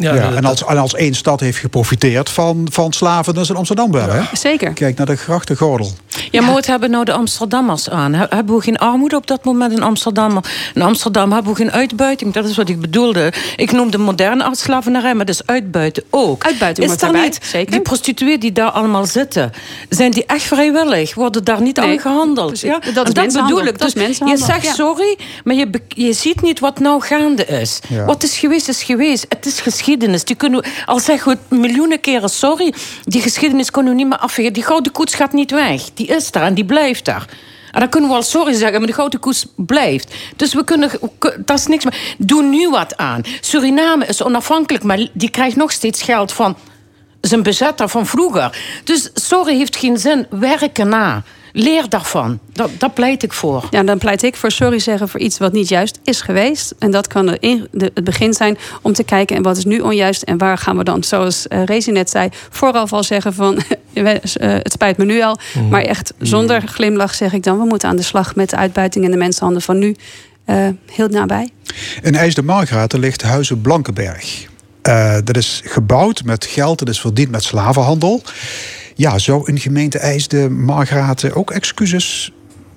[SPEAKER 1] Ja, ja, en, als, en als één stad heeft geprofiteerd van, van slaven, dan is het Amsterdam wel. Hè?
[SPEAKER 13] Zeker.
[SPEAKER 1] Kijk naar de grachtengordel.
[SPEAKER 12] Ja, maar wat hebben nou de Amsterdammers aan? Hebben we geen armoede op dat moment in Amsterdam? In Amsterdam hebben we geen uitbuiting. Dat is wat ik bedoelde. Ik noemde moderne slavenarij, maar dat is uitbuiten ook.
[SPEAKER 13] Uitbuiting
[SPEAKER 12] is daar niet, Zeker. Die prostituees die daar allemaal zitten, zijn die echt vrijwillig? Worden daar niet nee. aan gehandeld? Ja?
[SPEAKER 13] Dat, is dat bedoel ik.
[SPEAKER 12] Dus
[SPEAKER 13] je
[SPEAKER 12] zegt sorry, maar je, je ziet niet wat nou gaande is. Wat is geweest, is geweest. Het is geschiedenis. Die kunnen, al zeggen we miljoenen keren sorry, die geschiedenis kunnen we niet meer afvegen. Die gouden koets gaat niet weg. Die is daar en die blijft daar. En dan kunnen we wel sorry zeggen, maar de gouden koets blijft. Dus we kunnen, dat is niks meer. Doe nu wat aan. Suriname is onafhankelijk, maar die krijgt nog steeds geld van zijn bezetter van vroeger. Dus sorry heeft geen zin, werken na. Leer daarvan. Dat, dat, pleit ik voor.
[SPEAKER 13] Ja, dan pleit ik voor sorry zeggen voor iets wat niet juist is geweest. En dat kan de, de, het begin zijn om te kijken en wat is nu onjuist en waar gaan we dan, zoals uh, Rezi net zei, vooraf al zeggen van uh, het spijt me nu al. Mhm. Maar echt zonder glimlach zeg ik dan, we moeten aan de slag met de uitbuiting en de mensenhanden van nu. Uh, heel nabij.
[SPEAKER 1] In IJsde Margraten ligt Huizen Blankenberg. dat is gebouwd met geld, dat is verdiend met slavenhandel. Ja, zou een gemeente IJsde Margraten ook excuses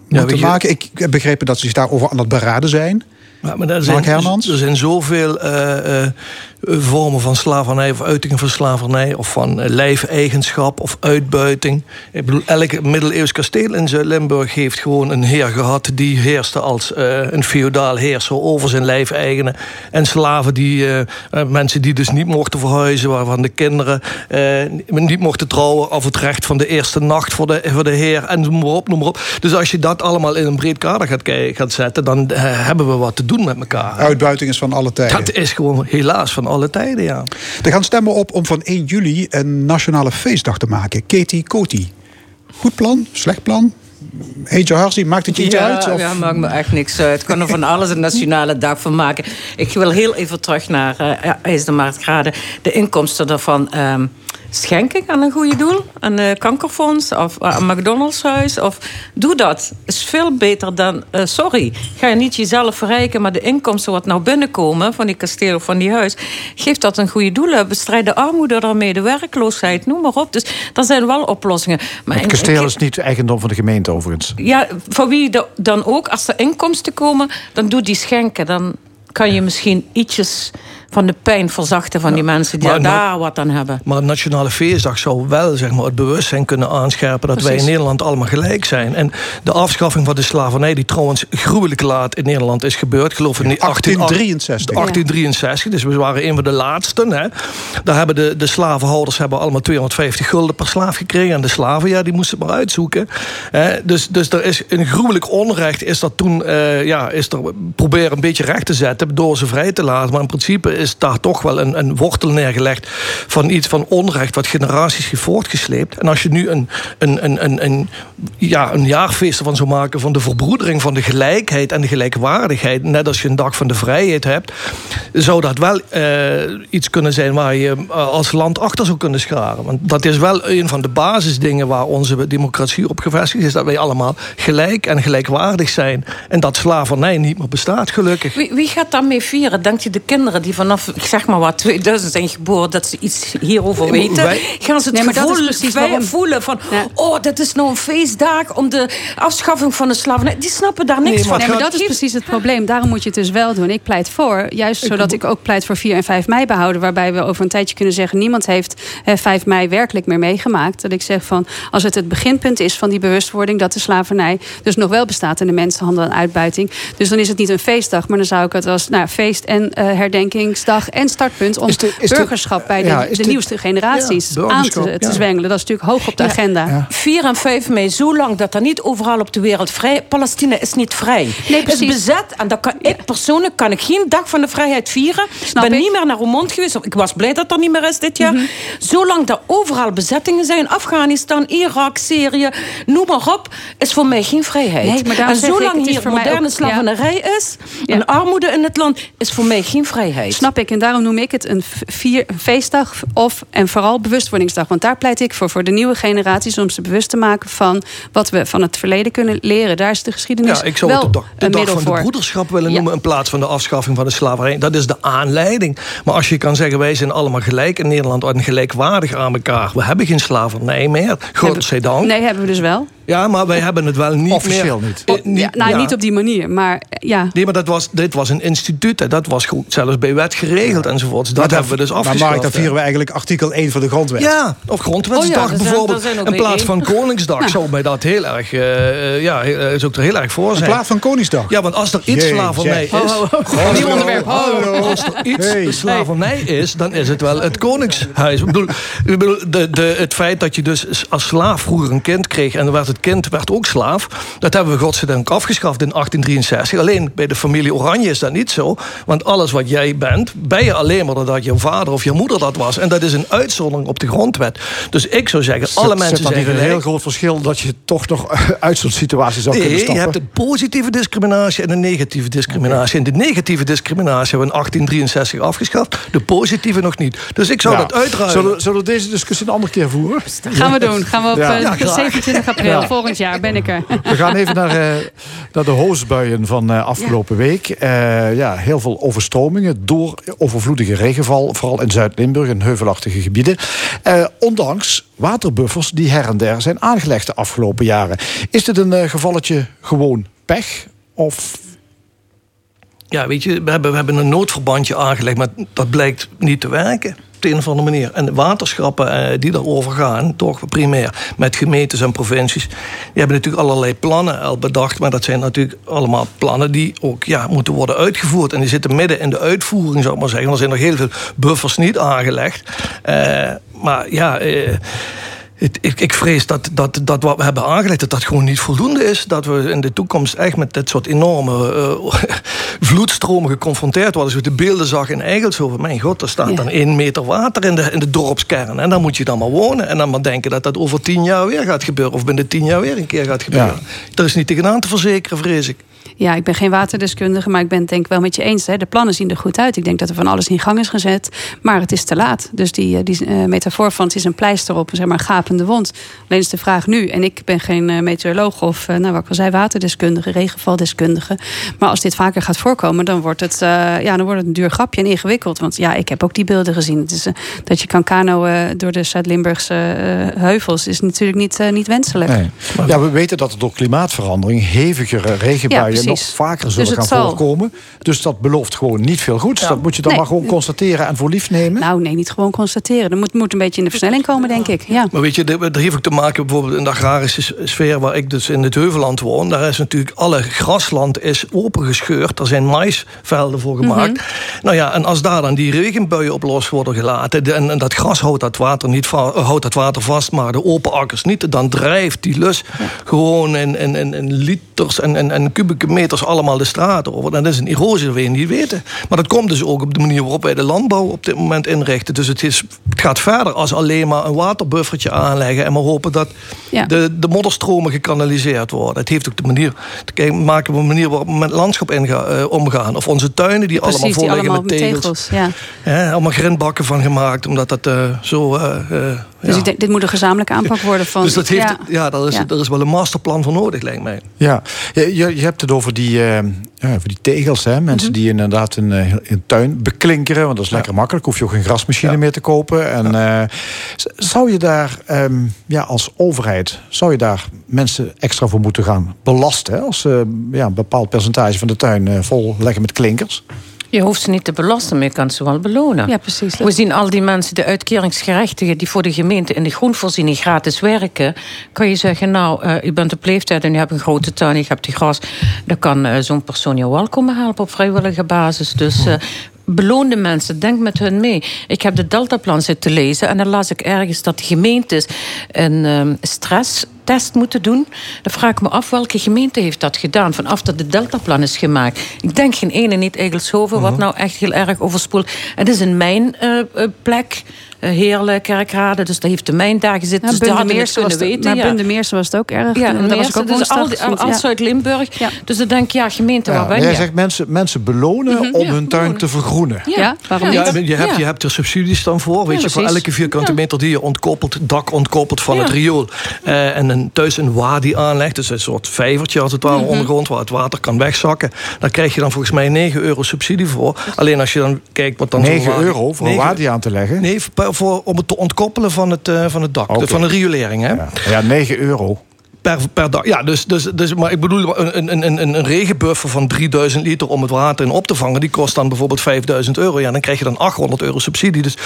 [SPEAKER 1] moeten maken? Ik heb begrepen dat ze zich daarover aan het beraden zijn.
[SPEAKER 14] Maar, maar er, zijn, er zijn zoveel uh, uh, vormen van slavernij of uitingen van slavernij of van uh, lijfeigenschap of uitbuiting. Ik bedoel, elk middeleeuws kasteel in Zuid-Limburg heeft gewoon een heer gehad die heerste als een feodaal heerser over zijn lijfeigenen. En slaven die mensen die dus niet mochten verhuizen, waarvan de kinderen niet mochten trouwen of het recht van de eerste nacht voor de, voor de heer en noem maar op, noem maar op. Dus als je dat allemaal in een breed kader gaat, gaat zetten, dan hebben we wat te doen met elkaar.
[SPEAKER 1] Uitbuiting is van alle tijden.
[SPEAKER 14] Dat is gewoon helaas van alle tijden, ja.
[SPEAKER 1] Er gaan stemmen op om van 1 juli een nationale feestdag te maken. Katie Koti. Goed plan? Slecht plan? Eentje Harsie, maakt het je iets uit?
[SPEAKER 12] Of? Ja, maakt me echt niks uit. Ik kan er van alles een nationale dag van maken. Ik wil heel even terug naar uh, IJsdermarktgraden. De inkomsten daarvan... Um, schenken aan een goede doel. Een uh, kankerfonds of uh, een McDonald's huis. Of, doe dat. is veel beter dan, uh, sorry, ga je niet jezelf verrijken... maar de inkomsten wat nou binnenkomen van die kasteel of van die huis... geef dat een goede doel. Bestrijd de armoede daarmee, de werkloosheid, noem maar op. Dus er zijn wel oplossingen.
[SPEAKER 2] Maar het kasteel is niet eigendom van de gemeente overigens.
[SPEAKER 12] Ja, voor wie dan ook, als er inkomsten komen... dan doe die schenken, dan kan je misschien ietsjes van de pijn verzachten van die mensen die
[SPEAKER 14] Maar
[SPEAKER 12] daar wat aan hebben.
[SPEAKER 14] Maar Nationale Feestdag zou wel zeg maar, het bewustzijn kunnen aanscherpen dat wij in Nederland allemaal gelijk zijn. En de afschaffing van de slavernij, die trouwens gruwelijk laat in Nederland is gebeurd, ik geloof in die
[SPEAKER 1] 1863.
[SPEAKER 14] 1863, dus we waren een van de laatsten. Hè. Daar hebben de, de slavenhouders hebben allemaal 250 gulden per slaaf gekregen. En de slaven, ja, die moesten het maar uitzoeken. Hè. Dus, dus er is een gruwelijk onrecht. Is dat toen, eh, ja, is er proberen een beetje recht te zetten door ze vrij te laten. Maar in principe is daar toch wel een, een wortel neergelegd van iets van onrecht wat generaties heeft voortgesleept. En als je nu een, een, een, een, een, ja, een jaarfeest ervan zou maken van de verbroedering van de gelijkheid en de gelijkwaardigheid, net als je een dag van de vrijheid hebt, zou dat wel eh, iets kunnen zijn waar je eh, als land achter zou kunnen scharen. Want dat is wel een van de basisdingen waar onze democratie op gevestigd is, dat wij allemaal gelijk en gelijkwaardig zijn. En dat slavernij niet meer bestaat, gelukkig.
[SPEAKER 12] Wie, wie gaat daarmee vieren? Denk je de kinderen die vanaf, ik zeg maar wat, 2000 zijn geboren, dat ze iets hierover weten?
[SPEAKER 14] wij-
[SPEAKER 12] Gaan ze het
[SPEAKER 13] Nee, maar dat is
[SPEAKER 12] gevoel
[SPEAKER 13] precies
[SPEAKER 12] wij
[SPEAKER 13] waarom-
[SPEAKER 12] voelen van, oh, dit is nou een feestdag om de afschaffing van de slavernij. Die snappen daar niks van.
[SPEAKER 13] Nee, maar dat is precies het probleem. Daarom moet je het dus wel doen. Ik pleit voor, juist zodat ik ook pleit voor 4 en 5 mei behouden. Waarbij we over een tijdje kunnen zeggen... niemand heeft eh, 5 mei werkelijk meer meegemaakt. Dat ik zeg van, als het het beginpunt is van die bewustwording... dat de slavernij dus nog wel bestaat in de mensenhandel en uitbuiting. Dus dan is het niet een feestdag, maar dan zou ik het als nou, feest... en eh, en startpunt om
[SPEAKER 2] Is de- is de-
[SPEAKER 13] burgerschap... bij de,
[SPEAKER 2] ja, is
[SPEAKER 13] de
[SPEAKER 2] de-
[SPEAKER 13] nieuwste generaties
[SPEAKER 12] Ja,
[SPEAKER 13] aan te, te
[SPEAKER 12] ja.
[SPEAKER 13] zwengelen. Dat is natuurlijk hoog op de agenda.
[SPEAKER 12] 4 en 5 mei, zolang dat er niet overal op de wereld vrij... Palestina is niet vrij.
[SPEAKER 13] Nee,
[SPEAKER 12] Het is bezet en dan kan ik persoonlijk kan ik geen dag van de vrijheid vieren.
[SPEAKER 13] Snap
[SPEAKER 12] ik ben
[SPEAKER 13] ik.
[SPEAKER 12] niet meer naar Roermond geweest. Ik was blij dat dat niet meer is dit jaar.
[SPEAKER 13] Mhm.
[SPEAKER 12] Zolang er overal bezettingen zijn, Afghanistan, Irak, Syrië, noem maar op, is voor mij geen vrijheid.
[SPEAKER 13] Nee, maar daarom
[SPEAKER 12] en
[SPEAKER 13] ik,
[SPEAKER 12] zolang hier moderne
[SPEAKER 13] ook- ja.
[SPEAKER 12] slavernij is
[SPEAKER 13] Ja.
[SPEAKER 12] en armoede in het land, is voor mij geen vrijheid.
[SPEAKER 13] Snap ik. En daarom noem ik het een vier, een feestdag of en vooral bewustwordingsdag. Want daar pleit ik voor, voor de nieuwe generaties... om ze bewust te maken van wat we van het verleden kunnen leren. Daar is de geschiedenis
[SPEAKER 14] Ja, ik zou
[SPEAKER 13] wel
[SPEAKER 14] het de dag, de dag van de
[SPEAKER 13] voor.
[SPEAKER 14] broederschap willen
[SPEAKER 13] Ja.
[SPEAKER 14] noemen... in plaats van de afschaffing van de slavernij. Dat is de aanleiding. Maar als je kan zeggen, wij zijn allemaal gelijk in Nederland... en gelijkwaardig aan elkaar. We hebben geen slavernij meer, godzijdank.
[SPEAKER 13] Nee, hebben we dus wel.
[SPEAKER 14] Ja, maar wij hebben het wel niet
[SPEAKER 2] Officieel
[SPEAKER 14] meer.
[SPEAKER 2] niet.
[SPEAKER 14] Eh,
[SPEAKER 13] Oh, ja, nou,
[SPEAKER 14] ja.
[SPEAKER 13] niet op die manier, maar eh, ja.
[SPEAKER 14] Nee, maar dat was, dit was een instituut. hè. Dat was goed, zelfs bij wet geregeld enzovoorts. Dat hebben we dus
[SPEAKER 1] Maar
[SPEAKER 14] afgeschaft.
[SPEAKER 1] Mark, dan vieren we eigenlijk artikel 1 van de grondwet.
[SPEAKER 14] Ja, of grondwetsdag
[SPEAKER 12] Oh ja, er zijn-
[SPEAKER 14] bijvoorbeeld.
[SPEAKER 12] er zijn
[SPEAKER 14] in plaats van Koningsdag
[SPEAKER 13] Nou.
[SPEAKER 14] zou mij dat heel erg, eh, eh, ja, eh, zou ik er heel erg voor
[SPEAKER 1] In
[SPEAKER 14] zijn.
[SPEAKER 1] plaats van Koningsdag.
[SPEAKER 14] Ja, want als er iets
[SPEAKER 1] Jee,
[SPEAKER 14] slavernij is...
[SPEAKER 13] Ho, ho, ho. Onderwerp.
[SPEAKER 14] Als er iets
[SPEAKER 1] Hey.
[SPEAKER 14] slavernij is, dan is het wel het koningshuis. Ik bedoel, ik bedoel de, de, het feit dat je dus als slaaf vroeger een kind kreeg... en dan werd het kind werd ook slaaf... dat hebben we godzijdank afgeschaft in 1863. Alleen bij de familie Oranje is dat niet zo. Want alles wat jij bent, ben je alleen maar doordat je vader of je moeder dat was. En dat is een uitzondering op de grondwet. Dus ik zou zeggen, alle mensen zijn
[SPEAKER 2] niet een heel
[SPEAKER 14] gelijk.
[SPEAKER 2] groot verschil dat je toch nog uit zo'n situatie zou kunnen
[SPEAKER 14] Nee, je
[SPEAKER 2] stappen?
[SPEAKER 14] hebt een positieve discriminatie en een negatieve discriminatie. En de negatieve discriminatie hebben we in 1863 afgeschaft. De positieve nog niet. Dus ik zou
[SPEAKER 2] Ja.
[SPEAKER 14] dat uitruilen.
[SPEAKER 2] Zullen, we- zullen we deze discussie een andere keer voeren?
[SPEAKER 13] Gaan we doen. Gaan we op
[SPEAKER 2] Ja.
[SPEAKER 13] eh,
[SPEAKER 14] Ja, graag.
[SPEAKER 13] 27 april
[SPEAKER 2] Ja.
[SPEAKER 13] volgend jaar ben ik er.
[SPEAKER 2] We gaan even naar, eh, naar de hoosbuien van eh, afgelopen week. Eh, ja, heel veel overstromingen door overvloedige regenval. Vooral in Zuid-Limburg en heuvelachtige gebieden. Eh, ondanks waterbuffers die her en der zijn aangelegd de afgelopen jaren. Is dit een gevalletje gewoon pech? Of
[SPEAKER 14] Ja, weet je, we hebben, we hebben een noodverbandje aangelegd, maar dat blijkt niet te werken. Een of andere manier. En de waterschappen eh, die daarover gaan, toch primair met gemeentes en provincies, die hebben natuurlijk allerlei plannen al bedacht. Maar dat zijn natuurlijk allemaal plannen die ook ja, moeten worden uitgevoerd. En die zitten midden in de uitvoering, zou ik maar zeggen. Er zijn nog heel veel buffers niet aangelegd. Eh, maar ja. Het- ik, ik vrees dat, dat, dat wat we hebben aangelegd, dat dat gewoon niet voldoende is. Dat we in de toekomst echt met dit soort enorme eh, vloedstromen geconfronteerd worden. Als je de beelden zag in Eigelshoven, mijn god, er staat dan één meter water in de, in de dorpskern. En dan moet je dan maar wonen. En dan maar denken dat dat over tien jaar weer gaat gebeuren. Of binnen tien jaar weer een keer gaat gebeuren. Er is niet tegenaan te verzekeren, vrees ik.
[SPEAKER 13] Ja, ik ben geen waterdeskundige, maar ik ben het denk ik wel met je eens. Hè. De plannen zien er goed uit. Ik denk dat er van alles in gang is gezet. Maar het is te laat. Dus die, eh, die eh, metafoor van het is een pleister op zeg maar, een gapende wond. Alleen is de vraag nu, en ik ben geen eh, meteoroloog of nou, wat ik al zei, waterdeskundige, regenvaldeskundige. Maar als dit vaker gaat voorkomen, dan wordt het, ja, dan wordt het een duur grapje en ingewikkeld. Want ja, ik heb ook die beelden gezien. Het is, dat je kan kanoën door de Zuid-Limburgse eh, heuvels is natuurlijk niet, niet wenselijk.
[SPEAKER 2] Nee. Ja, we weten dat er door klimaatverandering hevigere regenbuien
[SPEAKER 13] Ja, precies.
[SPEAKER 2] nog vaker zullen
[SPEAKER 13] Dus het
[SPEAKER 2] gaan
[SPEAKER 13] zal.
[SPEAKER 2] voorkomen. Dus dat belooft gewoon niet veel goeds.
[SPEAKER 13] Ja.
[SPEAKER 2] Dat moet je dan
[SPEAKER 13] Nee.
[SPEAKER 2] maar gewoon constateren en voor lief nemen.
[SPEAKER 13] Nou, nee, niet gewoon constateren. Er moet, moet een beetje in de versnelling komen, denk ik. Ja.
[SPEAKER 14] Maar weet je, dat heeft ook te maken bijvoorbeeld in de agrarische sfeer waar ik dus in het Heuveland woon. Daar is natuurlijk alle grasland is opengescheurd. Er zijn maisvelden voor gemaakt.
[SPEAKER 13] Mhm.
[SPEAKER 14] Nou ja, en als daar dan die regenbuien op los worden gelaten. En, en dat gras houdt dat, water niet houdt dat water vast, maar de open akkers niet. Dan drijft die lus gewoon in, in, in, in liters en, en, en kubieke meters allemaal de straat over. Dat is een erosie dat we niet weten. Maar dat komt dus ook op de manier waarop wij de landbouw op dit moment inrichten. Dus het, is, het gaat verder als alleen maar een waterbuffertje aanleggen. En maar hopen dat
[SPEAKER 13] Ja.
[SPEAKER 14] de, de modderstromen gekanaliseerd worden. Het heeft ook de manier te kijken, maken we een manier waarop we met landschap inga, eh, omgaan. Of onze tuinen die allemaal
[SPEAKER 13] Precies,
[SPEAKER 14] vol liggen met tegels.
[SPEAKER 13] tegels. Ja.
[SPEAKER 14] Allemaal grindbakken van gemaakt, omdat dat eh, zo. eh,
[SPEAKER 13] Dus
[SPEAKER 14] ja.
[SPEAKER 13] ik denk, dit moet een gezamenlijke aanpak worden van...
[SPEAKER 14] Dus dat heeft,
[SPEAKER 13] ja.
[SPEAKER 14] ja, daar, is,
[SPEAKER 13] Ja.
[SPEAKER 14] daar is wel een masterplan voor nodig, lijkt mij.
[SPEAKER 2] Ja, je, je, je hebt het over die, eh, ja, over die tegels. Hè? Mensen
[SPEAKER 13] Mhm.
[SPEAKER 2] die inderdaad een, eh, een tuin beklinkeren. Want dat is lekker makkelijk. Hoef je ook geen grasmachine meer te kopen. En, eh, zou je daar ehm, ja, als overheid... zou je daar mensen extra voor moeten gaan belasten? Hè? Als ze ja, een bepaald percentage van de tuin eh, vol leggen met klinkers?
[SPEAKER 12] Je hoeft ze niet te belasten, maar je kan ze wel belonen.
[SPEAKER 13] Ja, precies.
[SPEAKER 12] We zien al die mensen, de uitkeringsgerechtigen... die voor de gemeente in de groenvoorziening gratis werken... kan je zeggen, nou, eh, u bent op leeftijd en u hebt een grote tuin... je hebt die gras, dan kan eh, zo'n persoon je wel komen helpen op vrijwillige basis. Dus... eh Beloon de mensen, denk met hun mee. Ik heb de Deltaplan zitten lezen en dan las ik ergens dat de gemeentes een ehm, stresstest moeten doen. Dan vraag ik me af welke gemeente heeft dat gedaan vanaf dat de Deltaplan is gemaakt. Ik denk geen ene, niet Egelshoven, wat nou echt heel erg overspoelt. Het is een mijnplek. Uh, Heerlen, Kerkrade, dus daar heeft de mijn daar gezeten.
[SPEAKER 13] Ja,
[SPEAKER 12] dus daar hadden we kunnen
[SPEAKER 13] het-
[SPEAKER 12] weten.
[SPEAKER 13] maar
[SPEAKER 12] ja.
[SPEAKER 13] Bundemeersen was het ook erg.
[SPEAKER 12] Ja, en
[SPEAKER 13] was ik ook
[SPEAKER 12] dus
[SPEAKER 13] woensdag.
[SPEAKER 12] al, die- al, al
[SPEAKER 13] Ja.
[SPEAKER 12] Zuid-Limburg. Dus dan denk ik, ja, gemeente, waar
[SPEAKER 2] Ja,
[SPEAKER 12] ben
[SPEAKER 2] jij
[SPEAKER 12] je?
[SPEAKER 2] zegt mensen, mensen belonen
[SPEAKER 12] Mhm,
[SPEAKER 2] om
[SPEAKER 12] ja,
[SPEAKER 2] hun tuin te vergroenen.
[SPEAKER 13] Ja, waarom
[SPEAKER 14] Ja,
[SPEAKER 13] niet?
[SPEAKER 14] je, hebt,
[SPEAKER 12] Ja.
[SPEAKER 14] je hebt er subsidies dan voor. Weet
[SPEAKER 12] Ja,
[SPEAKER 14] je, voor elke vierkante meter die je ontkoppelt, dak ontkoppelt van
[SPEAKER 12] Ja.
[SPEAKER 14] het riool. eh, en een, thuis een wadi aanlegt, dus een soort vijvertje als het ware
[SPEAKER 12] Mhm.
[SPEAKER 14] ondergrond, waar het water kan wegzakken. Daar krijg je dan volgens mij 9 euro subsidie voor. Alleen als je dan kijkt wat dan. zo'n
[SPEAKER 2] 9
[SPEAKER 14] wadi-
[SPEAKER 2] euro voor een
[SPEAKER 14] 9
[SPEAKER 2] wadi aan te leggen?
[SPEAKER 14] Nee, voor, om het te ontkoppelen van het, eh, van het dak, van de riolering. Hè?
[SPEAKER 2] Ja, ja 9 euro.
[SPEAKER 14] Per, per dag. Ja, dus, dus, dus, maar ik bedoel, een, een, een, een regenbuffer van 3000 liter om het water in op te vangen, die kost dan bijvoorbeeld 5000 euro. Ja, dan krijg je dan 800 euro subsidie. Dus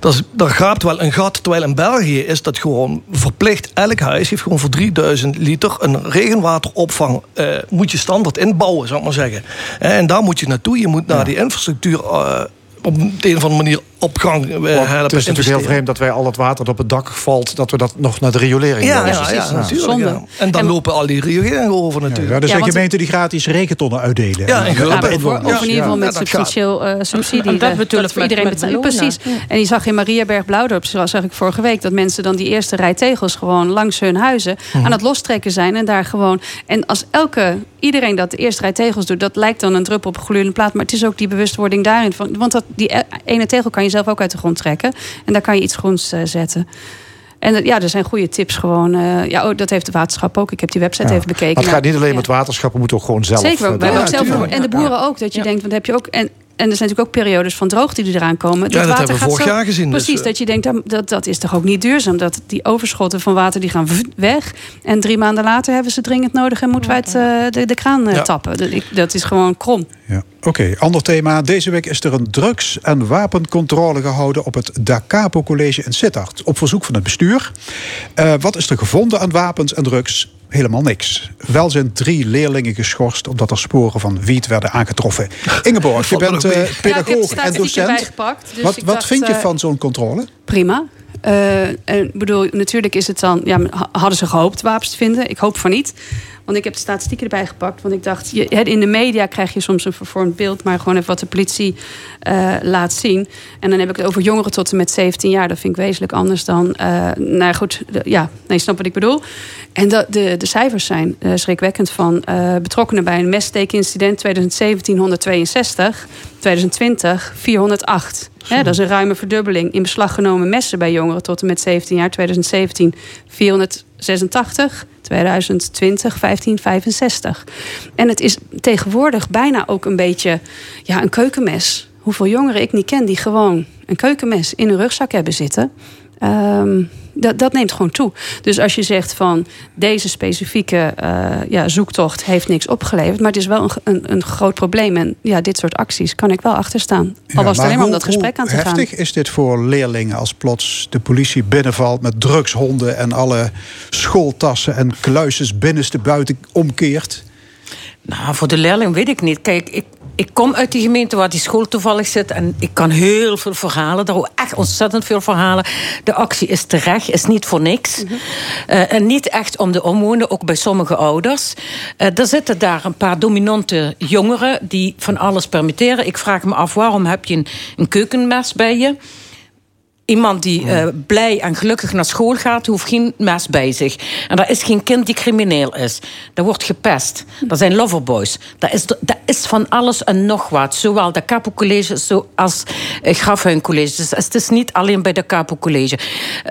[SPEAKER 14] dat is, daar gaat wel een gat. Terwijl in België is dat gewoon verplicht. Elk huis heeft gewoon voor 3000 liter een regenwateropvang. eh, moet je standaard inbouwen, zou ik maar zeggen. En daar moet je naartoe. Je moet naar die infrastructuur. eh, op de een of andere manier op gang eh, helpen.
[SPEAKER 2] Want het is natuurlijk heel vreemd dat wij al het water dat op het dak valt... dat we dat nog naar de riolering
[SPEAKER 14] Ja,
[SPEAKER 2] doen.
[SPEAKER 14] ja, ja, natuurlijk.
[SPEAKER 13] Zonde.
[SPEAKER 14] ja. En dan lopen al die rioleringen over natuurlijk.
[SPEAKER 1] Ja, er zijn
[SPEAKER 13] Ja, want-
[SPEAKER 1] gemeenten die gratis regentonnen uitdelen.
[SPEAKER 14] Ja, bijvoorbeeld.
[SPEAKER 13] of in ieder geval
[SPEAKER 14] Ja,
[SPEAKER 13] met substantieel eh, subsidie.
[SPEAKER 12] En dat
[SPEAKER 13] eh,
[SPEAKER 12] ik
[SPEAKER 13] voor iedereen
[SPEAKER 12] belonen.
[SPEAKER 13] Precies. En die zag in Mariaberg Blauwdorp, zoals zag ik vorige week, dat mensen dan die eerste rij tegels gewoon langs hun huizen
[SPEAKER 14] Mhm.
[SPEAKER 13] aan het lostrekken zijn. En daar gewoon. En als elke, iedereen dat de eerste rij tegels doet, dat lijkt dan een druppel op een gloeiende plaat. Maar het is ook die bewustwording daarin. Van, want dat, die e- ene tegel kan je zelf ook uit de grond trekken. En daar kan je iets groens eh, zetten. En dat- ja, er zijn goede tips gewoon. eh, ja, oh, dat heeft de waterschap ook. Ik heb die website
[SPEAKER 2] Ja.
[SPEAKER 13] even bekeken.
[SPEAKER 2] Maar het gaat niet alleen
[SPEAKER 13] ja.
[SPEAKER 2] met waterschappen, we moeten ook gewoon zelf...
[SPEAKER 13] Zeker,
[SPEAKER 2] eh,
[SPEAKER 13] wij ook zelf en de boeren ook. Dat je denkt, want heb je ook. En, en er zijn natuurlijk ook periodes van droogte die eraan komen.
[SPEAKER 14] Ja, dat
[SPEAKER 13] water
[SPEAKER 14] hebben we
[SPEAKER 13] gaat
[SPEAKER 14] vorig
[SPEAKER 13] zo-
[SPEAKER 14] jaar gezien, dus,
[SPEAKER 13] Precies,
[SPEAKER 14] eh.
[SPEAKER 13] dat je denkt, dat, dat, dat is toch ook niet duurzaam. Dat die overschotten van water die gaan weg. En drie maanden later hebben ze dringend nodig en moeten wij het, eh, de, de kraan eh,
[SPEAKER 14] Ja.
[SPEAKER 13] tappen. Dat, is gewoon krom.
[SPEAKER 1] Ja. Oké, ander thema. Deze week is er een drugs- en wapencontrole gehouden op het Da Capo College in Sittard. Op verzoek van het bestuur. Eh, wat is er gevonden aan wapens en drugs? Helemaal niks. Wel zijn drie leerlingen geschorst omdat er sporen van wiet werden aangetroffen. Ingeborg, je bent eh,
[SPEAKER 13] Ja, de
[SPEAKER 1] pedagoog en docent.
[SPEAKER 13] dus
[SPEAKER 1] wat wat
[SPEAKER 13] dacht,
[SPEAKER 1] vind je
[SPEAKER 13] eh,
[SPEAKER 1] van zo'n controle?
[SPEAKER 13] Prima. Eh, en ik bedoel, natuurlijk is het dan. Ja, ha- hadden ze gehoopt wapens te vinden? Ik hoop van niet. Want ik heb de statistieken erbij gepakt. Want ik dacht, je, in de media krijg je soms een vervormd beeld. Maar gewoon even wat de politie eh, laat zien. En dan heb ik het over jongeren tot en met 17 jaar. Dat vind ik wezenlijk anders dan. eh nou goed, de- ja, nee, snap wat ik bedoel. En de, de, de cijfers zijn eh, schrikwekkend van betrokkenen bij een messteekincident 2017 162, 2020 408. Hè, dat is een ruime verdubbeling. In beslag genomen messen bij jongeren tot en met 17 jaar 2017 486, 2020 1565. En het is tegenwoordig bijna ook een beetje ja, een keukenmes. Hoeveel jongeren ik niet ken die gewoon een keukenmes in hun rugzak hebben zitten. Ehm, Dat, dat neemt gewoon toe. Dus als je zegt van deze specifieke uh, ja, zoektocht heeft niks opgeleverd, maar het is wel een, een, een, groot probleem. En ja, dit soort acties kan ik wel achterstaan. Al was het alleen maar om dat gesprek aan te
[SPEAKER 1] gaan. Heftig is dit voor leerlingen als plots de politie binnenvalt met drugshonden en alle schooltassen en kluisjes binnenste buiten omkeert?
[SPEAKER 12] Nou, voor de leerling weet ik niet. Kijk, ik, ik kom uit die gemeente waar die school toevallig zit. En ik kan heel veel verhalen. Daar echt ontzettend veel verhalen. De actie is terecht, is niet voor niks. Mhm. Eh, en niet echt om de omwonenden, ook bij sommige ouders. Uh, er zitten daar een paar dominante jongeren die van alles permitteren. Ik vraag me af, waarom heb je een, een keukenmes bij je? Iemand die uh, blij en gelukkig naar school gaat, hoeft geen mes bij zich. En er is geen kind die crimineel is. Er wordt gepest. Er zijn loverboys. Dat is, dat is van alles en nog wat. Zowel de Capo College als uh, Grafhuin College. Dus het is niet alleen bij de Capo College.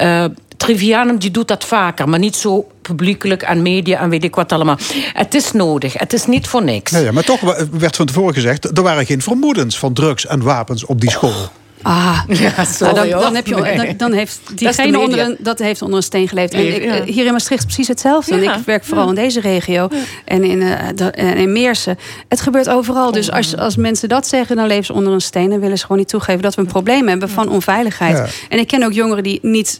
[SPEAKER 12] Uh, Trivianum die doet dat vaker, maar niet zo publiekelijk aan media en weet ik wat allemaal. Het is nodig, het is niet voor niks.
[SPEAKER 1] Ja, ja maar toch werd van tevoren gezegd, er waren geen vermoedens van drugs en wapens op die school.
[SPEAKER 13] Ah, ja, sorry, dan, dan, heb je, dan, heeft diegene onder een, dat heeft onder een steen geleefd. En ik, eh, hier in Maastricht is precies hetzelfde. Ja. ik werk vooral in deze regio en in, uh, in Meersen. Het gebeurt overal. Dus als, als mensen dat zeggen, dan leven ze onder een steen en willen ze gewoon niet toegeven dat we een probleem hebben van onveiligheid. En ik ken ook jongeren die niet,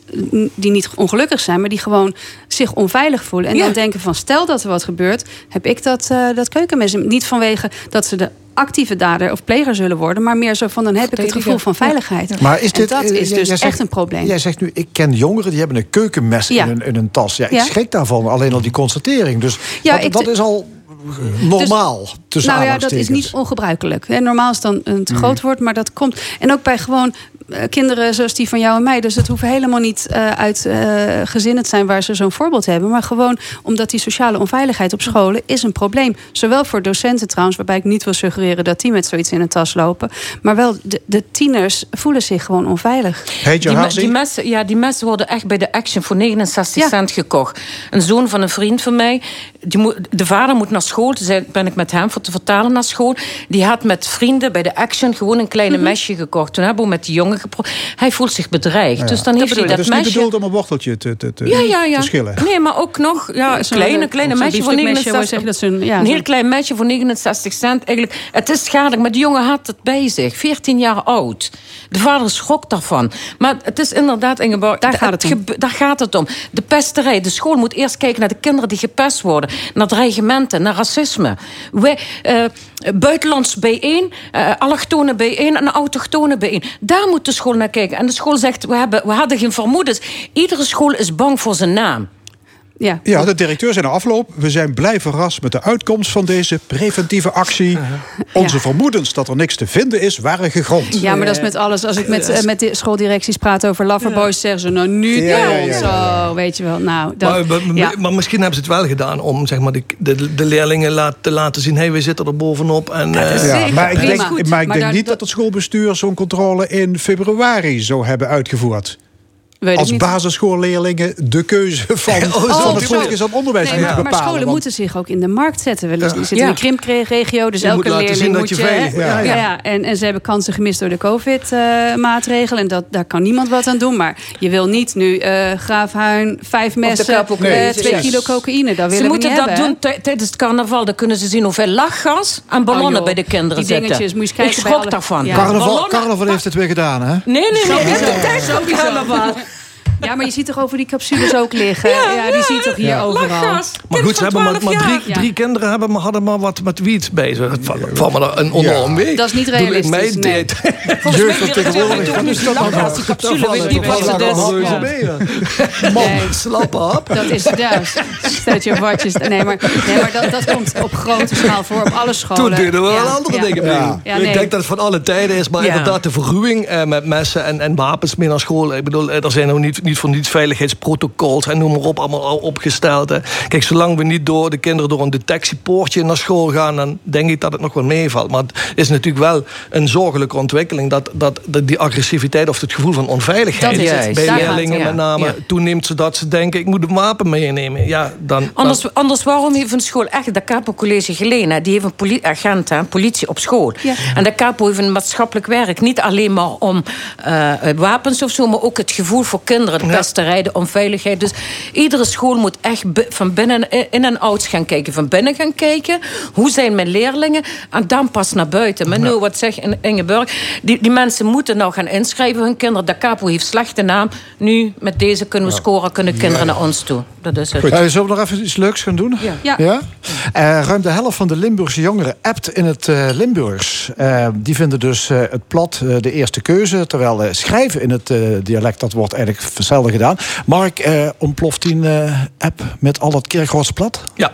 [SPEAKER 13] die niet ongelukkig zijn, maar die gewoon zich onveilig voelen. En dan denken van stel dat er wat gebeurt, heb ik dat, uh, dat keukenmes. Niet vanwege dat ze de actieve dader of pleger zullen worden, maar meer zo van dan heb ik het gevoel van veiligheid.
[SPEAKER 1] Maar is dit,
[SPEAKER 13] en dat is dus echt een probleem.
[SPEAKER 1] Jij zegt nu, ik ken jongeren die hebben een keukenmes in, hun, in hun tas. Ja, ik schrik daarvan, alleen al die constatering. Dus ja, dat, dat is al normaal. Dus,
[SPEAKER 13] nou ja, dat is niet ongebruikelijk. Normaal is dan een te groot woord, maar dat komt. En ook bij gewoon eh, kinderen zoals die van jou en mij. Dus het hoeft helemaal niet uh, uit uh, gezinnen te zijn waar ze zo'n voorbeeld hebben. Maar gewoon omdat die sociale onveiligheid op scholen is een probleem. Zowel voor docenten trouwens, waarbij ik niet wil suggereren dat die met zoiets in een tas lopen. Maar wel de, de tieners voelen zich gewoon onveilig.
[SPEAKER 12] Die, die messen, ja, die messen worden echt bij de Action voor 69 cent gekocht. Een zoon van een vriend van mij, die moet, de vader moet naar school. Dus ben ik met hem voor te vertalen naar school. Die had met vrienden bij de Action gewoon een kleine mhm. mesje gekocht. Toen hebben we met die jongen hij voelt zich bedreigd. Dus dan heeft hij dat
[SPEAKER 1] dus
[SPEAKER 12] mesje...
[SPEAKER 1] niet bedoeld om een worteltje te, te, te, ja, ja, ja. te schillen?
[SPEAKER 12] Nee, maar ook nog ja, een kleine, kleine mesje voor 69 cent. Een, ja, een heel klein mesje voor 69 cent. Eigenlijk, het is schadelijk, maar die jongen had het bij zich. 14 jaar oud. De vader schrok daarvan. Maar het is inderdaad, Ingeborg... Daar gaat het, om. Daar gaat het om. De pesterij. De school moet eerst kijken naar de kinderen die gepest worden. Naar dreigementen, naar racisme. Wij, uh, buitenlands bijeen, uh, allochtonen bijeen en autochtonen bijeen. Daar moet de school naar kijken. En de school zegt, we, hebben, we hadden geen vermoedens. Iedere school is bang voor zijn naam.
[SPEAKER 1] Ja. ja, de directeur zei na afloop... we zijn blij verrast met de uitkomst van deze preventieve actie. Onze vermoedens dat er niks te vinden is, waren gegrond.
[SPEAKER 13] Ja, maar dat is met alles. Als ik met, uh, met de schooldirecties praat over loverboys... zeggen ze nou nu ja, zo, weet je wel. Nou,
[SPEAKER 14] dat, maar, maar, misschien hebben ze het wel gedaan... om zeg maar, de, de, de leerlingen laat, te laten zien... hé, hey, we zitten er bovenop. En,
[SPEAKER 1] uh, maar ik denk, maar ik denk niet dat het schoolbestuur... zo'n controle in februari zou hebben uitgevoerd als basisschoolleerlingen de keuze van, oh, van het aan onderwijs nee, moeten
[SPEAKER 13] bepalen. Maar scholen moeten zich ook in de markt zetten. We zitten in een krimpregio, dus elke leerling moet je... je ja, ja. En, en ze hebben kansen gemist door de covid-maatregelen. en dat, daar kan niemand wat aan doen. Maar je wil niet nu uh, graafhuin, vijf messen, uh, twee kilo cocaïne. Dat willen
[SPEAKER 12] ze moeten dat doen tijdens het carnaval. Dan kunnen ze zien hoeveel lachgas en ballonnen oh, bij de kinderen
[SPEAKER 13] die dingetjes, moet je kijken
[SPEAKER 12] Ik schrok daarvan.
[SPEAKER 1] Carnaval, carnaval heeft het weer gedaan, hè?
[SPEAKER 12] Nee, nee, nee. Het is tijd voor carnaval.
[SPEAKER 13] Ja, maar je ziet toch over die capsules ook liggen? Ja, die zie je toch hier overal?
[SPEAKER 14] Maar goed, ze hebben maar, maar drie, drie kinderen hebben, maar hadden maar wat met wiet bezig. Het valt me een enorm.
[SPEAKER 13] Dat is niet realistisch. Mij
[SPEAKER 14] nee. Tegenwoordig.
[SPEAKER 12] Wat is dat nou? Die capsule niet wat
[SPEAKER 14] het is. Man, slap op.
[SPEAKER 13] Dat is juist. Stel je watjes. Nee, maar, nee, maar dat, dat komt op grote schaal voor, op alle scholen.
[SPEAKER 14] Toen deden we wel andere dingen Ik denk dat het van alle tijden is, maar inderdaad de verruwing eh, met messen en, en wapens meer naar school. Ik bedoel, er zijn nog niet niet voor niets veiligheidsprotocols en noem maar op, allemaal al opgesteld. Hè. Kijk, zolang we niet door de kinderen door een detectiepoortje naar school gaan, dan denk ik dat het nog wel meevalt. Maar het is natuurlijk wel een zorgelijke ontwikkeling dat, dat, die agressiviteit of het gevoel van onveiligheid bij leerlingen met name toeneemt, zodat ze denken: ik moet een wapen meenemen. Ja, dan,
[SPEAKER 12] anders, anders waarom heeft een school echt de Capo College geleden? Die heeft een poli agent, hè, politie op school. En de Capo heeft een maatschappelijk werk. Niet alleen maar om uh, wapens of zo, maar ook het gevoel voor kinderen de pesterij, de onveiligheid. Dus iedere school moet echt van binnen in en out gaan kijken. Van binnen gaan kijken. Hoe zijn mijn leerlingen? En dan pas naar buiten. Maar nu, wat zegt Ingeborg? Die, die mensen moeten nou gaan inschrijven, hun kinderen. De capo heeft slechte naam. Nu, met deze kunnen we scoren, kunnen kinderen naar ons toe. Dat is het.
[SPEAKER 2] Goed. Uh, zullen we nog even iets leuks gaan doen?
[SPEAKER 12] Ja.
[SPEAKER 2] ja? Uh, ruim de helft van de Limburgse jongeren appt in het uh, Limburgs. die vinden dus het plat de eerste keuze. Terwijl schrijven in het dialect, dat wordt eigenlijk zelden gedaan. Mark, ontploft die app met al het Kirchhoffs plat?
[SPEAKER 14] Ja.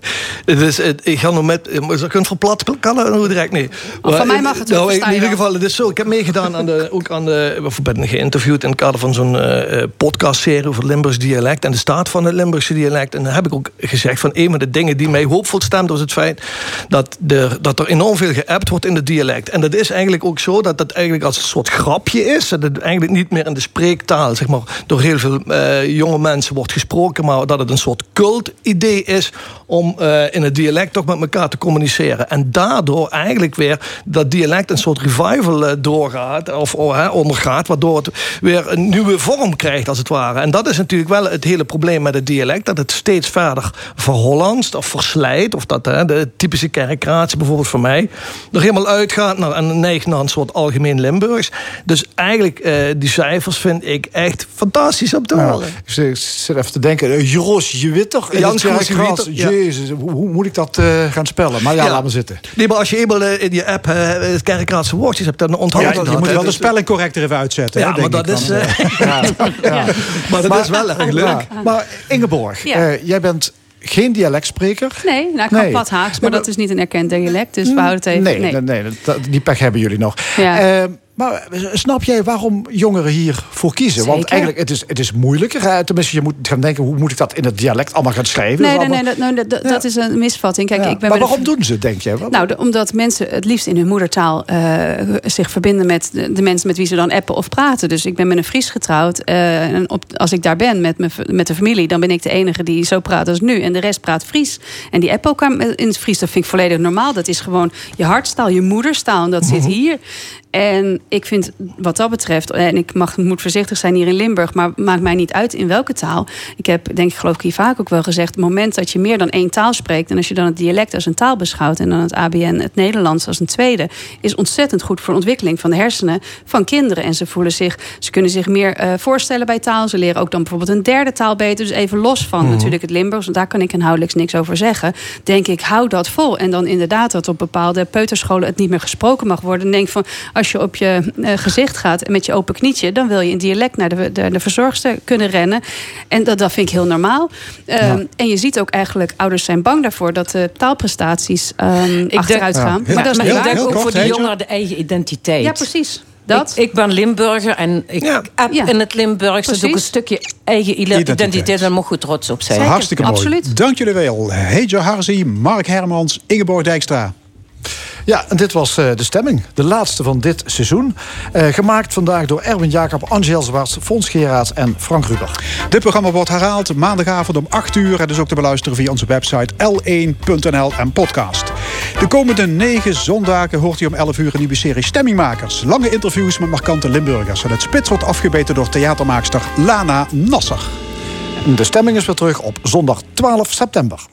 [SPEAKER 14] Dus ik ga nog met. Je kunt van plat kan hoe direct niet.
[SPEAKER 13] Maar, van mij mag het
[SPEAKER 14] nou, In ieder geval, het is zo. Ik heb meegedaan aan de, ook aan de. We ben geïnterviewd in het kader van zo'n uh, podcastserie over Limburgs dialect en de staat van het Limburgse dialect. En dan heb ik ook gezegd van een van de dingen die mij hoopvol stemt, was het feit dat, de, dat er enorm veel geappt wordt in het dialect. En dat is eigenlijk ook zo dat dat eigenlijk als een soort grapje is. Dat het eigenlijk niet meer in de spreektaal, zeg maar, door heel veel uh, jonge mensen wordt gesproken, maar dat het een soort cult-idee is om uh, in het dialect toch met elkaar te communiceren. En daardoor eigenlijk weer dat dialect een soort revival uh, doorgaat of uh, ondergaat, waardoor het weer een nieuwe vorm krijgt als het ware. En dat is natuurlijk wel het hele probleem met het dialect, dat het steeds verder verhollandst of verslijt, of dat de typische kerkratie bijvoorbeeld voor mij er helemaal uitgaat naar, en neigt naar een soort algemeen Limburgs. Dus eigenlijk die cijfers vind ik echt fantastisch op te.
[SPEAKER 2] Ja, ik zit even te denken, Jos, je weet toch?
[SPEAKER 14] Jans,
[SPEAKER 2] hoe, hoe, moet ik dat uh, gaan spellen? Maar ja, ja, laat maar zitten.
[SPEAKER 14] Nee, maar als je eenmaal uh, in je app uh, het kerkraatse woordjes hebt, dan onthoud
[SPEAKER 1] ja,
[SPEAKER 14] je dat.
[SPEAKER 1] Je moet wel
[SPEAKER 14] dus,
[SPEAKER 1] de spelling correct er even uitzetten.
[SPEAKER 14] Ja,
[SPEAKER 1] hè,
[SPEAKER 14] maar, dat is, maar dat maar, is wel erg leuk.
[SPEAKER 2] Maar Ingeborg, jij bent geen dialectspreker?
[SPEAKER 13] Nee, nou, ik kan nee. plat Haags, maar, dat is niet een erkend dialect. Dus we houden het even...
[SPEAKER 2] Nee, nee. nee dat, die pech hebben jullie nog. Ja. Maar snap jij waarom jongeren hiervoor kiezen?
[SPEAKER 13] Zeker.
[SPEAKER 2] Want eigenlijk, het is, het is moeilijker. Hè? Tenminste, je moet gaan denken, hoe moet ik dat in het dialect allemaal gaan schrijven?
[SPEAKER 13] Nee, nee, nee, dat, nou, dat, ja. dat, is een misvatting. Kijk,
[SPEAKER 2] ja.
[SPEAKER 13] ik ben
[SPEAKER 2] maar waarom de... doen ze, denk jij?
[SPEAKER 13] Nou, de, omdat mensen het liefst in hun moedertaal uh, zich verbinden met de, de, mensen met wie ze dan appen of praten. Dus ik ben met een Fries getrouwd. Uh, en op, als ik daar ben met, me, met de familie, dan ben ik de enige die zo praat als nu. En de rest praat Fries. En die app ook in het Fries, dat vind ik volledig normaal. Dat is gewoon je hartstaal, je moederstaal. En dat zit hier. En ik vind wat dat betreft, en ik mag, moet voorzichtig zijn hier in Limburg, maar maakt mij niet uit in welke taal. Ik heb, denk ik, geloof ik hier vaak ook wel gezegd, het moment dat je meer dan één taal spreekt en als je dan het dialect als een taal beschouwt en dan het ABN, het Nederlands als een tweede, is ontzettend goed voor de ontwikkeling van de hersenen van kinderen. En ze voelen zich, ze kunnen zich meer uh, voorstellen bij taal. Ze leren ook dan bijvoorbeeld een derde taal beter. Dus even los van mm. natuurlijk het Limburgs, want daar kan ik inhoudelijk niks over zeggen. Denk ik, hou dat vol. En dan inderdaad dat op bepaalde peuterscholen het niet meer gesproken mag worden. denk van, als je op je uh, gezicht gaat met je open knietje, dan wil je in dialect naar de, de, de verzorgster kunnen rennen. En dat, dat vind ik heel normaal. Um, ja. En je ziet ook eigenlijk, ouders zijn bang daarvoor dat de taalprestaties um, ik achteruit denk, gaan.
[SPEAKER 12] Ja. Maar, dat is ik denk ook kort, voor de jongeren de eigen identiteit.
[SPEAKER 13] Ja, precies. Dat?
[SPEAKER 12] Ik, ik, ben Limburger en ik ja. in het Limburgs. Dus ook een stukje eigen identiteit. identiteit. Daar mogen we trots op zijn.
[SPEAKER 1] Zeker. Hartstikke mooi.
[SPEAKER 13] Absoluut.
[SPEAKER 1] Dank jullie wel. Heja Harzi, Mark Hermans, Ingeborg Dijkstra.
[SPEAKER 2] Ja, en dit was uh, de stemming. De laatste van dit seizoen. Uh, gemaakt vandaag door Erwin Jacob, Angel Zwarts, Fons Geraerts en Frank Ruber.
[SPEAKER 1] Dit programma wordt herhaald maandagavond om 8 uur. En dus ook te beluisteren via onze website l1.nl en podcast. De komende negen zondagen hoort u om 11 uur een nieuwe serie Stemmingmakers. Lange interviews met markante Limburgers. En het spits wordt afgebeten door theatermaakster Lana Nasser.
[SPEAKER 2] De stemming is weer terug op zondag 12 september.